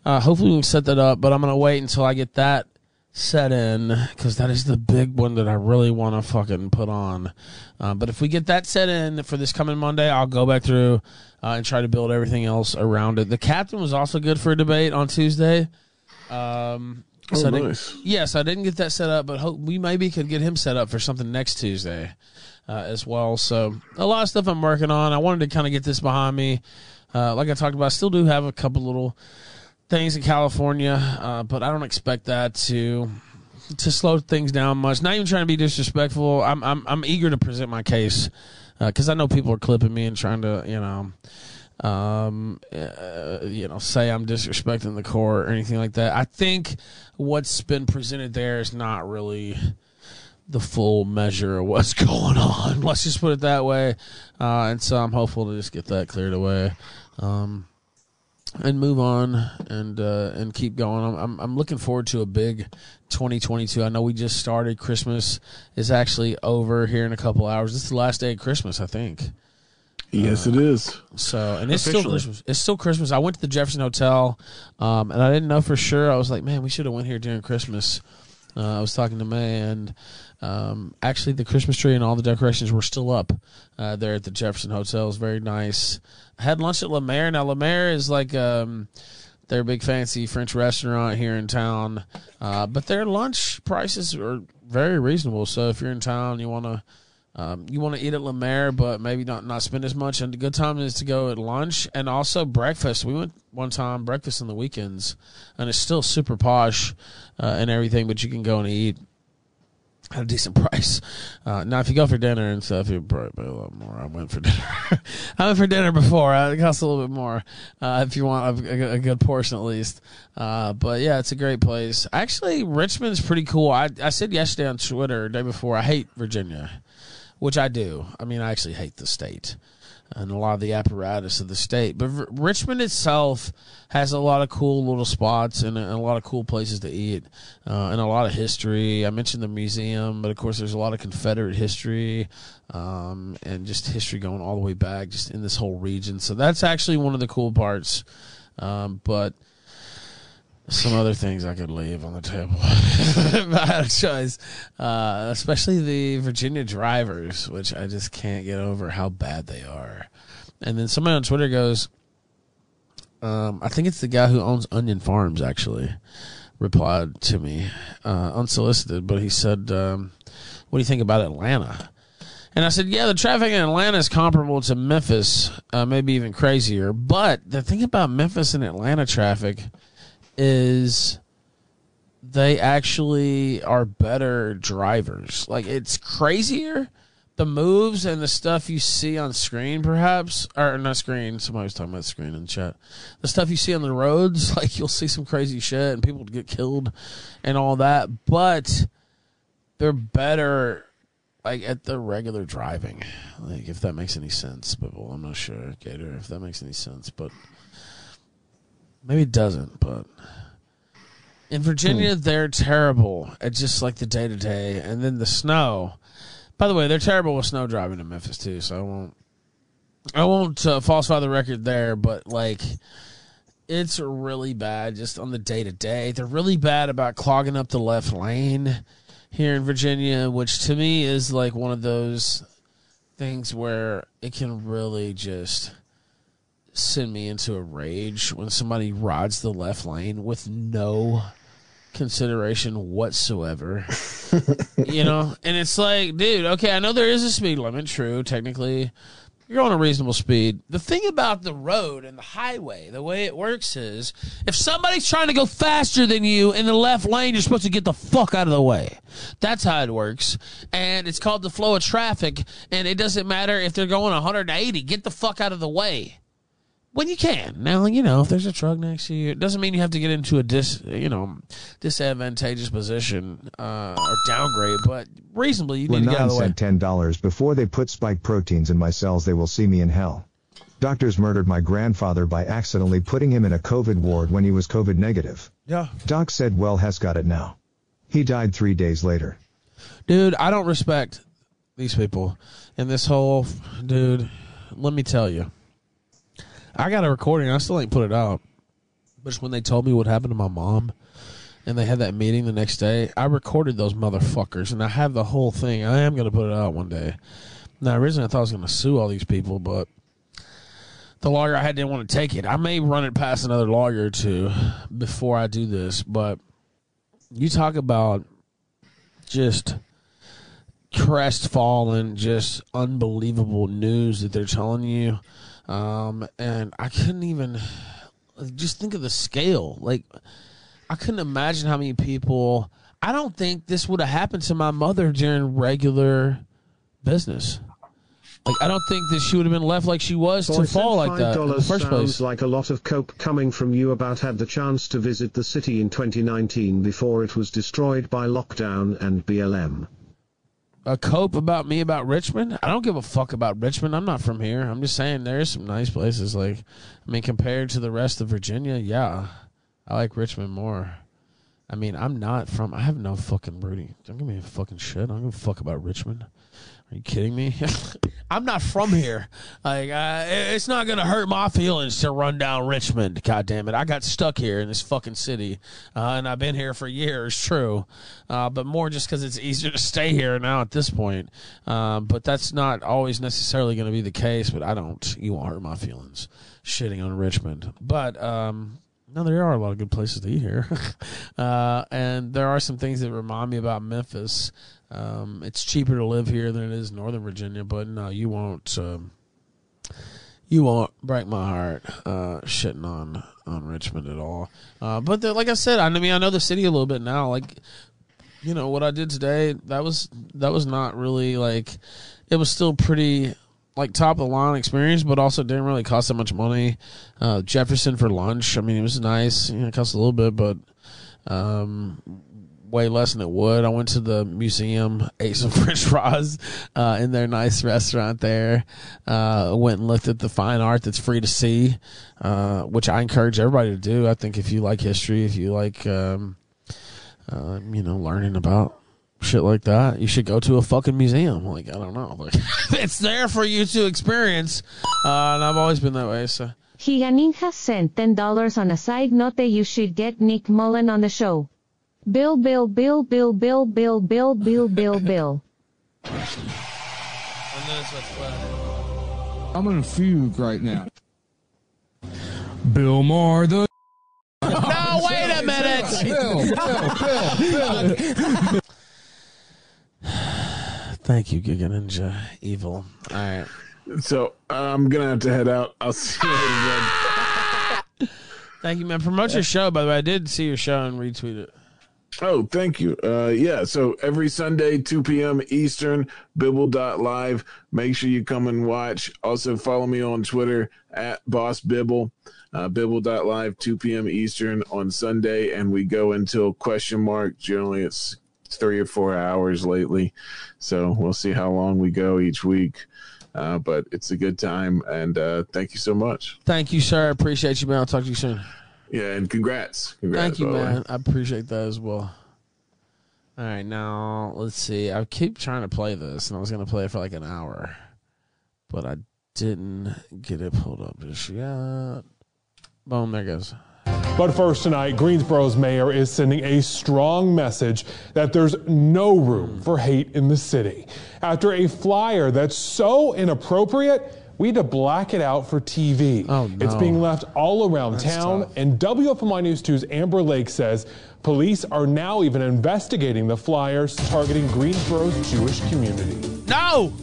uh, hopefully we can set that up. But I'm gonna wait until I get that set in because that is the big one that I really want to fucking put on. Uh, but if we get that set in for this coming Monday, I'll go back through uh, and try to build everything else around it. The captain was also good for a debate on Tuesday. Um, Oh, so I didn't- nice. yes, I didn't get that set up, but hope we maybe could get him set up for something next Tuesday uh, as well. So a lot of stuff I'm working on. I wanted to kind of get this behind me. Uh, like I talked about, I still do have a couple little things in California, uh, but I don't expect that to to slow things down much. Not even trying to be disrespectful. I'm I'm I'm eager to present my case because I know people are clipping me and trying to you know um, uh, you know, say I'm disrespecting the court or anything like that. I think what's been presented there is not really the full measure of what's going on. Let's just put it that way. Uh, and so I'm hopeful to just get that cleared away. Um, and move on and uh, and keep going. I'm, I'm I'm looking forward to a big 2022. I know we just started. Christmas is actually over here in a couple hours. This is the last day of Christmas, I think. Yes, it is. So, and it's still Christmas. It's still Christmas. I went to the Jefferson Hotel, um, and I didn't know for sure. I was like, man, we should have went here during Christmas. Uh, I was talking to May, and um, actually, the Christmas tree and all the decorations were still up uh, there at the Jefferson Hotel. It was very nice. Had lunch at Lemaire. Now, Lemaire is like um, their big fancy French restaurant here in town, uh, but their lunch prices are very reasonable. So, if you're in town, you want to um, you want to eat at Lemaire, but maybe not not spend as much. And a good time is to go at lunch and also breakfast. We went one time breakfast on the weekends, and it's still super posh uh, and everything. But you can go and eat at a decent price. Uh, now, if you go for dinner and stuff, you probably pay a lot more. I went for dinner. I went for dinner before. Uh, It costs a little bit more uh, if you want a, a good portion at least. Uh, but yeah, it's a great place. Actually, Richmond's pretty cool. I, I said yesterday on Twitter, day before, I hate Virginia which I do. I mean, I actually hate the state and a lot of the apparatus of the state. But R- Richmond itself has a lot of cool little spots and a, and a lot of cool places to eat uh, and a lot of history. I mentioned the museum, but of course, there's a lot of Confederate history um, and just history going all the way back just in this whole region. So that's actually one of the cool parts. Um, but some other things I could leave on the table I had a choice, uh, especially the Virginia drivers, which I just can't get over how bad they are. And then somebody on Twitter goes, um, I think it's the guy who owns Onion Farms actually replied to me uh, unsolicited, but he said, um, "What do you think about Atlanta?" And I said, "Yeah, the traffic in Atlanta is comparable to Memphis, uh, maybe even crazier. But the thing about Memphis and Atlanta traffic." Is they actually are better drivers. Like it's crazier. The moves and the stuff you see on screen, perhaps, or not screen. Somebody was talking about screen in the chat. The stuff you see on the roads, like you'll see some crazy shit and people get killed and all that. But they're better, like at the regular driving. Like if that makes any sense, but well, I'm not sure, Gator, if that makes any sense. But Maybe it doesn't, but in Virginia they're terrible at just like the day to day, and then the snow. By the way, they're terrible with snow driving in Memphis too. So I won't, I won't uh, falsify the record there, but like. It's really bad just on the day to day. They're really bad about clogging up the left lane here in Virginia, which to me is like one of those things where it can really just send me into a rage when somebody rides the left lane with no consideration whatsoever. you know, and it's like, dude, okay, I know there is a speed limit, true, technically. You're on a reasonable speed. The thing about the road and the highway, the way it works is if somebody's trying to go faster than you in the left lane, you're supposed to get the fuck out of the way. That's how it works. And it's called the flow of traffic. And it doesn't matter if they're going 180, get the fuck out of the way when you can. Now, you know, if there's a truck next to you, it doesn't mean you have to get into a dis, you know, disadvantageous position uh, or downgrade, but reasonably you need to get out of the way. ten dollars before they put spike proteins in my cells they will see me in hell. Doctors murdered my grandfather by accidentally putting him in a COVID ward when he was COVID negative. Yeah. Doc said well Hess got it now. He died three days later. Dude, I don't respect these people. And this whole, dude, let me tell you. I got a recording. I still ain't put it out. But when they told me what happened to my mom and they had that meeting the next day. I recorded those motherfuckers and I have the whole thing. I am going to put it out one day. Now, originally I thought I was going to sue all these people, but the lawyer I had didn't want to take it. I may run it past another lawyer or two before I do this, but you talk about just crestfallen, just unbelievable news that they're telling you. Um, and I couldn't even just think of the scale. Like, I couldn't imagine how many people I don't think this would have happened to my mother during regular business. Like I don't think that she would have been left like she was to fall like that in the first sounds place. like a lot of cope coming from you about had the chance to visit the city in 2019 before it was destroyed by lockdown and BLM. A cope about me about Richmond. I don't give a fuck about Richmond. I'm not from here. I'm just saying there's some nice places. Like, I mean, compared to the rest of Virginia, yeah, I like Richmond more. I mean, I'm not from. I have no fucking Rudy. Don't give me a fucking shit. I don't give a fuck about Richmond. Are you kidding me? I'm not from here. Like, uh, it's not gonna hurt my feelings to run down Richmond. God damn it! I got stuck here in this fucking city, uh, and I've been here for years. True, uh, but more just because it's easier to stay here now at this point. Um, but that's not always necessarily going to be the case. But I don't. You won't hurt my feelings shitting on Richmond. But um, no, there are a lot of good places to eat here, uh, and there are some things that remind me about Memphis. Um, it's cheaper to live here than it is Northern Virginia, but no, you won't. Um, you won't break my heart uh, shitting on on Richmond at all. Uh, but the, like I said, I mean, I know the city a little bit now. Like, you know, what I did today that was that was not really like it was still pretty like top of the line experience, but also didn't really cost that much money. Uh, Jefferson for lunch, I mean, it was nice. You know, it cost a little bit, but um, way less than it would. I went to the museum, ate some French fries uh, in their nice restaurant there. Uh, went and looked at the fine art that's free to see, uh, which I encourage everybody to do. I think if you like history, if you like, um, uh, you know, learning about shit like that, you should go to a fucking museum. Like I don't know, like it's there for you to experience, uh, and I've always been that way. So. Higa Ninja sent $10 on a side note that you should get Nick Mullen on the show. Bill, Bill, Bill, Bill, Bill, Bill, Bill, Bill, Bill, Bill. I'm in a fugue right now. Bill Maher, the. No, wait a minute. Bill, Bill, Bill, Bill. Thank you, Giga Ninja Evil. All right. So I'm gonna have to head out. I'll see you later. Thank you, man. Promote your show, by the way. I did see your show and retweet it. Oh, thank you. Uh, yeah, so every Sunday, 2 p.m. Eastern, Bibble.live. Make sure you come and watch. Also, follow me on Twitter at Boss Bibble. Uh, Bibble.live, 2 p.m. Eastern on Sunday, and we go until question mark. Generally, it's three or four hours lately. So we'll see how long we go each week. Uh, but it's a good time, and uh, thank you so much. Thank you, sir. I appreciate you, man. I'll talk to you soon. Yeah, and congrats. congrats Thank you, by the way. man. I appreciate that as well. All right, now let's see. I keep trying to play this, and I was going to play it for like an hour, but I didn't get it pulled up just yet. Boom, there it goes. But first tonight, Greensboro's mayor is sending a strong message that there's no room for hate in the city. After a flyer that's so inappropriate, we had to black it out for TV. Oh, no. It's being left all around That's town, tough. and WFMY News 2's Amber Lake says police are now even investigating the flyers targeting Greensboro's Jewish community. No!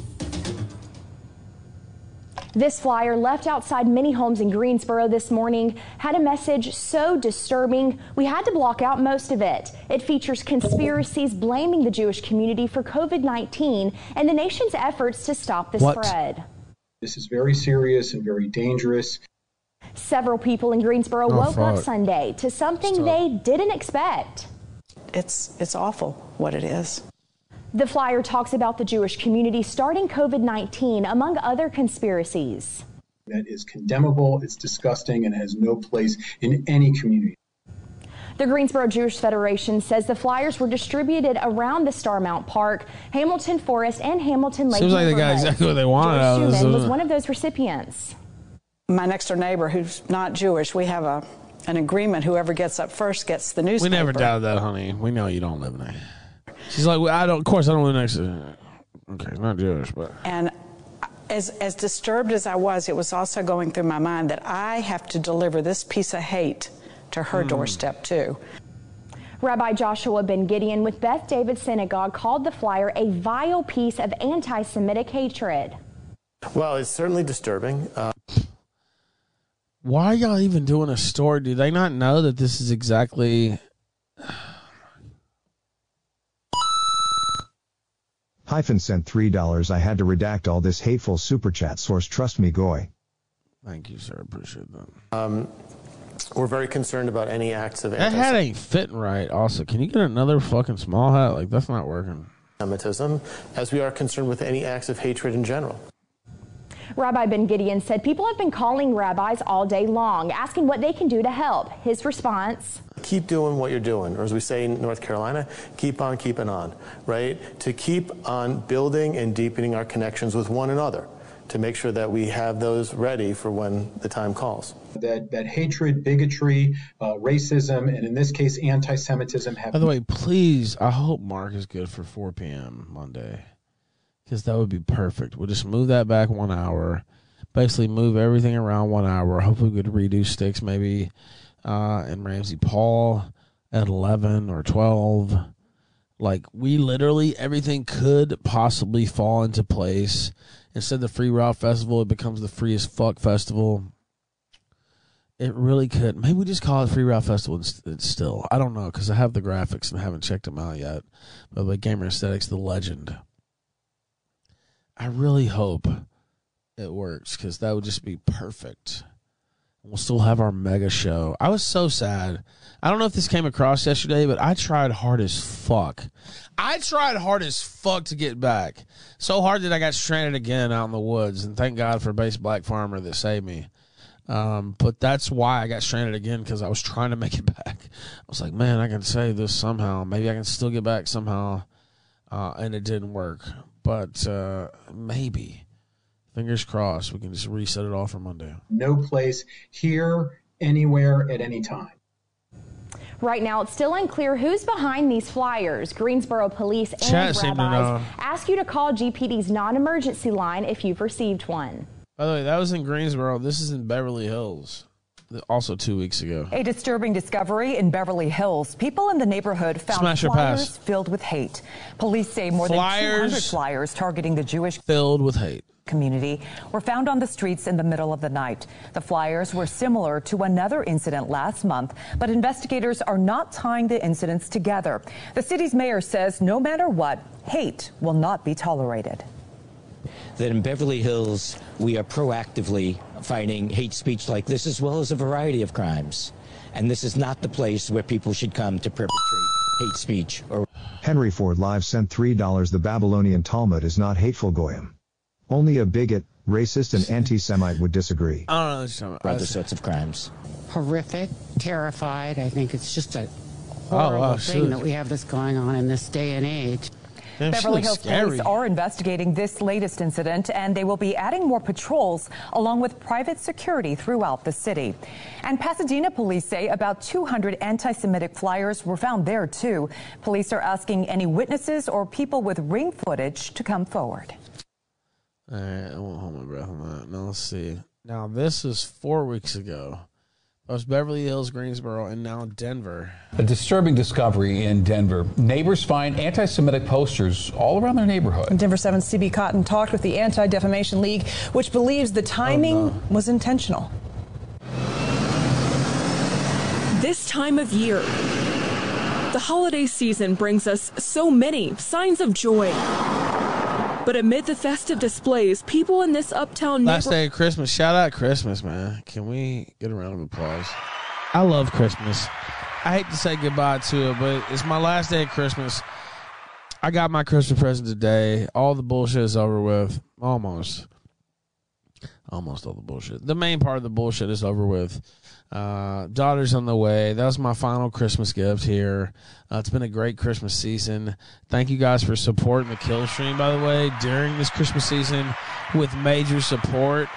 This flyer left outside many homes in Greensboro this morning had a message so disturbing we had to block out most of it. It features conspiracies blaming the Jewish community for COVID 19 and the nation's efforts to stop the What? spread. This is very serious and very dangerous. Several people in Greensboro Oh, woke up. Sunday to something they didn't expect. It's it's awful what it is. The flyer talks about the Jewish community starting COVID 19, among other conspiracies. That is condemnable, it's disgusting, and has no place in any community. The Greensboro Jewish Federation says the flyers were distributed around the Starmount Park, Hamilton Forest, and Hamilton Lake. Seems like they got exactly what they wanted George out of this, Schumann was one of those recipients. My next door neighbor, who's not Jewish, we have a an agreement. Whoever gets up first gets the newspaper. We newspaper. never doubted that, honey. We know you don't live there. She's like, well, I don't. Of course, I don't live next to. Okay, it's not Jewish, but And as as disturbed as I was, it was also going through my mind that I have to deliver this piece of hate to her Hmm. doorstep too. Rabbi Joshua Ben Gideon with Beth David Synagogue called the flyer a vile piece of anti Semitic hatred. Well, it's certainly disturbing. Uh, why are y'all even doing a story? Do they not know that this is exactly? Hyphen sent $3 I had to redact all this hateful super chat source trust me goy. Thank you, sir. Appreciate that. Um, we're very concerned about any acts of That hat ain't fitting right. Also, can you get another fucking small hat? Like that's not working. anti-Semitism, as we are concerned with any acts of hatred in general. Rabbi Ben Gideon said people have been calling rabbis all day long, asking what they can do to help. His response Keep doing what you're doing, or as we say in North Carolina, keep on keeping on, right? To keep on building and deepening our connections with one another, to make sure that we have those ready for when the time calls. That, that hatred, bigotry, uh, racism, and in this case, anti Semitism have By the way, please, I hope Mark is good for 4 p.m. Monday. Because that would be perfect. We'll just move that back one hour. Basically, move everything around one hour. Hopefully, we could redo sticks maybe uh, and Ramsey Paul at 11 or 12. Like, we literally, everything could possibly fall into place. Instead of the Free Ralph Festival, it becomes the Free as Fuck Festival. It really could. Maybe we just call it Free Ralph Festival inst- still. I don't know because I have the graphics and I haven't checked them out yet. But the Gamer Aesthetics, the legend. I really hope it works because that would just be perfect. We'll still have our mega show. I was so sad. I don't know if this came across yesterday, but I tried hard as fuck. I tried hard as fuck to get back. So hard that I got stranded again out in the woods. And thank God for Base Black Farmer that saved me. Um, but that's why I got stranded again because I was trying to make it back. I was like, man, I can save this somehow. Maybe I can still get back somehow. Uh, and it didn't work. But uh, maybe. Fingers crossed we can just reset it all for Monday. no place here, anywhere, at any time. Right now, it's still unclear who's behind these flyers. Greensboro police and Chat rabbis ask you to call GPD's non emergency line if you've received one. By the way, that was in Greensboro. This is in Beverly Hills. Also, two weeks ago. A disturbing discovery in Beverly Hills. People in the neighborhood found Smash flyers pass? filled with hate. Police say more Flyers? than 200 flyers targeting the Jewish Filled with hate. community were found on the streets in the middle of the night. The flyers were similar to another incident last month, but investigators are not tying the incidents together. The city's mayor says no matter what, hate will not be tolerated. That in Beverly Hills we are proactively fighting hate speech like this as well as a variety of crimes. And this is not the place where people should come to perpetrate hate speech or Henry Ford Live sent $3 The Babylonian Talmud is not hateful goyim. Only a bigot, racist, and anti Semite would disagree. I don't know what you're about. other sorts of crimes. horrific, terrified. I think it's just a Oh, wow, horrible thing that we have this going on in this day and age. Beverly Hills police are investigating this latest incident and they will be adding more patrols along with private security throughout the city. And Pasadena police say about 200 anti Semitic flyers were found there too. Police are asking any witnesses or people with ring footage to come forward. All right, I won't hold my breath on that. Now let's see. Now this is four weeks ago. That was Beverly Hills, Greensboro, and now Denver. A disturbing discovery in Denver. Neighbors find anti Semitic posters all around their neighborhood. Denver 7 CB Cotton talked with the Anti Defamation League, which believes the timing oh, was intentional. This time of year, the holiday season brings us so many signs of joy. But amid the festive displays, people in this uptown Last neighborhood day of Christmas. Shout out Christmas, man. Can we get a round of applause? I love Christmas. I hate to say goodbye to it, but it's my last day of Christmas. I got my Christmas present today. All the bullshit is over with. Almost. Almost all the bullshit. The main part of the bullshit is over with. Uh, daughter's on the way. That was my final Christmas gift here. Uh, it's been a great Christmas season. Thank you guys for supporting the kill stream, by the way, during this Christmas season with major support.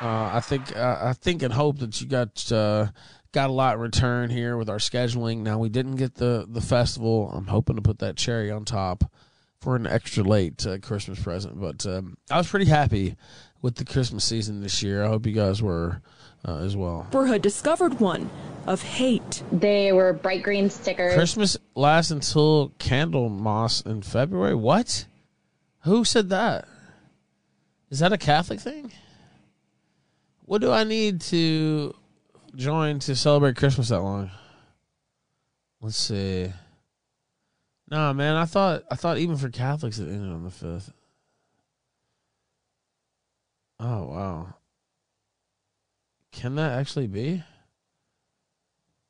Uh, I think uh, I think and hope that you got uh, got a lot in return here with our scheduling. Now we didn't get the the festival. I'm hoping to put that cherry on top for an extra late uh, Christmas present. But um, I was pretty happy with the Christmas season this year. I hope you guys were uh, as well. Neighborhood discovered one of hate. They were bright green stickers. Christmas lasts until Candlemas in February. What? Who said that? Is that a Catholic thing? What do I need to join to celebrate Christmas that long? Let's see. Nah, man. I thought I thought even for Catholics it ended on the fifth. Oh wow. Can that actually be?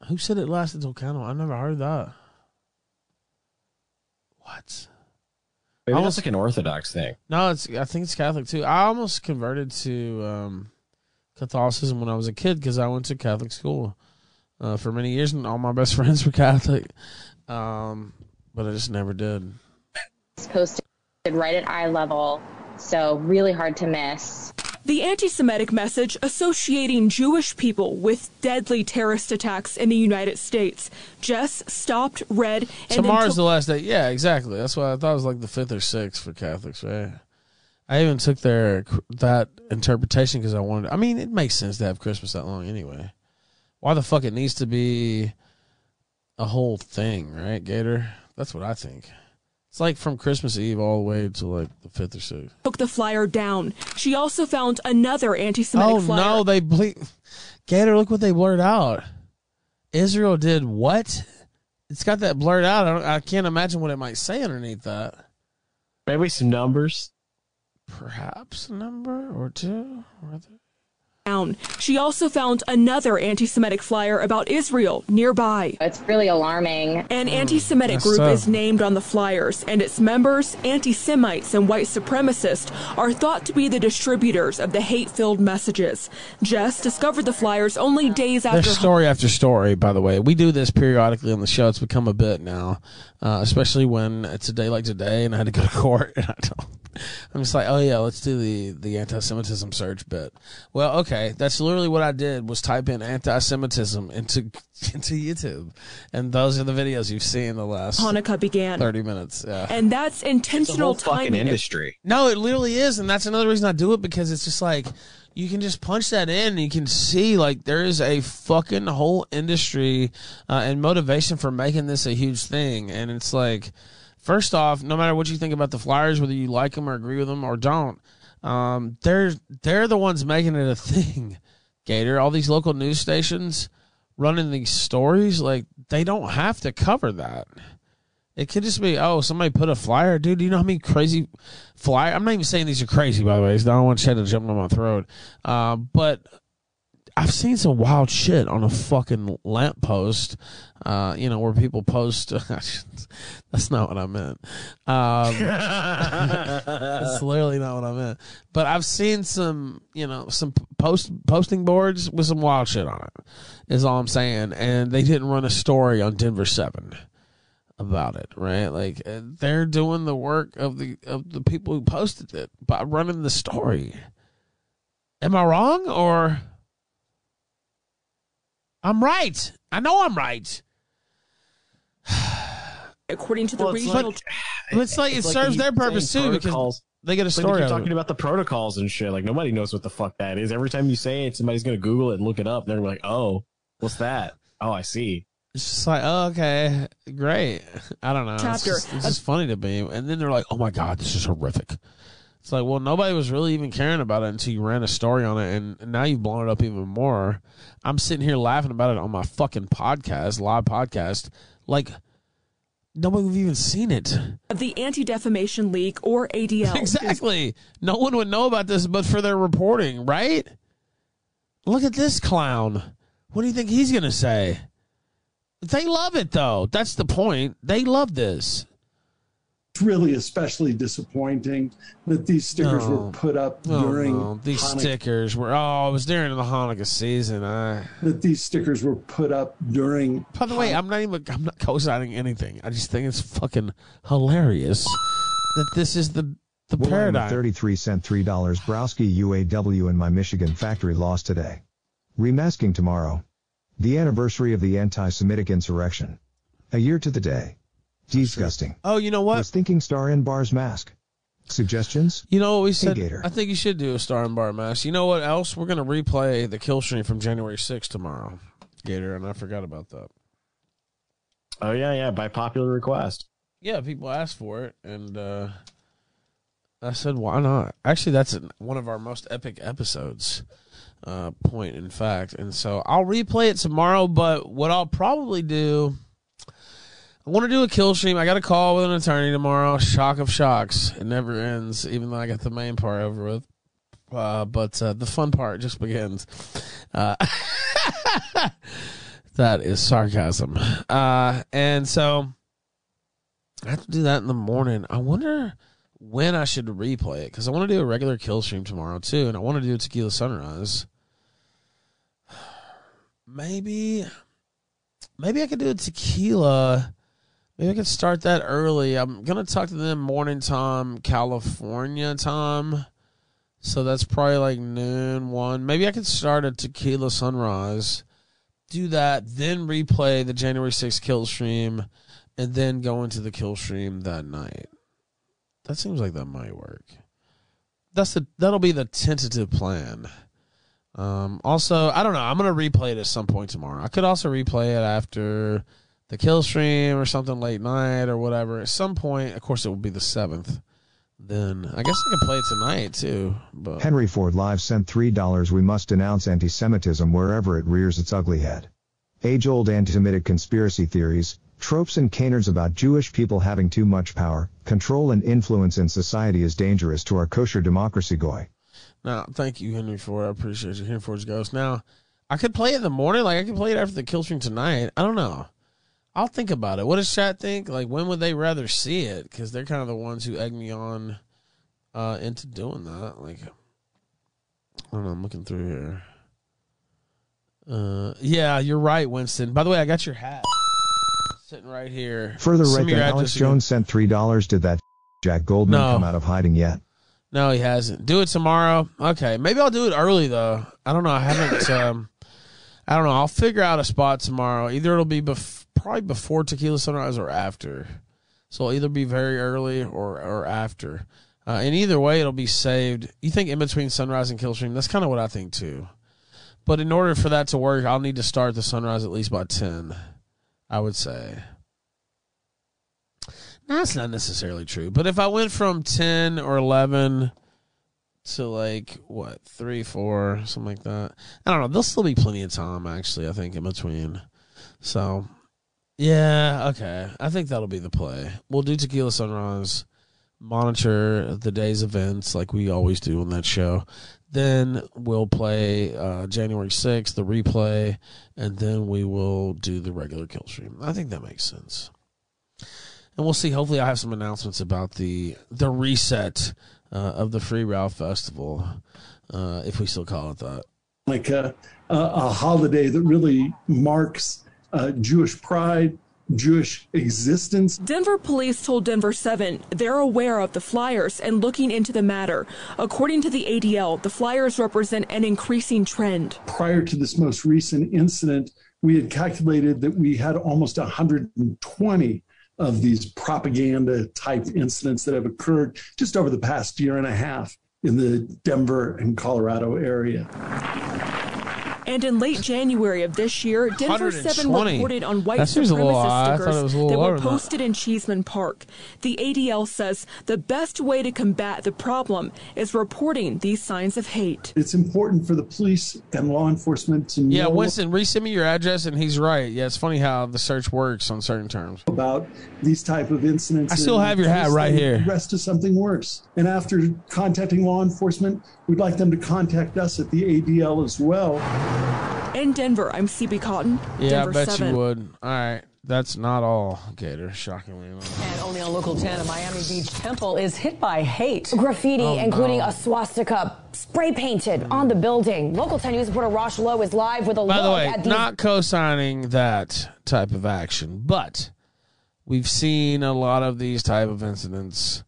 Who said it lasted till count? I never heard that. What? Maybe Almost- that's like an Orthodox thing. No, it's I think it's Catholic too. I almost converted to um, Catholicism when I was a kid because I went to Catholic school uh, for many years, and all my best friends were Catholic. Um, but I just never did. It's posted right at eye level, so really hard to miss. The anti Semitic message associating Jewish people with deadly terrorist attacks in the United States. Jess stopped, read, and then Tomorrow's took- the last day. Yeah, exactly. That's why I thought it was like the fifth or sixth for Catholics, right? I even took their that interpretation because I wanted. I mean, it makes sense to have Christmas that long anyway. Why the fuck it needs to be a whole thing, right, Gator? That's what I think. It's like from Christmas Eve all the way to like the fifth or sixth. took the flyer down. She also found another anti Semitic Oh flyer. no, they ble- Gator. Look what they blurred out. Israel did what? It's got that blurred out. I, don't, I can't imagine what it might say underneath that. Maybe some numbers. Perhaps a number or two. Or th- down. She also found another anti Semitic flyer about Israel nearby. It's really alarming. An anti Semitic That's group tough. is named on the flyers, and its members, anti Semites and white supremacists, are thought to be the distributors of the hate filled messages. Jess discovered the flyers only days after. There's story after story. By the way, we do this periodically on the show. It's become a bit now, uh, especially when it's a day like today, and I had to go to court. And I don't. I'm just like, oh yeah, let's do the the anti-Semitism search bit. Well, okay, that's literally what I did was type in anti-Semitism into into YouTube, and those are the videos you've seen the last Hanukkah began. thirty minutes. Yeah, And that's intentional timing. No, it literally is, and that's another reason I do it because it's just like you can just punch that in, and you can see like there is a fucking whole industry uh, and motivation for making this a huge thing, and it's like. First off, no matter what you think about the Flyers, whether you like them or agree with them or don't, um, they're they're the ones making it a thing. Gator, all these local news stations running these stories, like they don't have to cover that. It could just be, oh, somebody put a flyer, dude. You know how many crazy flyer? I'm not even saying these are crazy, by the way. 'cause I don't want Chad to jump on my throat. Uh, but I've seen some wild shit on a fucking lamppost, uh, you know, where people post. that's not what I meant. Um, that's literally not what I meant. But I've seen some, you know, some post posting boards with some wild shit on it. Is all I'm saying. And they didn't run a story on Denver Seven about it, right? Like uh, they're doing the work of the of the people who posted it by running the story. Am I wrong or? I'm right. I know I'm right. According to the Well, it's like- But it's like it like serves their purpose too because they get a It's like story. you're talking about the protocols and shit. Like nobody knows what the fuck that is. Every time you say it, somebody's gonna Google it and look it up. And they're gonna be like, "Oh, what's that? Oh, I see." It's just like, oh, okay, great. I don't know. It's Chapter. just, it's just funny to me. And then they're like, oh my god, this is horrific. It's like, well, nobody was really even caring about it until you ran a story on it, and, and now you've blown it up even more. I'm sitting here laughing about it on my fucking podcast, live podcast, like nobody would have even seen it. of the Anti Defamation League, or ADL. Exactly. No one would know about this but for their reporting, right? Look at this clown. What do you think he's going to say? They love it, though. That's the point. They love this. It's really especially disappointing that these stickers No. were put up Oh, during no. These Hanukkah- stickers were, oh, it was during the Hanukkah season. I, that these stickers were put up during by the way, I'm not even, I'm not co signing anything. I just think it's fucking hilarious that this is the, the Well, I'm a paradigm. 33 cent $3 Browski UAW in my Michigan factory lost today. Remasking tomorrow. The anniversary of the anti-Semitic insurrection. A year to the day. Disgusting. Oh, you know what? Was thinking star and bars mask. Suggestions? You know what we said? Gator. I think you should do a star and bar mask. You know what else? We're gonna replay the kill stream from January 6th tomorrow, Gator, and I forgot about that. Oh yeah, yeah. By popular request. Yeah, people asked for it, and uh, I said, "Why not?" Actually, that's an- one of our most epic episodes. Uh, point in fact, and so I'll replay it tomorrow. But what I'll probably do, I want to do a kill stream. I got a call with an attorney tomorrow. Shock of shocks. It never ends, even though I got the main part over with. Uh, but uh, the fun part just begins. Uh, that is sarcasm. Uh, and so I have to do that in the morning. I wonder when I should replay it because I want to do a regular kill stream tomorrow too, and I want to do a tequila sunrise. Maybe, maybe I could do a tequila. Maybe I could start that early. I'm gonna talk to them morning time, California time. So that's probably like noon one. Maybe I could start a tequila sunrise, do that, then replay the January 6th kill stream, and then go into the kill stream that night. That seems like that might work. That's the that'll be the tentative plan. Um, also, I don't know. I'm gonna replay it at some point tomorrow. I could also replay it after the kill stream or something late night or whatever. At some point, of course, it will be the seventh. Then I guess I can play it tonight too. But Henry Ford Live sent $3. We must denounce anti Semitism wherever it rears its ugly head. Age old anti Semitic conspiracy theories, tropes, and canards about Jewish people having too much power, control, and influence in society is dangerous to our kosher democracy, Goy. Now, thank you, Henry Ford. I appreciate you. Henry Ford's Ghost. Now, I could play it in the morning. Like, I could play it after the kill stream tonight. I don't know. I'll think about it. What does chat think? Like, when would they rather see it? Because they're kind of the ones who egg me on uh, into doing that. Like, I don't know. I'm looking through here. Uh, yeah, you're right, Winston. By the way, I got your hat sitting right here. Further Send right then, Alex again. Jones sent $3. Did that Jack Goldman No. come out of hiding yet? No, he hasn't. Do it tomorrow. Okay, maybe I'll do it early though. I don't know. I haven't. um, I don't know. I'll figure out a spot tomorrow. Either it'll be bef- probably before tequila sunrise or after. So it'll either be very early or or after. Uh, and either way, it'll be saved. You think in between sunrise and kill stream? That's kind of what I think too. But in order for that to work, I'll need to start the sunrise at least by ten. I would say. No, that's not necessarily true. But if I went from ten or eleven to like what three, four, something like that, I don't know. There'll still be plenty of time, actually. I think in between. So, yeah, okay. I think that'll be the play. We'll do tequila sunrise, monitor the day's events like we always do on that show. Then we'll play uh, January sixth, the replay, and then we will do the regular kill stream. I think that makes sense and we'll see. Hopefully, I have some announcements about the the reset uh, of the Free Ralph Festival, uh, if we still call it that. like a, a, a holiday that really marks uh, Jewish pride, Jewish existence. Denver police told Denver 7 they're aware of the flyers and looking into the matter. According to the ADL, the flyers represent an increasing trend. Prior to this most recent incident, we had calculated that we had almost 120 of these propaganda type incidents that have occurred just over the past year and a half in the Denver and Colorado area. And in late January of this year, Denver 7 reported on white That seems a little supremacist high. I thought stickers it was a little that were than that. posted in Cheesman Park. The ADL says the best way to combat the problem is reporting these signs of hate. It's important for the police and law enforcement to Yeah, know Winston, resend me your address, and he's right. Yeah, it's funny how the search works on certain terms. about these type of incidents. I still have your hat right here. Progress to something worse. And after contacting law enforcement, we'd like them to contact us at the ADL as well. In Denver, I'm CB Cotton. Yeah, Denver I bet 7. you would. All right, that's not all, Gator. Shockingly enough. And only on Local 10, a Miami Beach temple is hit by hate. Graffiti, Oh, including no. a swastika spray painted on the building. Local 10 News reporter Rosh Lowe is live with a By look the way, at these. not co-signing that type of action, but we've seen a lot of these type of incidents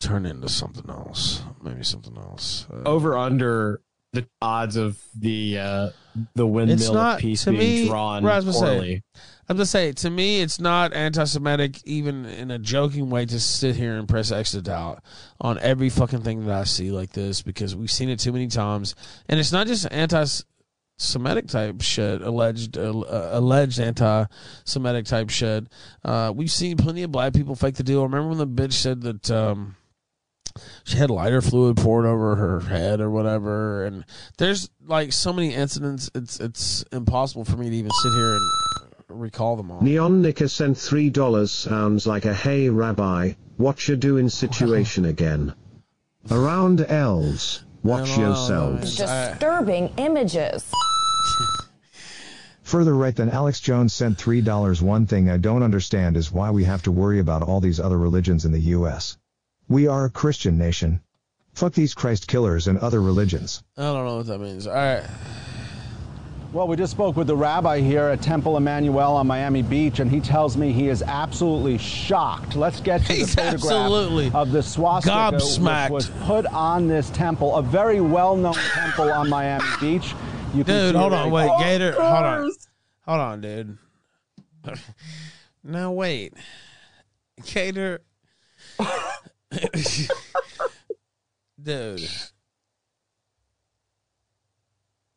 turn into something else. Maybe something else. Uh, Over under the odds of the uh, the windmill not piece being me. drawn what I was gonna poorly. say, I'm gonna say to me, it's not anti-Semitic, even in a joking way, to sit here and press to doubt on every fucking thing that I see like this because we've seen it too many times, and it's not just anti-Semitic type shit, alleged uh, uh, alleged anti-Semitic type shit. Uh, we've seen plenty of black people fake the deal. Remember when the bitch said that? Um, she had lighter fluid poured over her head or whatever and there's like so many incidents it's it's impossible for me to even sit here and recall them all. Neon Nicker sent three dollars. Sounds like a hey rabbi, what you doing situation again. Around elves, watch yourselves. Disturbing images. Further right than Alex Jones sent $3. One thing I don't understand is why we have to worry about all these other religions in the US. We are a Christian nation. Fuck these Christ killers and other religions. I don't know what that means. All right. Well, we just spoke with the rabbi here at Temple Emanu-El on Miami Beach, and he tells me he is absolutely shocked. Let's get to the He's photograph absolutely of the swastika which was put on this temple, a very well-known temple on Miami Beach. You Dude, see hold on, very- wait, Gator, hold on, hold on, dude. now wait, Gator, dude,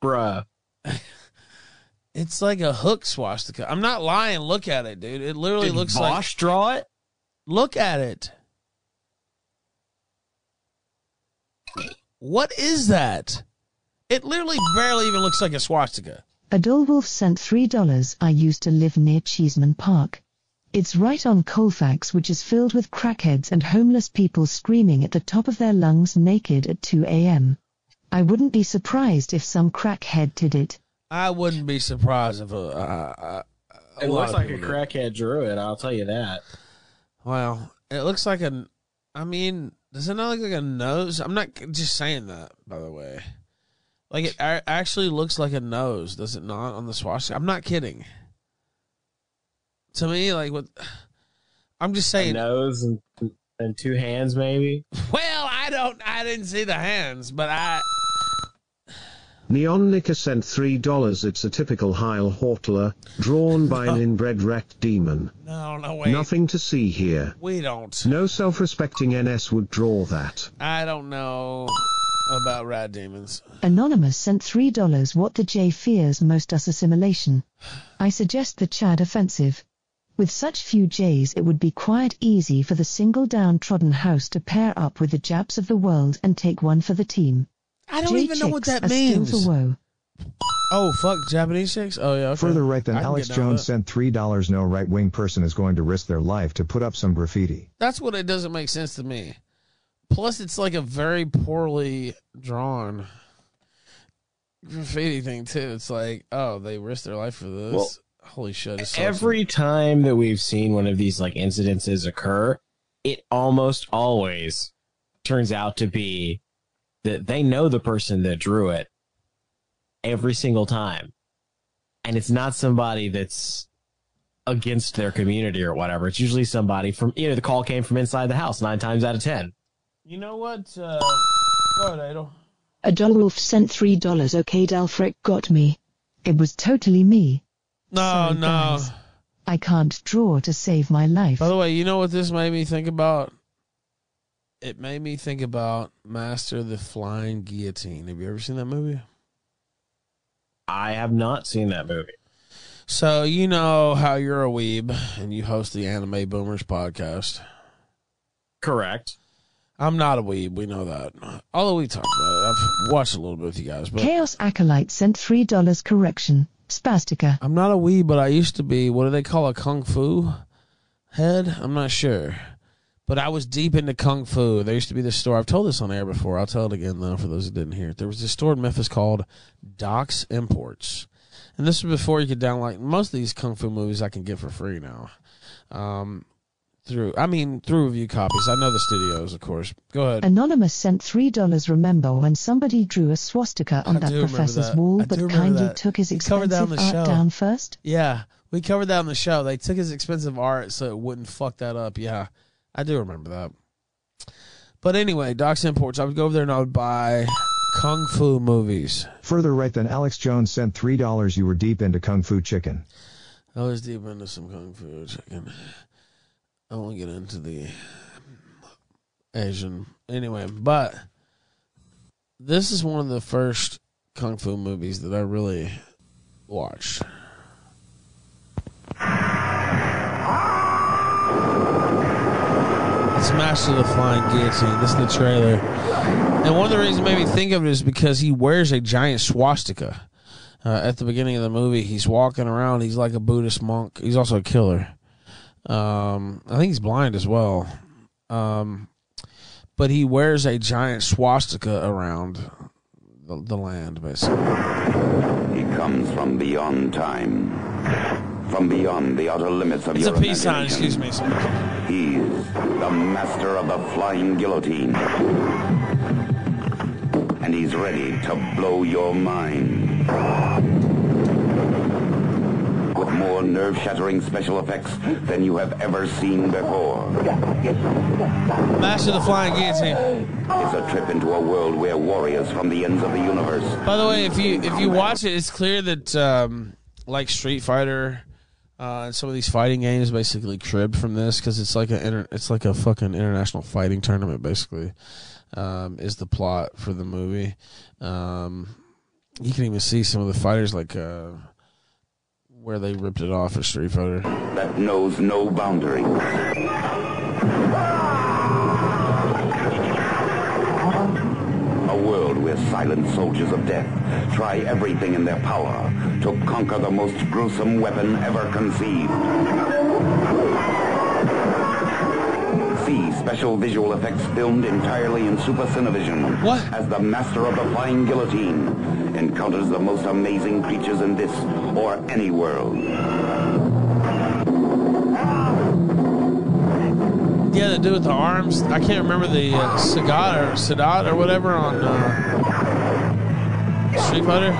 bruh. It's like a hook swastika. I'm not lying. Look at it, dude. It literally Did looks Vaush like. draw it? Look at it. What is that? It literally barely even looks like a swastika. Adolwolf sent $3. I used to live near Cheesman Park. It's right on Colfax, which is filled with crackheads and homeless people screaming at the top of their lungs naked at 2 a.m. I wouldn't be surprised if some crackhead did it. I wouldn't be surprised if a, uh, uh, a It lot looks of like a people did. crackhead drew it. I'll tell you that. Well, it looks like a. I mean, does it not look like a nose? I'm not just saying that, by the way. Like it a- actually looks like a nose, does it not? On the swastika, I'm not kidding. To me, like what? I'm just A saying. nose and and two hands, maybe. Well, I don't. I didn't see the hands, but I. Neon Nicker sent three dollars. It's a typical Heil Hortler, drawn by an inbred wrecked demon. No, no, wait. Nothing to see here. We don't. No self-respecting NS would draw that. I don't know about rat demons. Anonymous sent $3. What the J fears most us assimilation. I suggest the Chad offensive. With such few J's, it would be quite easy for the single downtrodden house to pair up with the Japs of the world and take one for the team. I don't J even know what that means. for woe. Oh fuck, Japanese chicks. Oh yeah. Okay. Further right than Alex get down with Jones that. sent $3. No right wing person is going to risk their life to put up some graffiti. That's what it doesn't make sense to me. Plus, it's like a very poorly drawn graffiti thing too. It's like, oh, they risked their life for this. Well, Holy shit! Every time that we've seen one of these like incidences occur, it almost always turns out to be that they know the person that drew it every single time. And it's not somebody that's against their community or whatever. It's usually somebody from, you know, the call came from inside the house nine times out of 10. You know what? Uh, go ahead, Idol. Adolwolf sent $3. Okay, Dalfrick got me. It was totally me. No, Sorry, no. guys. I can't draw to save my life. By the way, you know what this made me think about? It made me think about Master of the Flying Guillotine. Have you ever seen that movie? I have not seen that movie. So you know how you're a weeb and you host the Anime Boomers podcast. Correct. I'm not a weeb. We know that. Although we talked about it, I've watched a little bit with you guys. But Chaos Acolyte sent $3 correction. Spastica. I'm not a weeb, but I used to be. What do they call a kung fu head? I'm not sure. But I was deep into kung fu. There used to be this store. I've told this on air before. I'll tell it again though for those who didn't hear it. There was this store in Memphis called Doc's Imports, and this was before you could download most of these kung fu movies. I can get for free now. Um, through I mean through review copies. I know the studios, of course. Go ahead. Anonymous sent $3. Remember when somebody drew a swastika on I that professor's that. wall I but remember kindly that. took his We covered expensive the art show. down first? Yeah, we covered that on the show. They took his expensive art so it wouldn't fuck that up. Yeah, I do remember that. But anyway, Doc's Imports. I would go over there and I would buy kung fu movies. Further right than Alex Jones sent $3. You were deep into Kung Fu Chicken. I was deep into some kung fu chicken. I won't get into the Asian anyway, but this is one of the first kung fu movies that I really watched. It's Master of the Flying Guillotine. This is the trailer. And one of the reasons it made me think of it is because he wears a giant swastika. uh, at the beginning of the movie, he's walking around. He's like a Buddhist monk. He's also a killer. Um, I think he's blind as well. Um, but he wears a giant swastika around the, the land, basically. He comes from beyond time, from beyond the outer limits of It's a peace sign. Excuse me. He's the master of the flying guillotine. And he's ready to blow your mind. With more nerve-shattering special effects than you have ever seen before. Master of the Flying Guillotine. It's a trip into a world where warriors from the ends of the universe By the way, if you if you watch it, it's clear that um, like Street Fighter uh, and some of these fighting games basically cribbed from this because it's like a inter- it's like a fucking international fighting tournament basically um, is the plot for the movie. Um, you can even see some of the fighters like uh, where they ripped it off for Street Fighter. that knows no boundary. A world where silent soldiers of death try everything in their power to conquer the most gruesome weapon ever conceived. See special visual effects filmed entirely in Super Cinevision What? as the master of the flying guillotine encounters the most amazing creatures in this or any world. Yeah, the dude with the arms. I can't remember the uh, Sagat or Sadat or whatever on uh, Street Fighter.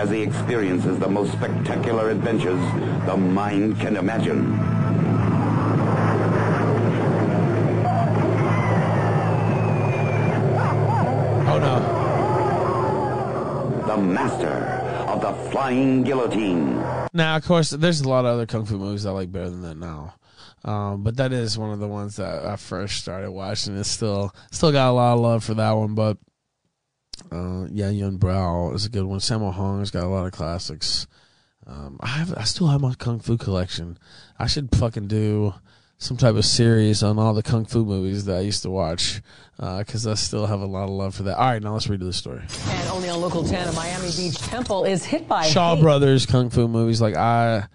as he experiences the most spectacular adventures the mind can imagine. Master of the flying guillotine. Now, of course, there's a lot of other kung fu movies I like better than that now. Um, but that is one of the ones that I first started watching. It's still still got a lot of love for that one. But uh, yeah, Yun Brow is a good one. Sammo Hung has got a lot of classics. Um, I have I still have my kung fu collection. I should fucking do some type of series on all the kung fu movies that I used to watch uh, because I still have a lot of love for that. All right, now let's read the story. And only on Local 10, a Miami Beach temple is hit by Shaw hate. Brothers kung fu movies. Like I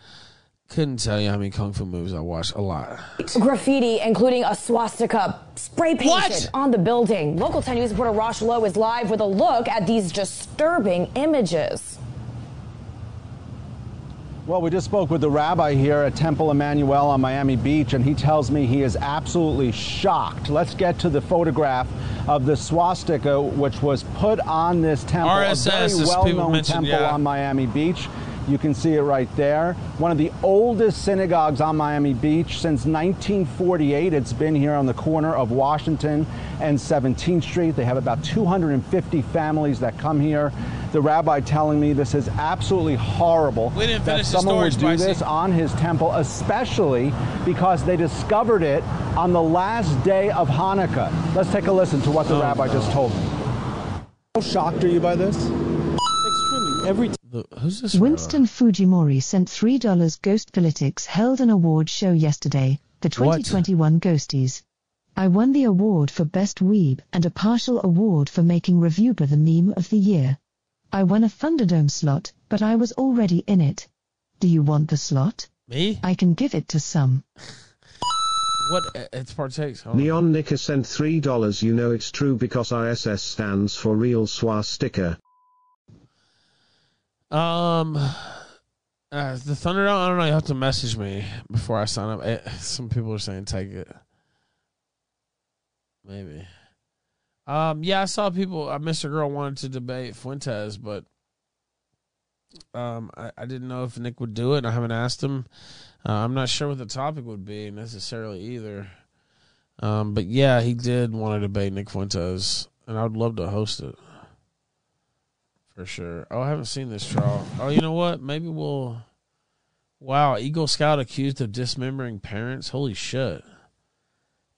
couldn't tell you how many kung fu movies I watched. A lot. Graffiti, including a swastika spray painted What? on the building. Local 10 News reporter Rosh Lowe is live with a look at these disturbing images. Well, we just spoke with the rabbi here at Temple Emanu-El on Miami Beach, and he tells me he is absolutely shocked. Let's get to the photograph of the swastika, which was put on this temple, RSS, a very well-known mentioned, temple yeah. on Miami Beach. You can see it right there. One of the oldest synagogues on Miami Beach since 1948. It's been here on the corner of Washington and 17th Street. They have about 250 families that come here. The rabbi telling me this is absolutely horrible We didn't that finish the someone would do Spicy. this on his temple, especially because they discovered it on the last day of Hanukkah. Let's take a listen to what the Oh, rabbi no. just told me. How shocked are you by this? Extremely. Every Who's this? Winston Fujimori sent $3 Ghost Politics held an award show yesterday, the 2021 Ghosties. I won the award for Best Weeb and a partial award for making Reviewbrah the meme of the year. I won a Thunderdome slot, but I was already in it. Do you want the slot? Me? I can give it to some. What uh, it's partakes? Hold. Neon Nicker sent $3 you know it's true because ISS stands for real swastika. Um, uh, the Thunderdome. I don't know. You have to message me before I sign up. Eh, some people are saying take it. Maybe. Um. Yeah, I saw people. Uh, Mr. Girl wanted to debate Fuentes, but um, I, I didn't know if Nick would do it. I haven't asked him. Uh, I'm not sure what the topic would be necessarily either. Um, but yeah, he did want to debate Nick Fuentes, and I would love to host it. For sure. Oh, I haven't seen this trial. Oh, you know what? Maybe we'll. Wow, Eagle Scout accused of dismembering parents. Holy shit!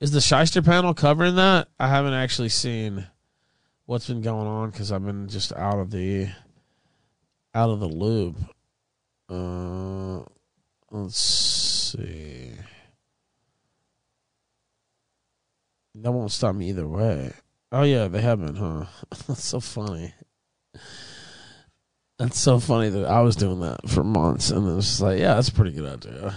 Is the Shyster panel covering that? I haven't actually seen what's been going on because I've been just out of the out of the loop. Uh, let's see. That won't stop me either way. Oh yeah, they haven't, huh? That's so funny. That's so funny that I was doing that for months, and it was just like, yeah, that's a pretty good idea.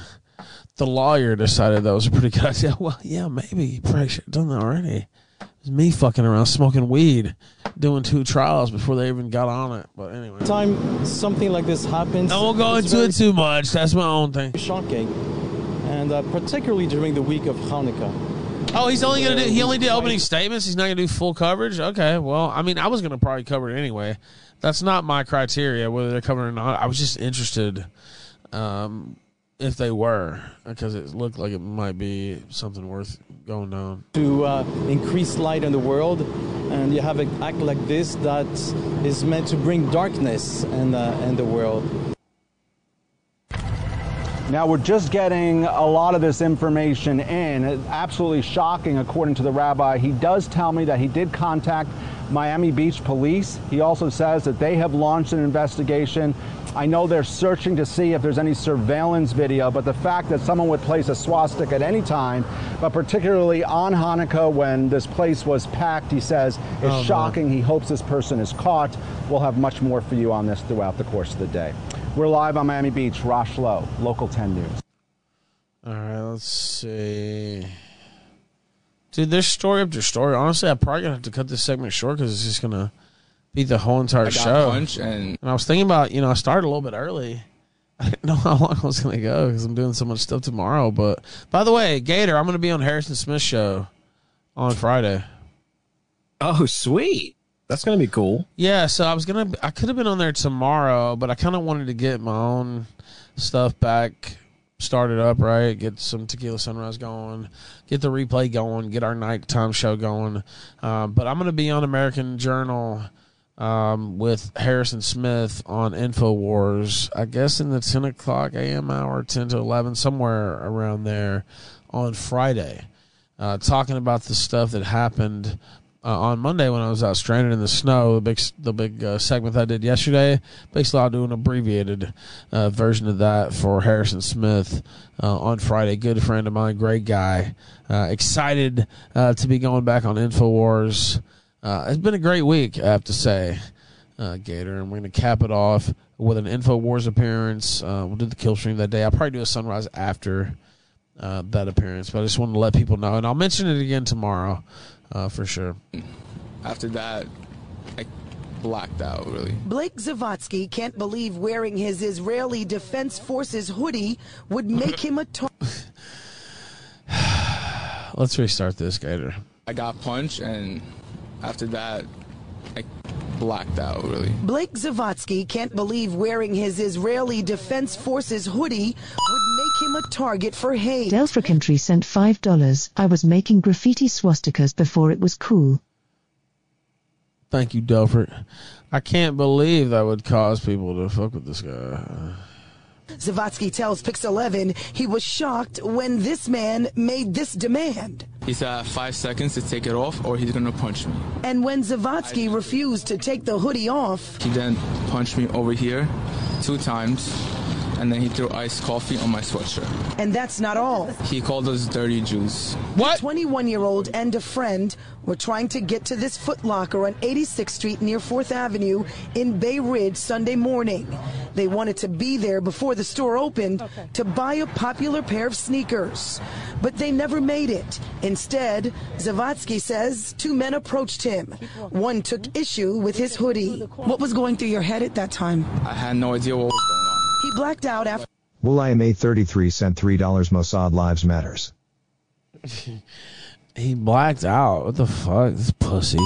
The lawyer decided that was a pretty good idea. Well, yeah, maybe you probably should have done that already. It was me fucking around smoking weed, doing two trials before they even got on it. But anyway, Time something like this happens. I won't go into it too much. That's my own thing. Shocking, and uh, particularly during the week of Hanukkah. Oh, he's only gonna do. He only did opening statements. He's not gonna do full coverage. Okay, well, I mean, I was gonna probably cover it anyway. That's not my criteria whether they're covering or not. I was just interested, um, if they were, because it looked like it might be something worth going down. to uh, increase light in the world, and you have an act like this that is meant to bring darkness in, uh, in the world. Now we're just getting a lot of this information in. It's absolutely shocking, according to the rabbi. He does tell me that he did contact Miami Beach police. He also says that they have launched an investigation. I know they're searching to see if there's any surveillance video, but the fact that someone would place a swastika at any time, but particularly on Hanukkah when this place was packed, he says, is Oh, shocking. He hopes this person is caught. We'll have much more for you on this throughout the course of the day. We're live on Miami Beach. Rosh Lowe, Local 10 News. All right, let's see. Dude, there's story after story. Honestly, I'm probably gonna have to cut this segment short because it's just gonna be the whole entire I got show. punched and- I was thinking about, you know, I started a little bit early. I didn't know how long I was gonna go because I'm doing so much stuff tomorrow. But by the way, Gator, I'm gonna be on Harrison Smith's show on Friday. Oh, sweet. That's gonna be cool. Yeah, so I was gonna, I could have been on there tomorrow, but I kind of wanted to get my own stuff back started up, right? Get some Tequila Sunrise going, get the replay going, get our nighttime show going. Um, but I'm gonna be on American Journal um, with Harrison Smith on Infowars. I guess in the 10 o'clock a.m. hour, 10 to 11, somewhere around there on Friday, uh, talking about the stuff that happened uh, on Monday when I was out stranded in the snow. The big the big uh, segment I did yesterday. Basically, I'll do an abbreviated uh, version of that for Harrison Smith uh, on Friday. Good friend of mine, great guy. Uh, excited uh, to be going back on Infowars. It's been a great week, I have to say, Gator, and we're going to cap it off with an Infowars appearance. We'll do the kill stream that day. I'll probably do a sunrise after that appearance, but I just wanted to let people know, and I'll mention it again tomorrow uh, for sure. After that, I blacked out really. Blake Zavadsky can't believe wearing his Israeli Defense Forces hoodie would make him a target. Let's restart this, Gator. I got punched and after that, I blacked out really. Blake Zavadsky can't believe wearing his Israeli Defense Forces hoodie would make him a target for hate. Delta Country sent $5. I was making graffiti swastikas before it was cool. Thank you, Delford. I can't believe that would cause people to fuck with this guy. Zavadsky tells Pix 11 he was shocked when this man made this demand. He said I have five seconds to take it off or he's gonna punch me. And when Zavadsky refused to take the hoodie off, He then punched me over here two times and then he threw iced coffee on my sweatshirt. and that's not all. He called us dirty Jews. What? 21 year old and a friend were trying to get to this Foot Locker on 86th Street near 4th Avenue in Bay Ridge Sunday morning. They wanted to be there before the store opened to buy a popular pair of sneakers. But they never made it. Instead, Zavadsky says two men approached him. One took issue with his hoodie. What was going through your head at that time? I had no idea what was going on. He blacked out after. William 33 sent $3 Mossad Lives Matters. He blacked out. What the fuck? This pussy.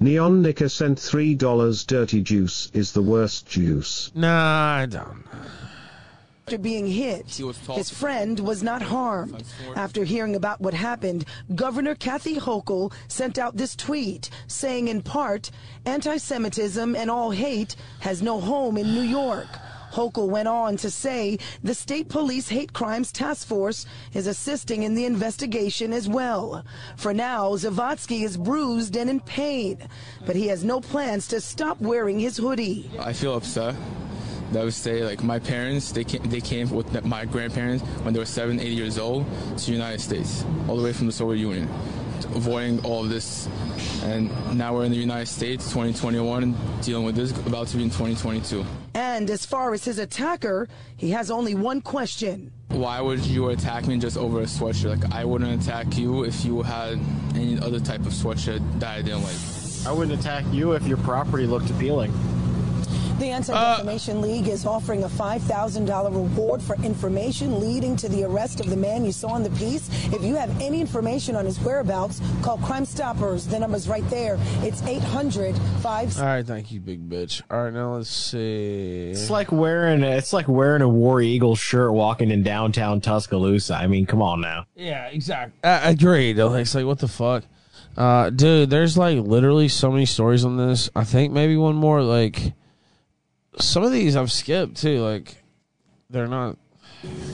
Neon Nicker sent $3 Dirty Juice is the worst juice. Nah, I don't. After being hit, his friend was not harmed. After hearing about what happened, Governor Kathy Hochul sent out this tweet saying, in part, anti Semitism and all hate has no home in New York. Hochul went on to say the state police hate crimes task force is assisting in the investigation as well. For now, Zavadsky is bruised and in pain, but he has no plans to stop wearing his hoodie. I feel upset. That would say like my parents, they came, they came with my grandparents when they were seven, eight years old to the United States, all the way from the Soviet Union. avoiding all of this. And now we're in the United States, 2021, dealing with this, about to be in 2022. And as far as his attacker, he has only one question. Why would you attack me just over a sweatshirt? Like, I wouldn't attack you if you had any other type of sweatshirt that I didn't like. I wouldn't attack you if your property looked appealing. The Anti Defamation uh, League is offering a $5,000 reward for information leading to the arrest of the man you saw in the piece. If you have any information on his whereabouts, call Crime Stoppers. The number's right there. It's 800 5. All right, thank you, big bitch. All right, now let's see. It's like wearing it's like wearing a War Eagle shirt walking in downtown Tuscaloosa. I mean, come on now. Yeah, exactly. I agreed. It's like, what the fuck? Uh, dude, there's like literally so many stories on this. I think maybe one more like some of these I've skipped too. Like they're not.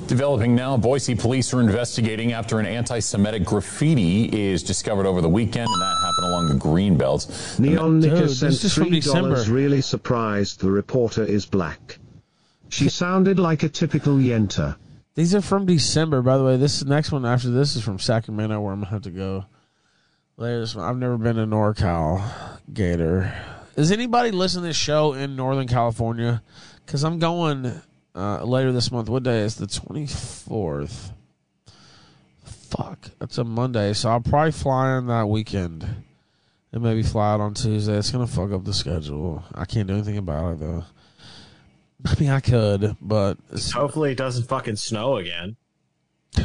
Developing now, Boise police are investigating after an anti-Semitic graffiti is discovered over the weekend, and that happened along the green belts. Neon Nika sent three dollars. Really surprised. The reporter is black. She sounded like a typical Yenta. These are from December, by the way. This next one after this is from Sacramento, where I'm gonna have to go. There's, I've never been to NorCal Gator. Is anybody listening to this show in Northern California? Because I'm going uh, later this month. What day is the 24th? Fuck, that's a Monday, so I'll probably fly in that weekend and maybe fly out on Tuesday. It's gonna fuck up the schedule. I can't do anything about it though. I mean, I could, but hopefully it doesn't fucking snow again.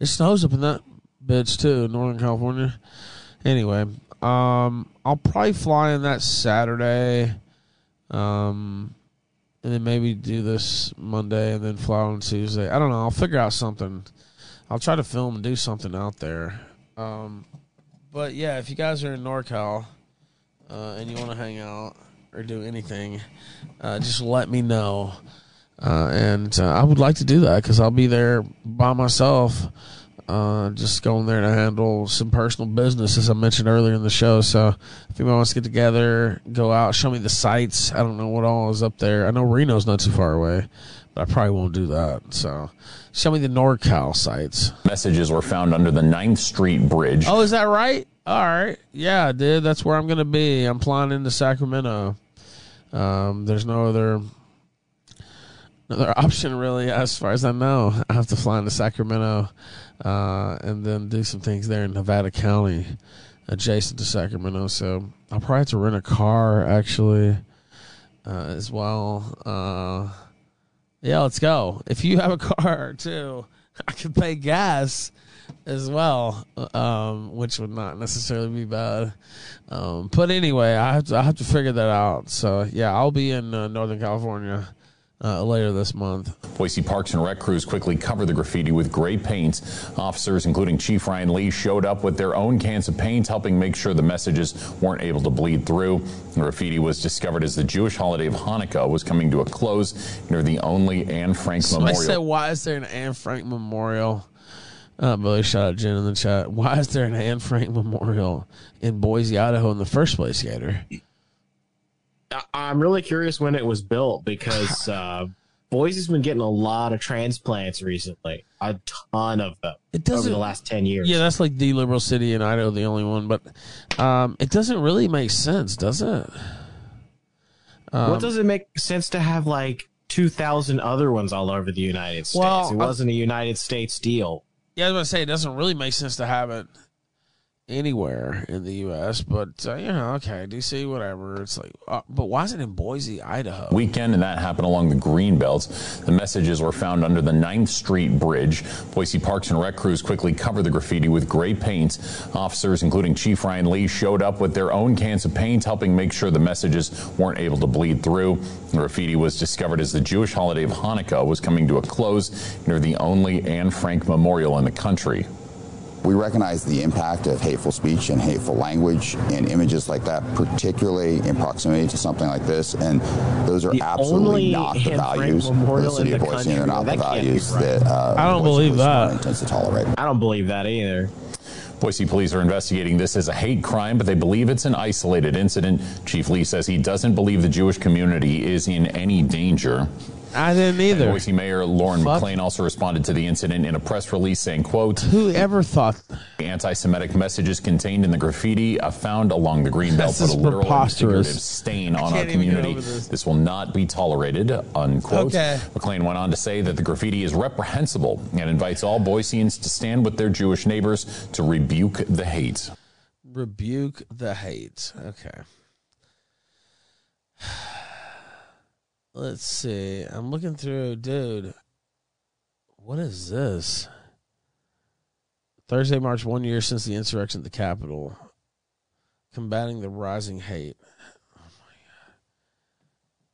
It snows up in that bitch too, in Northern California. Anyway, um, I'll probably fly in that Saturday, um, and then maybe do this Monday and then fly on Tuesday. I don't know. I'll figure out something. I'll try to film and do something out there. Um, but yeah, if you guys are in NorCal uh, and you want to hang out or do anything, uh, just let me know. Uh, and uh, I would like to do that because I'll be there by myself uh, just going there to handle some personal business, as I mentioned earlier in the show. So if anyone wants to get together, go out, show me the sights. I don't know what all is up there. I know Reno's not too far away, but I probably won't do that. So show me the NorCal sites. Messages were found under the 9th Street Bridge. Oh, is that right? All right. Yeah, dude. That's where I'm going to be. I'm flying into Sacramento. Um, there's no other another option really as far as I know. I have to fly into Sacramento uh, and then do some things there in Nevada County, adjacent to Sacramento. So I'll probably have to rent a car actually uh, as well. Uh, yeah, let's go. If you have a car too, I can pay gas as well, um, which would not necessarily be bad. Um, but anyway, I have to I have to figure that out. So yeah, I'll be in uh, Northern California uh, later this month. Boise Parks and Rec crews quickly covered the graffiti with gray paint. Officers, including Chief Ryan Lee, showed up with their own cans of paint, helping make sure the messages weren't able to bleed through. The graffiti was discovered as the Jewish holiday of Hanukkah was coming to a close near the only Anne Frank Somebody Memorial. said, "Why is there an Anne Frank Memorial?" Uh, Billy, shout out Jen in the chat. Why is there an Anne Frank Memorial in Boise, Idaho, in the first place, Gator? I'm really curious when it was built because uh, Boise's been getting a lot of transplants recently, a ton of them it doesn't, over the last ten years. Yeah, that's like the liberal city in Idaho, the only one. But um, it doesn't really make sense, does it? Um, what does it make sense to have like two thousand other ones all over the United States? Well, it wasn't a United States deal. Yeah, I was gonna say it doesn't really make sense to have it anywhere in the U.S., but uh, you know, okay, DC, whatever. It's like, uh, but why is it in Boise, Idaho? Weekend, and that happened along the green belts. The messages were found under the 9th Street Bridge. Boise Parks and Rec crews quickly covered the graffiti with gray paint. Officers, including Chief Ryan Lee, showed up with their own cans of paint, helping make sure the messages weren't able to bleed through. The graffiti was discovered as the Jewish holiday of Hanukkah was coming to a close near the only Anne Frank memorial in the country. We recognize the impact of hateful speech and hateful language and images like that, particularly in proximity to something like this. And those are the absolutely not the values of the city of Boise, and they're not the values right. that uh, I don't Boise believe that intends to tolerate. I don't believe that either. Boise police are investigating this as a hate crime, but they believe it's an isolated incident. Chief Lee says he doesn't believe the Jewish community is in any danger. I didn't either. And Boise Mayor Lauren Fuck. McLean also responded to the incident in a press release saying, quote, Who ever thought anti-Semitic messages contained in the graffiti found along the green belt put a literal and figurative stain on our community. This. this. will not be tolerated, unquote. Okay. McLean went on to say that the graffiti is reprehensible and invites all Boiseans to stand with their Jewish neighbors to rebuke the hate. Rebuke the hate. Okay. Let's see. I'm looking through, dude. What is this? Thursday, March one year since the insurrection at the Capitol, combating the rising hate. Oh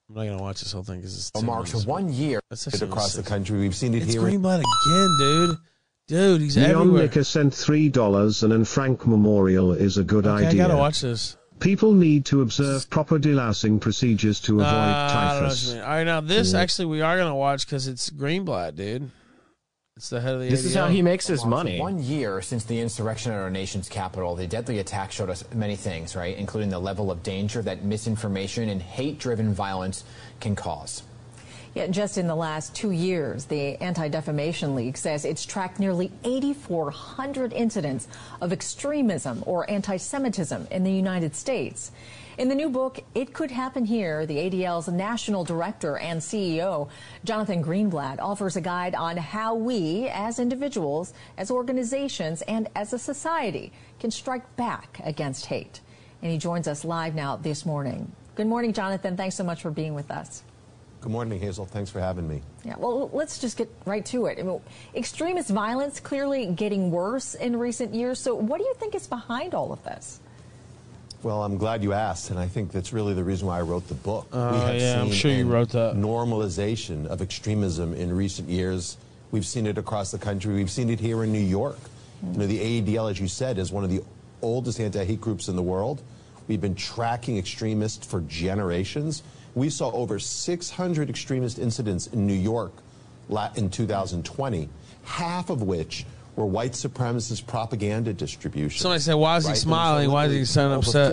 I'm not gonna watch this whole thing because it's marks one year across the country. We've seen it it's here. Greenblatt again, dude. Dude, he's Leon everywhere. Nicker sent three dollars, and an Frank Memorial is a good okay, idea. I gotta watch this. People need to observe proper delousing procedures to avoid uh, typhus. All right, now this mm. actually we are gonna watch because it's Greenblatt, dude. It's the head of the. This ADL. is how he makes his money. One year since the insurrection at our nation's capital, the deadly attack showed us many things, right, including the level of danger that misinformation and hate-driven violence can cause. Just in the last two years, the Anti Defamation League says it's tracked nearly 8,400 incidents of extremism or anti Semitism in the United States. In the new book, It Could Happen Here, the ADL's national director and CEO, Jonathan Greenblatt, offers a guide on how we, as individuals, as organizations, and as a society, can strike back against hate. And he joins us live now this morning. Good morning, Jonathan. Thanks so much for being with us. Good morning, Hazel. Thanks for having me. Yeah, well, let's just get right to it. I mean, extremist violence clearly getting worse in recent years. So, what do you think is behind all of this? Well, I'm glad you asked, and I think that's really the reason why I wrote the book. Uh, we have yeah, seen I'm sure you wrote that. Normalization of extremism in recent years. We've seen it across the country. We've seen it here in New York. Mm. You know, the ADL, as you said, is one of the oldest anti-hate groups in the world. We've been tracking extremists for generations we saw over 600 extremist incidents in New York in 2020, half of which were white supremacist propaganda distribution. Somebody said, "Why is he right? smiling? Why is he so upset?"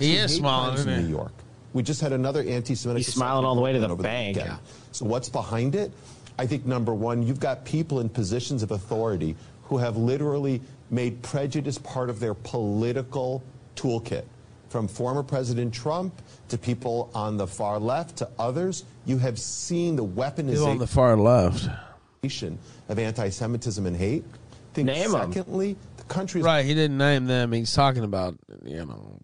He is smiling in New York. We just had another anti-Semitic. He's smiling all the way to the bank. The so what's behind it? I think number one, you've got people in positions of authority who have literally made prejudice part of their political toolkit from former President Trump to people on the far left to others, you have seen the weaponization people on the far left of anti-Semitism and hate. I think name secondly, them. the country right. He didn't name them. He's talking about you know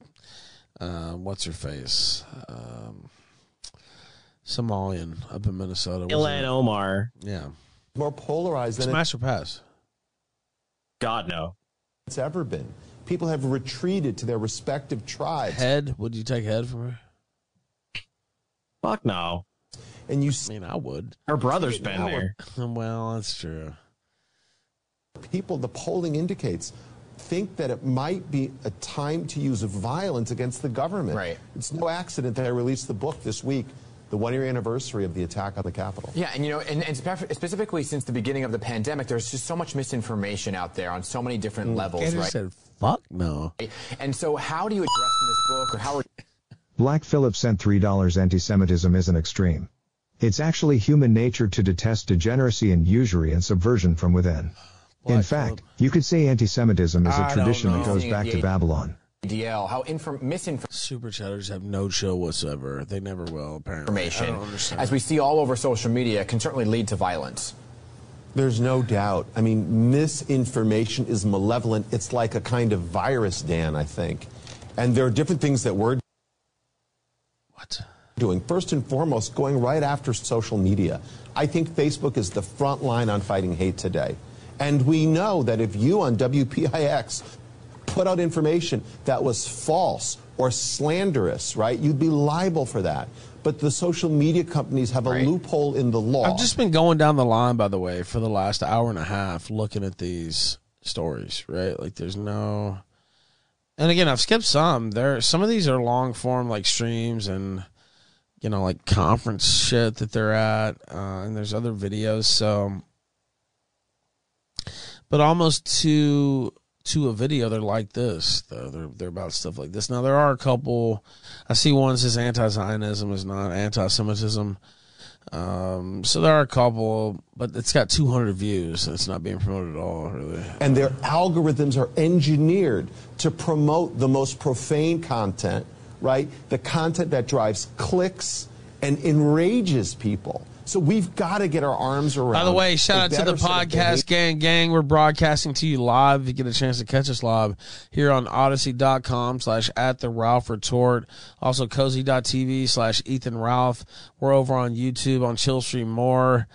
uh, what's her face. Um, Somalian up in Minnesota. Ilhan Omar. Yeah. More polarized than Smash or pass? God no. It's ever been. People have retreated to their respective tribes. Head? Would you take head from her? Fuck no. And you, I mean, I would. Her brother's been there. Well, that's true. People, the polling indicates, think that it might be a time to use violence against the government. Right. It's no accident that I released the book this week the one year anniversary of the attack on the Capitol. Yeah, and you know, and, and, specifically since the beginning of the pandemic, there's just so much misinformation out there on so many different mm, levels, right? said, fuck no. And so, how do you address in this book, or how are Black Phillip sent $3 anti Semitism isn't extreme. It's actually human nature to detest degeneracy and usury and subversion from within. Black In fact, Phillip. you could say anti Semitism is a I tradition that goes back to Babylon. DL, how inform- misinformation. Super chatters have no show whatsoever. They never will, apparently. Information, as we see all over social media, can certainly lead to violence. There's no doubt. I mean, misinformation is malevolent. It's like a kind of virus, Dan, I think. And there are different things that we're doing. First and foremost, going right after social media. I think Facebook is the front line on fighting hate today. And we know that if you on WPIX put out information that was false or slanderous, right, you'd be liable for that. But the social media companies have a right. loophole in the law. I've just been going down the line, by the way, for the last hour and a half looking at these stories, right? Like there's no. And again, I've skipped some. There, some of these are long form, like streams and you know, like conference shit that they're at, uh, and there's other videos. So, but almost to to a video, they're like this. They're they're about stuff like this. Now there are a couple. I see one says anti-Zionism is not anti-Semitism. Um, so there are a couple, but it's got 200 views. So it's not being promoted at all, really. And their algorithms are engineered to promote the most profane content, right? The content that drives clicks and enrages people. So we've got to get our arms around. By the way, shout out to the podcast gang gang. We're broadcasting to you live. If you get a chance to catch us live here on odysee.com slash at the Ralph Retort. Also cozy.tv slash Ethan Ralph. We're over on YouTube on Chill Stream More.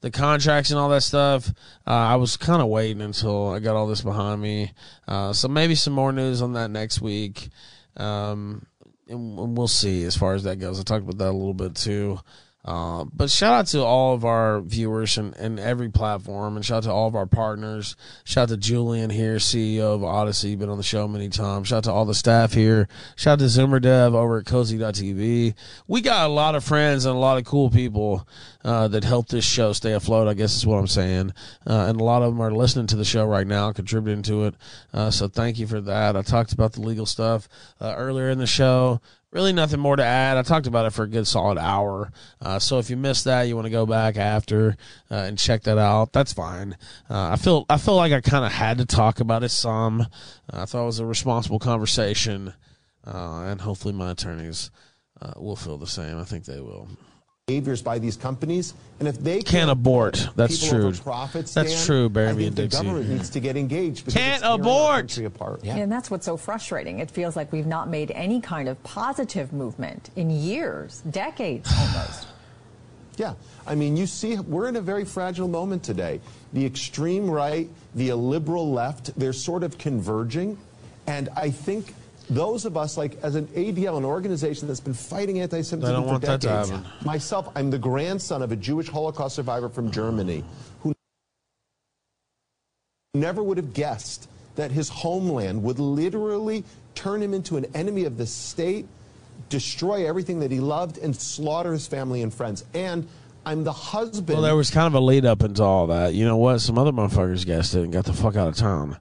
The contracts and all that stuff. Uh, I was kind of waiting until I got all this behind me. Uh, so maybe some more news on that next week. Um, and we'll see as far as that goes. I talked about that a little bit too. Uh, but shout out to all of our viewers and, and every platform, and shout out to all of our partners. Shout out to Julian here, CEO of Odysee, been on the show many times. Shout out to all the staff here. Shout out to Zoomer Dev over at Cozy.tv. We got a lot of friends and a lot of cool people uh, that help this show stay afloat. I guess is what I'm saying, uh, and a lot of them are listening to the show right now, contributing to it. Uh, so thank you for that. I talked about the legal stuff uh, earlier in the show really nothing more to add. I talked about it for a good solid hour. Uh, so if you missed that, you want to go back after uh, and check that out. That's fine. Uh, I feel I feel like I kind of had to talk about it some. I thought it was a responsible conversation, uh, and hopefully my attorneys uh, will feel the same. I think they will behaviors by these companies, and if they can't abort, that's true. Profits, that's Dan, true. Barry I think and the Dixie. government needs to get engaged. Can't abort. Apart. Yeah. and that's what's so frustrating. It feels like we've not made any kind of positive movement in years, decades almost. Yeah, I mean, you see, we're in a very fragile moment today. The extreme right, the liberal left, they're sort of converging, and I think those of us, like as an ADL, an organization that's been fighting anti-Semitism for decades. Myself, I'm the grandson of a Jewish Holocaust survivor from Germany who never would have guessed that his homeland would literally turn him into an enemy of the state, destroy everything that he loved, and slaughter his family and friends. And I'm the husband. Well, there was kind of a lead up into all that. You know what? Some other motherfuckers guessed it and got the fuck out of town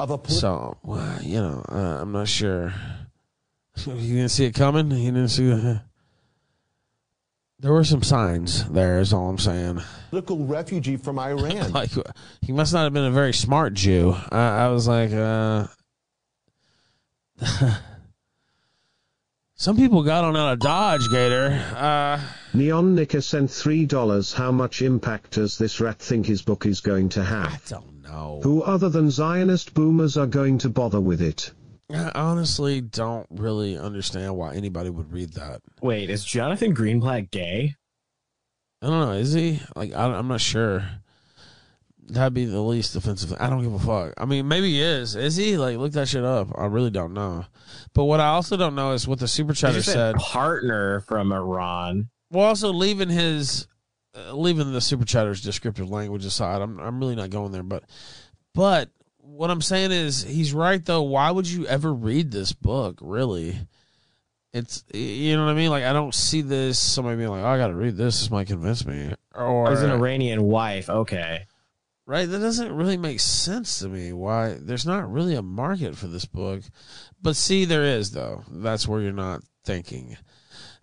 of a so well, you know uh, I'm not sure. You didn't see it coming. You didn't see the. There were some signs. There is all I'm saying. Political refugee from Iran. like he must not have been a very smart Jew. I, I was like, uh, some people got on out of Dodge, Gator. Uh, Neon Nicker sent three dollars. How much impact does this rat think his book is going to have? I don't know. Who other than Zionist boomers are going to bother with it? I honestly don't really understand why anybody would read that. Wait, is Jonathan Greenblatt gay? I don't know. Is he? Like, I, am not sure. That'd be the least offensive. Thing. I don't give a fuck. I mean, maybe he is. Is he? Like, look that shit up. I really don't know. But what I also don't know is what the super chatter said. Partner from Iran. Well, also leaving his, Uh, leaving the super chatter's descriptive language aside. I'm I'm really not going there. But, but what I'm saying is he's right though. Why would you ever read this book? Really? It's you know what I mean. Like I don't see this. Somebody being like, oh, "I got to read this. This might convince me." Or he's an Iranian wife. Okay right? That doesn't really make sense to me. Why there's not really a market for this book, but see, there is though. That's where you're not thinking.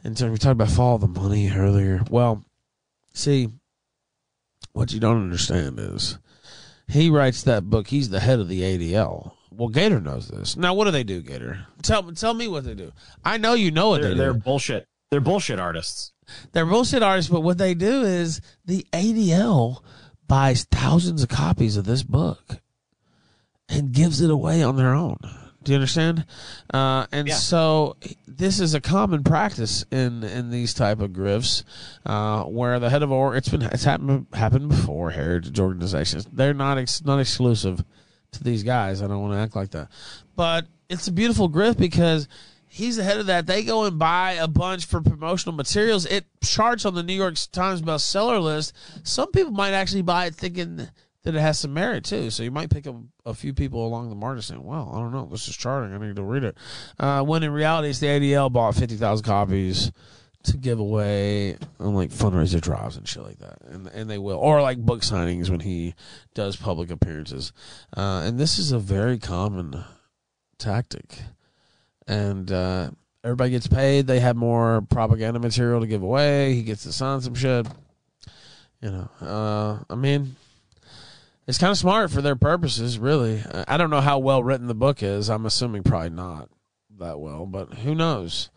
And so we talked about follow the money earlier. Well, see, what you don't understand is he writes that book. He's the head of the ADL. Well, Gator knows this. Now, what do they do, Gator? Tell tell me what they do. I know you know what they're, they do. They're bullshit. They're bullshit artists. They're bullshit artists, but what they do is the ADL buys thousands of copies of this book and gives it away on their own. Do you understand? Uh, and yeah. so this is a common practice in in these type of grifts, uh, where the head of or it's been it's happened happened before. Heritage organizations they're not ex, not exclusive to these guys. I don't want to act like that, but it's a beautiful grift because he's ahead of that. They go and buy a bunch for promotional materials. It charts on the New York Times bestseller list. Some people might actually buy it thinking that it has some merit too. So you might pick up a few people along the margin saying, "Well, I don't know, this is charting. I need to read it." Uh, when in reality, it's the ADL bought fifty thousand copies to give away on like fundraiser drives and shit like that, and and they will, or like book signings when he does public appearances. Uh, and this is a very common tactic and uh, Everybody gets paid. They have more propaganda material to give away. He gets to sign some shit. You know, uh, I mean, it's kind of smart for their purposes, really. I don't know how well written the book is. I'm assuming probably not that well, but who knows?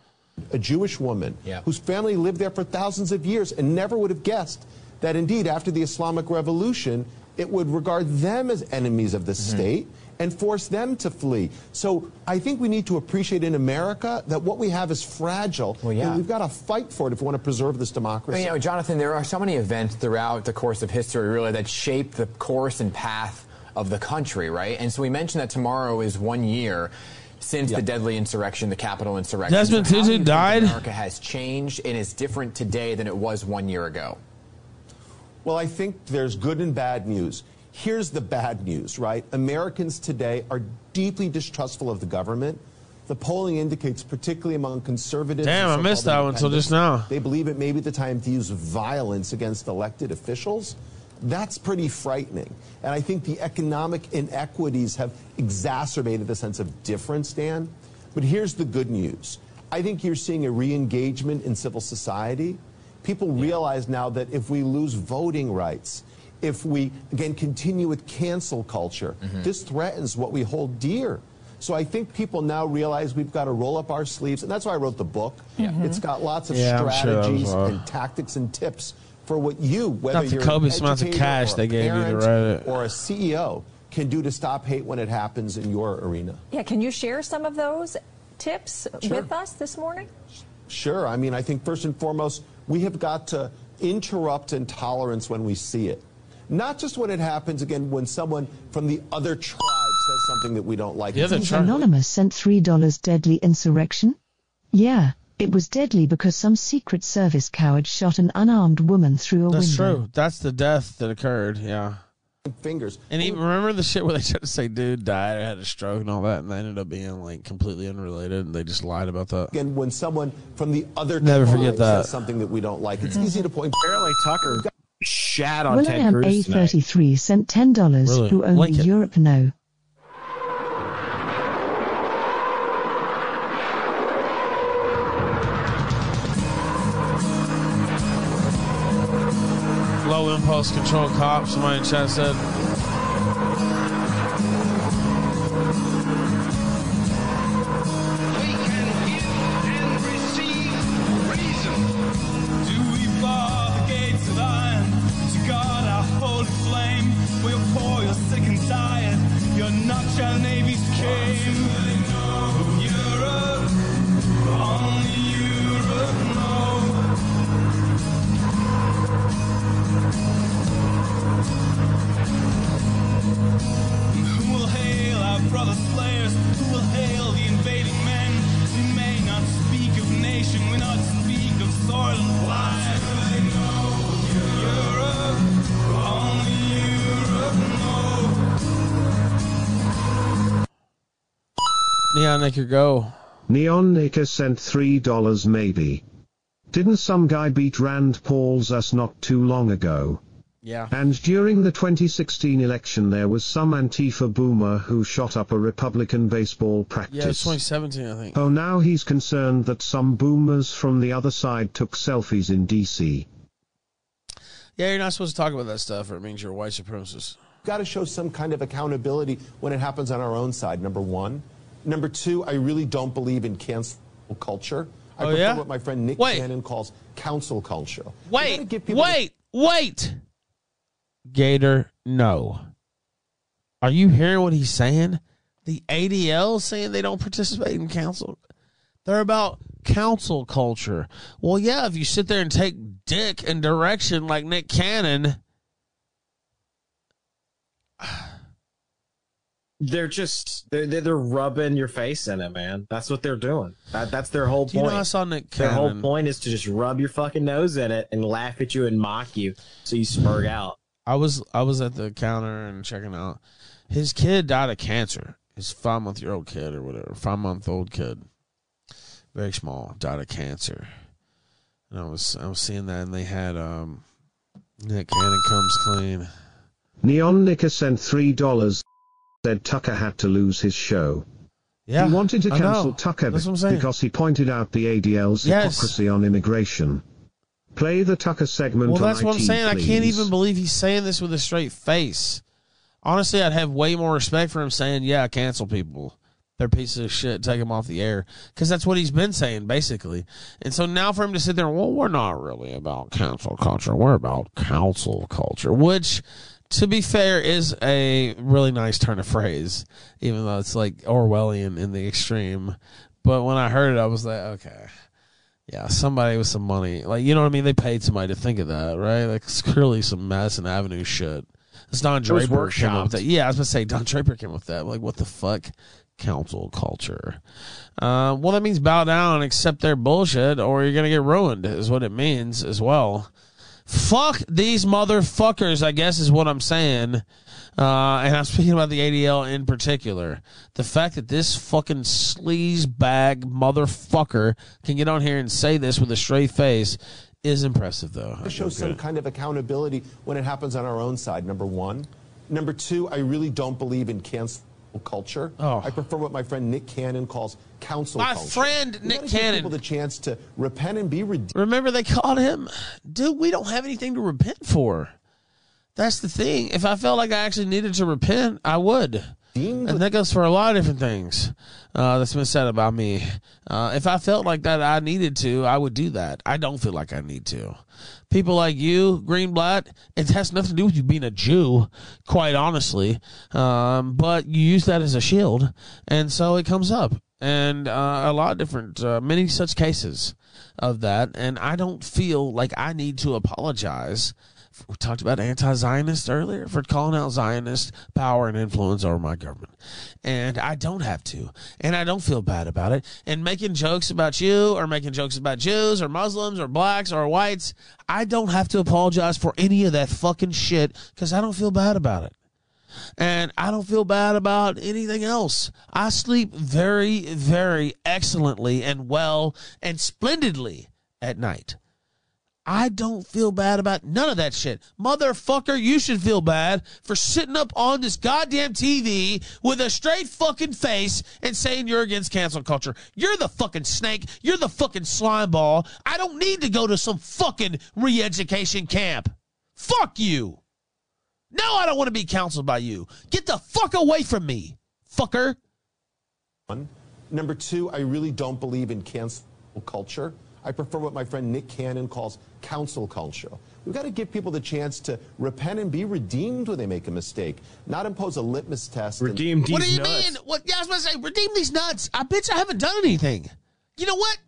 A Jewish woman Yeah. whose family lived there for thousands of years and never would have guessed that indeed after the Islamic Revolution, it would regard them as enemies of the Mm-hmm. state and force them to flee. So I think we need to appreciate in America that what we have is fragile. Well, yeah. And we've got to fight for it if we want to preserve this democracy. mean, you know, Jonathan, there are so many events throughout the course of history, really, that shape the course and path of the country, right? And so we mentioned that tomorrow is one year since the deadly insurrection, the Capitol insurrection. Desmond So how do Tutu died? America has changed and is different today than it was one year ago. Well, I think there's good and bad news. Here's the bad news, right? Americans today are deeply distrustful of the government. The polling indicates, particularly among conservatives. Damn, I missed that one till just now. They believe it may be the time to use violence against elected officials. That's pretty frightening. And I think the economic inequities have exacerbated the sense of difference, Dan. But here's the good news I think you're seeing a re engagement in civil society. People realize now that if we lose voting rights, if we, again, continue with cancel culture, mm-hmm. this threatens what we hold dear. So I think people now realize we've got to roll up our sleeves, and that's why I wrote the book. Mm-hmm. It's got lots of Yeah, I'm sure strategies uh, and tactics and tips for what you, whether Not the you're an amounts of cash or they a gave you to parent write it. or a CEO, can do to stop hate when it happens in your arena. Yeah, can you share some of those tips Sure. with us this morning? Sure. I mean, I think first and foremost, we have got to interrupt intolerance when we see it. Not just when it happens, again, when someone from the other tribe says something that we don't like. It's Anonymous sent $3 deadly insurrection? Yeah, it was deadly because some Secret Service coward shot an unarmed woman through a That's window. true. That's the death that occurred. Yeah. fingers. And even remember the shit where they tried to say dude died or had a stroke and all that, and they ended up being like completely unrelated, and they just lied about that. Again, when someone from the other Never tribe forget that. says something that we don't like, it's mm-hmm. easy to point. Apparently, Tucker shat on Ted William Cruz tonight. A33 sent $10 Really? who only Link it. Europe know. Low impulse control cops. somebody in chat said. Neon Nicker go. Neon Nicker sent $3 maybe. Didn't some guy beat Rand Paul's us not too long ago? Yeah. And during the 2016 election there was some Antifa boomer who shot up a Republican baseball practice. Yeah, it's 2017, I think. Oh, now he's concerned that some boomers from the other side took selfies in DC. Yeah, you're not supposed to talk about that stuff, or it means you're a white supremacist. got to show some kind of accountability when it happens on our own side, number one. Number two, I really don't believe in cancel culture. I Oh, prefer yeah? what my friend Nick Wait. Cannon calls council culture. Wait, wait, wait. Gator, no. Are you hearing what he's saying? The ADL saying they don't participate in council. They're about council culture. Well, yeah, if you sit there and take dick and direction like Nick Cannon, They're just they're, they're they're rubbing your face in it, man. That's what they're doing. That that's their whole Do you know point. I saw Nick Their whole point is to just rub your fucking nose in it and laugh at you and mock you, so you spurg out. I was I was at the counter and checking out. His kid died of cancer. His five month year old kid or whatever, five month old kid, very small, died of cancer. And I was I was seeing that, and they had um, Nick Cannon comes clean. Neon Nicker sent $3. Said Tucker had to lose his show. Yeah, he wanted to cancel Tucker That's what I'm saying. because he pointed out the ADL's Yes. hypocrisy on immigration. Play the Tucker segment Well, that's what I'm saying. I can't even believe he's saying this with a straight face. Honestly, I'd have way more respect for him saying, "Yeah, cancel people. They're pieces of shit. Take them off the air." Because that's what he's been saying basically. And so now for him to sit there, well, we're not really about cancel culture. We're about council culture, which. To be fair, is a really nice turn of phrase, even though it's like Orwellian in the extreme. But when I heard it, I was like, okay, yeah, somebody with some money, like you know what I mean. They paid somebody to think of that, right? Like it's clearly some Madison Avenue shit. It's Don Draper came up with that. Yeah, I was gonna say Don Draper came up with that. Like what the fuck, council culture? Uh, well, that means bow down and accept their bullshit, or you're gonna get ruined. Is what it means as well. Fuck these motherfuckers, I guess is what I'm saying. Uh, and I'm speaking about the ADL in particular. The fact that this fucking sleaze bag motherfucker can get on here and say this with a straight face is impressive, though. to show some kind of accountability when it happens on our own side, number one. Number two, I really don't believe in cancel culture. I prefer what my friend Nick Cannon calls council Oh. My culture. friend We Nick Cannon. people the chance to repent and be redeemed. Remember, they called him, dude. We don't have anything to repent for. That's the thing. If I felt like I actually needed to repent, I would. And that goes for a lot of different things uh, that's been said about me. Uh, if I felt like that I needed to, I would do that. I don't feel like I need to. People like you, Greenblatt, it has nothing to do with you being a Jew, quite honestly. Um, but you use that as a shield, and so it comes up. And uh, a lot of different, uh, many such cases of that. And I don't feel like I need to apologize we talked about anti-Zionist earlier for calling out Zionist power and influence over my government, and I don't have to, and I don't feel bad about it. And making jokes about you, or making jokes about Jews, or Muslims, or blacks, or whites, I don't have to apologize for any of that fucking shit because I don't feel bad about it. And I don't feel bad about anything else. I sleep very, very excellently and well and splendidly at night. I don't feel bad about none of that shit. Motherfucker, you should feel bad for sitting up on this goddamn TV with a straight fucking face and saying you're against cancel culture. You're the fucking snake. You're the fucking slime ball. I don't need to go to some fucking re education camp. Fuck you. No, I don't want to be counseled by you. Get the fuck away from me, fucker. One. Number two, I really don't believe in cancel culture. I prefer what my friend Nick Cannon calls council culture. We've got to give people the chance to repent and be redeemed when they make a mistake, not impose a litmus test. Redeem What do you mean? What? Yeah, I was about to say, redeem these nuts. I bitch, I haven't done anything. You know what?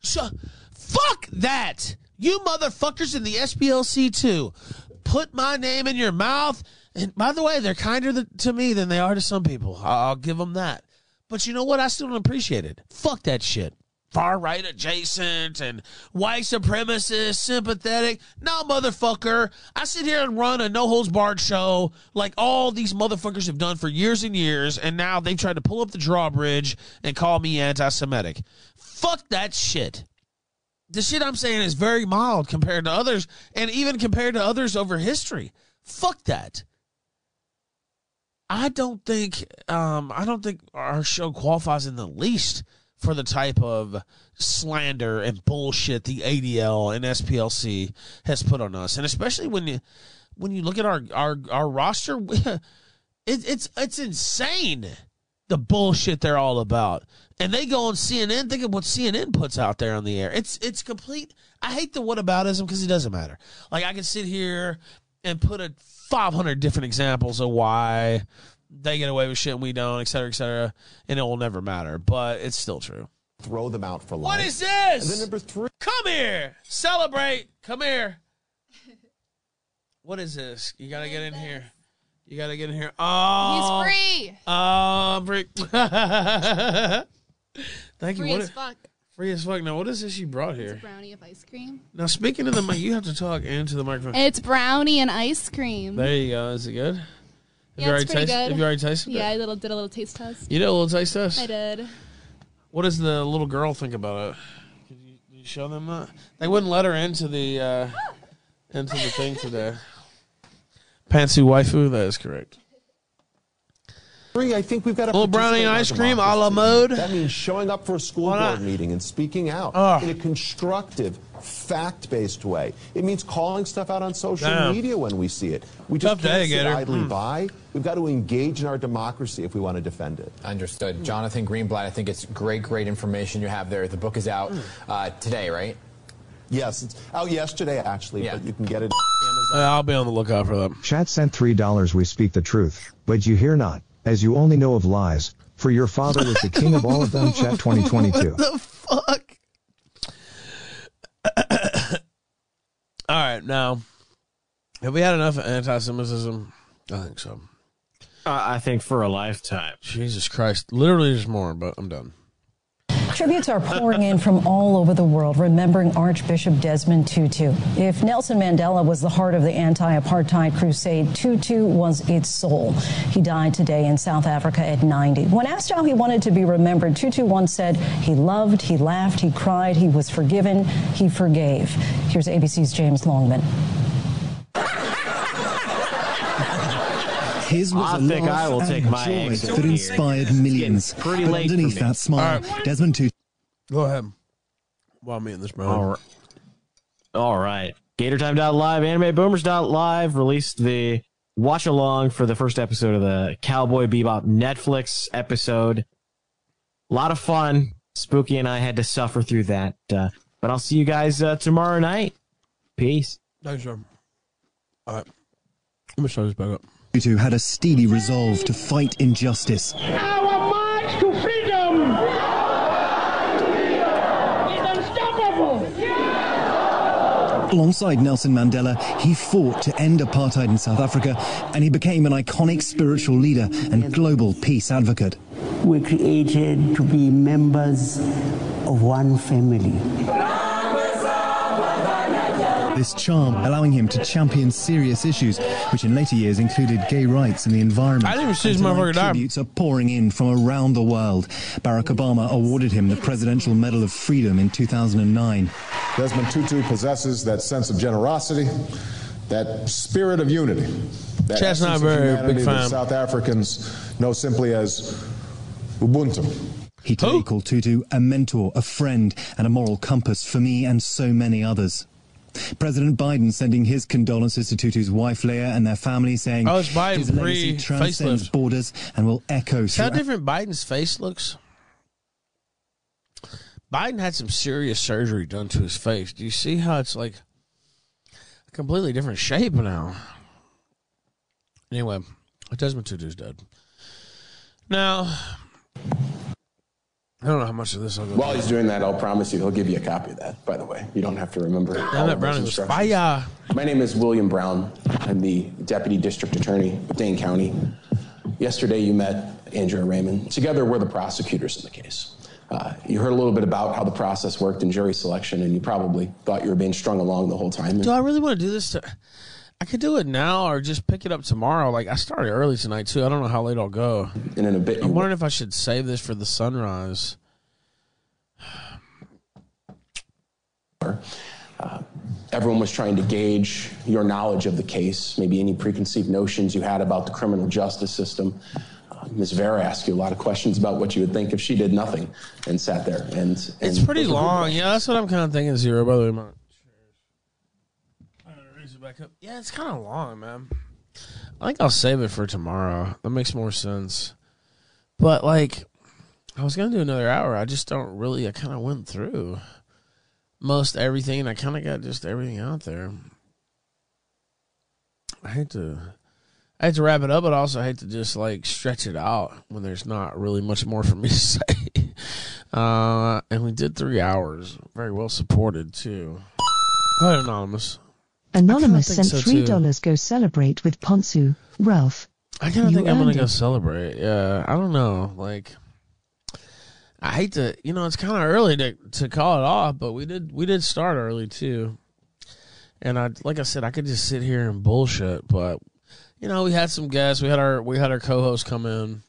So, fuck that. You motherfuckers in the SPLC too. Put my name in your mouth. And by the way, they're kinder to me than they are to some people. I- I'll give them that. But you know what? I still don't appreciate it. Fuck that shit. Far right adjacent and white supremacist, sympathetic. No, motherfucker. I sit here and run a no holds barred show like all these motherfuckers have done for years and years, and now they've tried to pull up the drawbridge and call me anti Semitic. Fuck that shit. The shit I'm saying is very mild compared to others, and even compared to others over history. Fuck that. I don't think um, I don't think our show qualifies in the least for the type of slander and bullshit the ADL and SPLC has put on us, and especially when you when you look at our our our roster, it, it's it's insane the bullshit they're all about, and they go on CNN. Think of what CNN puts out there on the air. It's it's complete. I hate the whataboutism because it doesn't matter. Like I can sit here and put a 500 different examples of why they get away with shit and we don't, et cetera, et cetera, and it will never matter. But it's still true. Throw them out for life. What is this? And then number three. Come here. Celebrate. Come here. What is this? You gotta get in here. You gotta get in here. Oh, He's free. Oh, free. Thank you. Free as i- fuck. Free as fuck. Now, what is this you brought It's a here? brownie of ice cream. Now, speaking of the mic, you have to talk into the microphone. It's brownie and ice cream. There you go. Is it good? Have yeah, you it's already pretty tasted? good. Have you already tasted Yeah, it? I little did a little taste test. You did a little taste test. I did. What does the little girl think about it? Could you, you show them that? They wouldn't let her into the uh, into the thing today. Pantsu waifu. That is correct. I think we've got a Little brownie and ice cream a la mode. That means showing up for a school board meeting and speaking out Ugh. in a constructive, fact-based way. It means calling stuff out on social Damn. media when we see it. We just Tough can't day, sit Gator. idly Mm. by. We've got to engage in our democracy if we want to defend it. Understood. Jonathan Greenblatt, I think it's great, great information you have there. The book is out uh, today, right? Yes, it's out yesterday actually, but you can get it. Uh, I'll be on the lookout for them. Chat sent $3 we speak the truth, but you hear not, as you only know of lies, for your father was the king of all of them, Chat 2022. the fuck? All right, now, have we had enough anti-Semitism? I think so. Uh, I think for a lifetime. Jesus Christ, literally there's more, but I'm done. Tributes are pouring in from all over the world, remembering Archbishop Desmond Tutu. If Nelson Mandela was the heart of the anti apartheid crusade, Tutu was its soul. He died today in South Africa at 90. When asked how he wanted to be remembered, Tutu once said he loved, he laughed, he cried, he was forgiven, he forgave. Here's ABC's James Longman. His was I a think laugh I will and take my joy exit that inspired It's millions. pretty But late for underneath me. that smile, All Desmond Tutu. Go ahead. While me and this bro. All right. All right. GatorTime.live, AnimeBoomers.live released the watch along for the first episode of the Cowboy Bebop Netflix episode. A lot of fun. Spooky and I had to suffer through that. Uh, but I'll see you guys uh, tomorrow night. Peace. Thanks, sir. All right. Let me show this back up. Tutu had a steely resolve to fight injustice. Our march to freedom is unstoppable. Alongside Nelson Mandela, he fought to end apartheid in South Africa, and he became an iconic spiritual leader and global peace advocate. We're created to be members of one family. This charm allowing him to champion serious issues, which in later years included gay rights and the environment. I didn't even see And this tonight, motherfucker die. Tributes are pouring in from around the world. Barack Obama awarded him the Presidential Medal of Freedom in 2009. Desmond Tutu possesses that sense of generosity, that spirit of unity, that Chad's not essence of very humanity big that fan. South Africans know simply as Ubuntu. He today called Tutu a mentor, a friend, and a moral compass for me and so many others. President Biden sending his condolences to Tutu's wife Leah and their family, saying Oh, it's Biden his legacy transcends facelift. borders and will echo how different Biden's face looks? Biden had some serious surgery done to his face. Do you see how it's like a completely different shape now? Anyway, Desmond Tutu's dead. Now, I don't know how much of this I'll go While through. he's doing that, I'll promise you he'll give you a copy of that, by the way. You don't have to remember. All that of those brownie was instructions. fire. My name is William Brown. I'm the Deputy District Attorney of Dane County. Yesterday, you met Andrea Raymond. Together, we're the prosecutors in the case. Uh, you heard a little bit about how the process worked in jury selection, and you probably thought you were being strung along the whole time. Do I really want to do this? To, I could do it now or just pick it up tomorrow. Like I started early tonight too. I don't know how late I'll go. And in a bit, I'm wondering if I should save this for the sunrise. Uh, everyone was trying to gauge your knowledge of the case, maybe any preconceived notions you had about the criminal justice system. Uh, Ms. Vera asked you a lot of questions about what you would think if she did nothing and sat there. And, and It's pretty those were good long. Yeah, that's what I'm kind of thinking. Zero, by the way. Back up. Yeah, it's kind of long, man. I think I'll save it for tomorrow. That makes more sense. But like, I was gonna do another hour. I just don't really. I kind of went through most everything, and I kind of got just everything out there. I hate to. I hate to wrap it up, but I also hate to just like stretch it out when there's not really much more for me to say. Uh, and we did three hours. Very well supported too. Ahead, anonymous. Anonymous sent so, three dollars. Go celebrate with Pantsu. Ralph. I kind of think I'm gonna earned go celebrate. Yeah, I don't know. Like, I hate to, you know, it's kind of early to to call it off, but we did we did start early too. And I, like I said, I could just sit here and bullshit, but you know, we had some guests. We had our we had our co-host come in.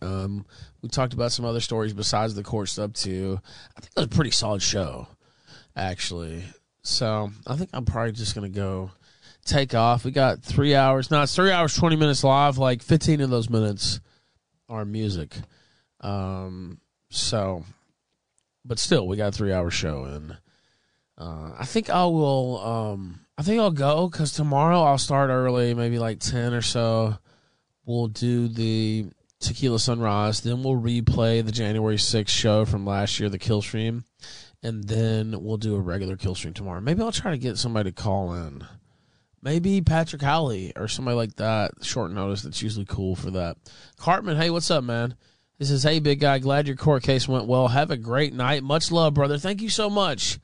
Um, we talked about some other stories besides the court stuff too. I think it was a pretty solid show, actually. So I think I'm probably just gonna go take off. We got three hours. No, it's three hours, 20 minutes live. Like 15 of those minutes are music. Um, so, but still, we got a three hour show. And uh, I think I will, um, I think I'll go because tomorrow I'll start early, maybe like 10 or so. We'll do the Tequila Sunrise. Then we'll replay the January 6th show from last year, the kill stream. And then we'll do a regular kill stream tomorrow. Maybe I'll try to get somebody to call in. Maybe Patrick Howley or somebody like that. Short notice. That's usually cool for that. Cartman, hey, what's up, man? This is hey, big guy. Glad your court case went well. Have a great night. Much love, brother. Thank you so much.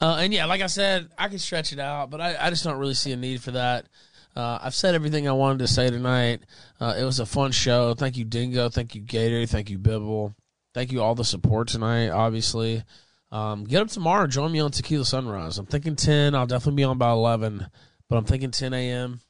Uh, and yeah, like I said, I can stretch it out, but I, I just don't really see a need for that. Uh, I've said everything I wanted to say tonight. Uh, it was a fun show. Thank you, Dingo. Thank you, Gator. Thank you, Bibble. Thank you all the support tonight. Obviously, um, get up tomorrow. Join me on Tequila Sunrise. I'm thinking ten. I'll definitely be on by eleven but I'm thinking 10 a.m.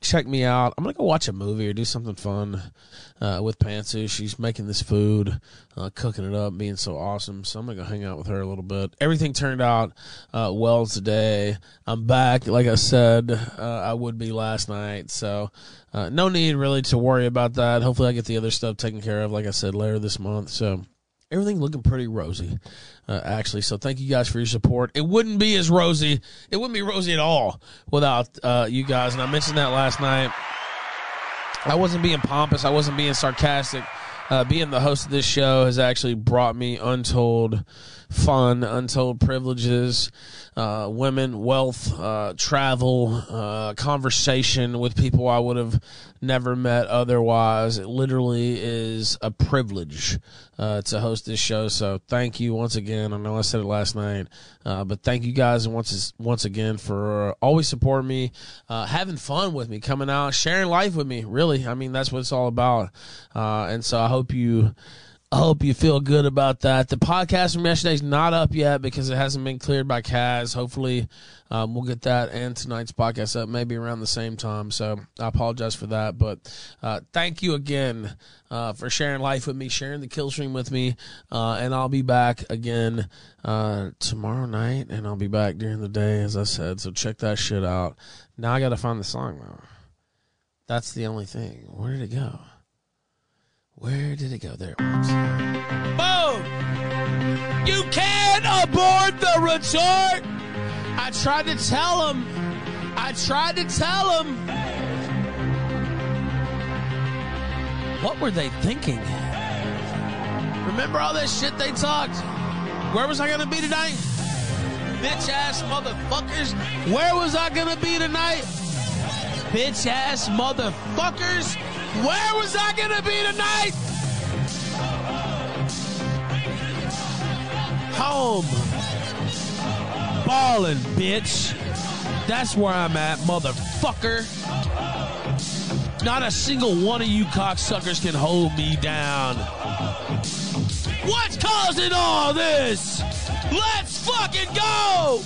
Check me out. I'm gonna go watch a movie or do something fun uh, with Pantsu. She's making this food, uh, cooking it up, being so awesome. So I'm gonna go hang out with her a little bit. Everything turned out uh, well today. I'm back, like I said, uh, I would be last night. So uh, no need really to worry about that. Hopefully, I get the other stuff taken care of, like I said, later this month. So everything looking pretty rosy, uh, actually. So thank you guys for your support. It wouldn't be as rosy. It wouldn't be rosy at all without uh, you guys. And I mentioned that last night. I wasn't being pompous. I wasn't being sarcastic. Uh, being the host of this show has actually brought me untold fun, untold privileges, uh, women, wealth, uh, travel, uh, conversation with people I would have never met otherwise. It literally is a privilege uh, to host this show. So thank you once again. I know I said it last night, uh, but thank you guys once once again for always supporting me, uh, having fun with me, coming out, sharing life with me. Really, I mean that's what it's all about. and so I hope you. I hope you feel good about that. The podcast from yesterday is not up yet because it hasn't been cleared by Kaz. Hopefully, um, we'll get that and tonight's podcast up maybe around the same time. So I apologize for that. But uh, thank you again uh, for sharing life with me, sharing the kill stream with me. Uh, and I'll be back again uh, tomorrow night, and I'll be back during the day, as I said. So check that shit out. Now I got to find the song, though. That's the only thing. Where did it go? Where did it go? There it was. Boom! You can't abort the resort! I tried to tell him. I tried to tell him. What were they thinking? Remember all that shit they talked? Where was I to be tonight? Bitch ass motherfuckers. Where was I to be tonight? Bitch ass motherfuckers. Where was I gonna be tonight? Home. Ballin', bitch. That's where I'm at, motherfucker. Not a single one of you cocksuckers can hold me down. What's causing all this? Let's fucking go!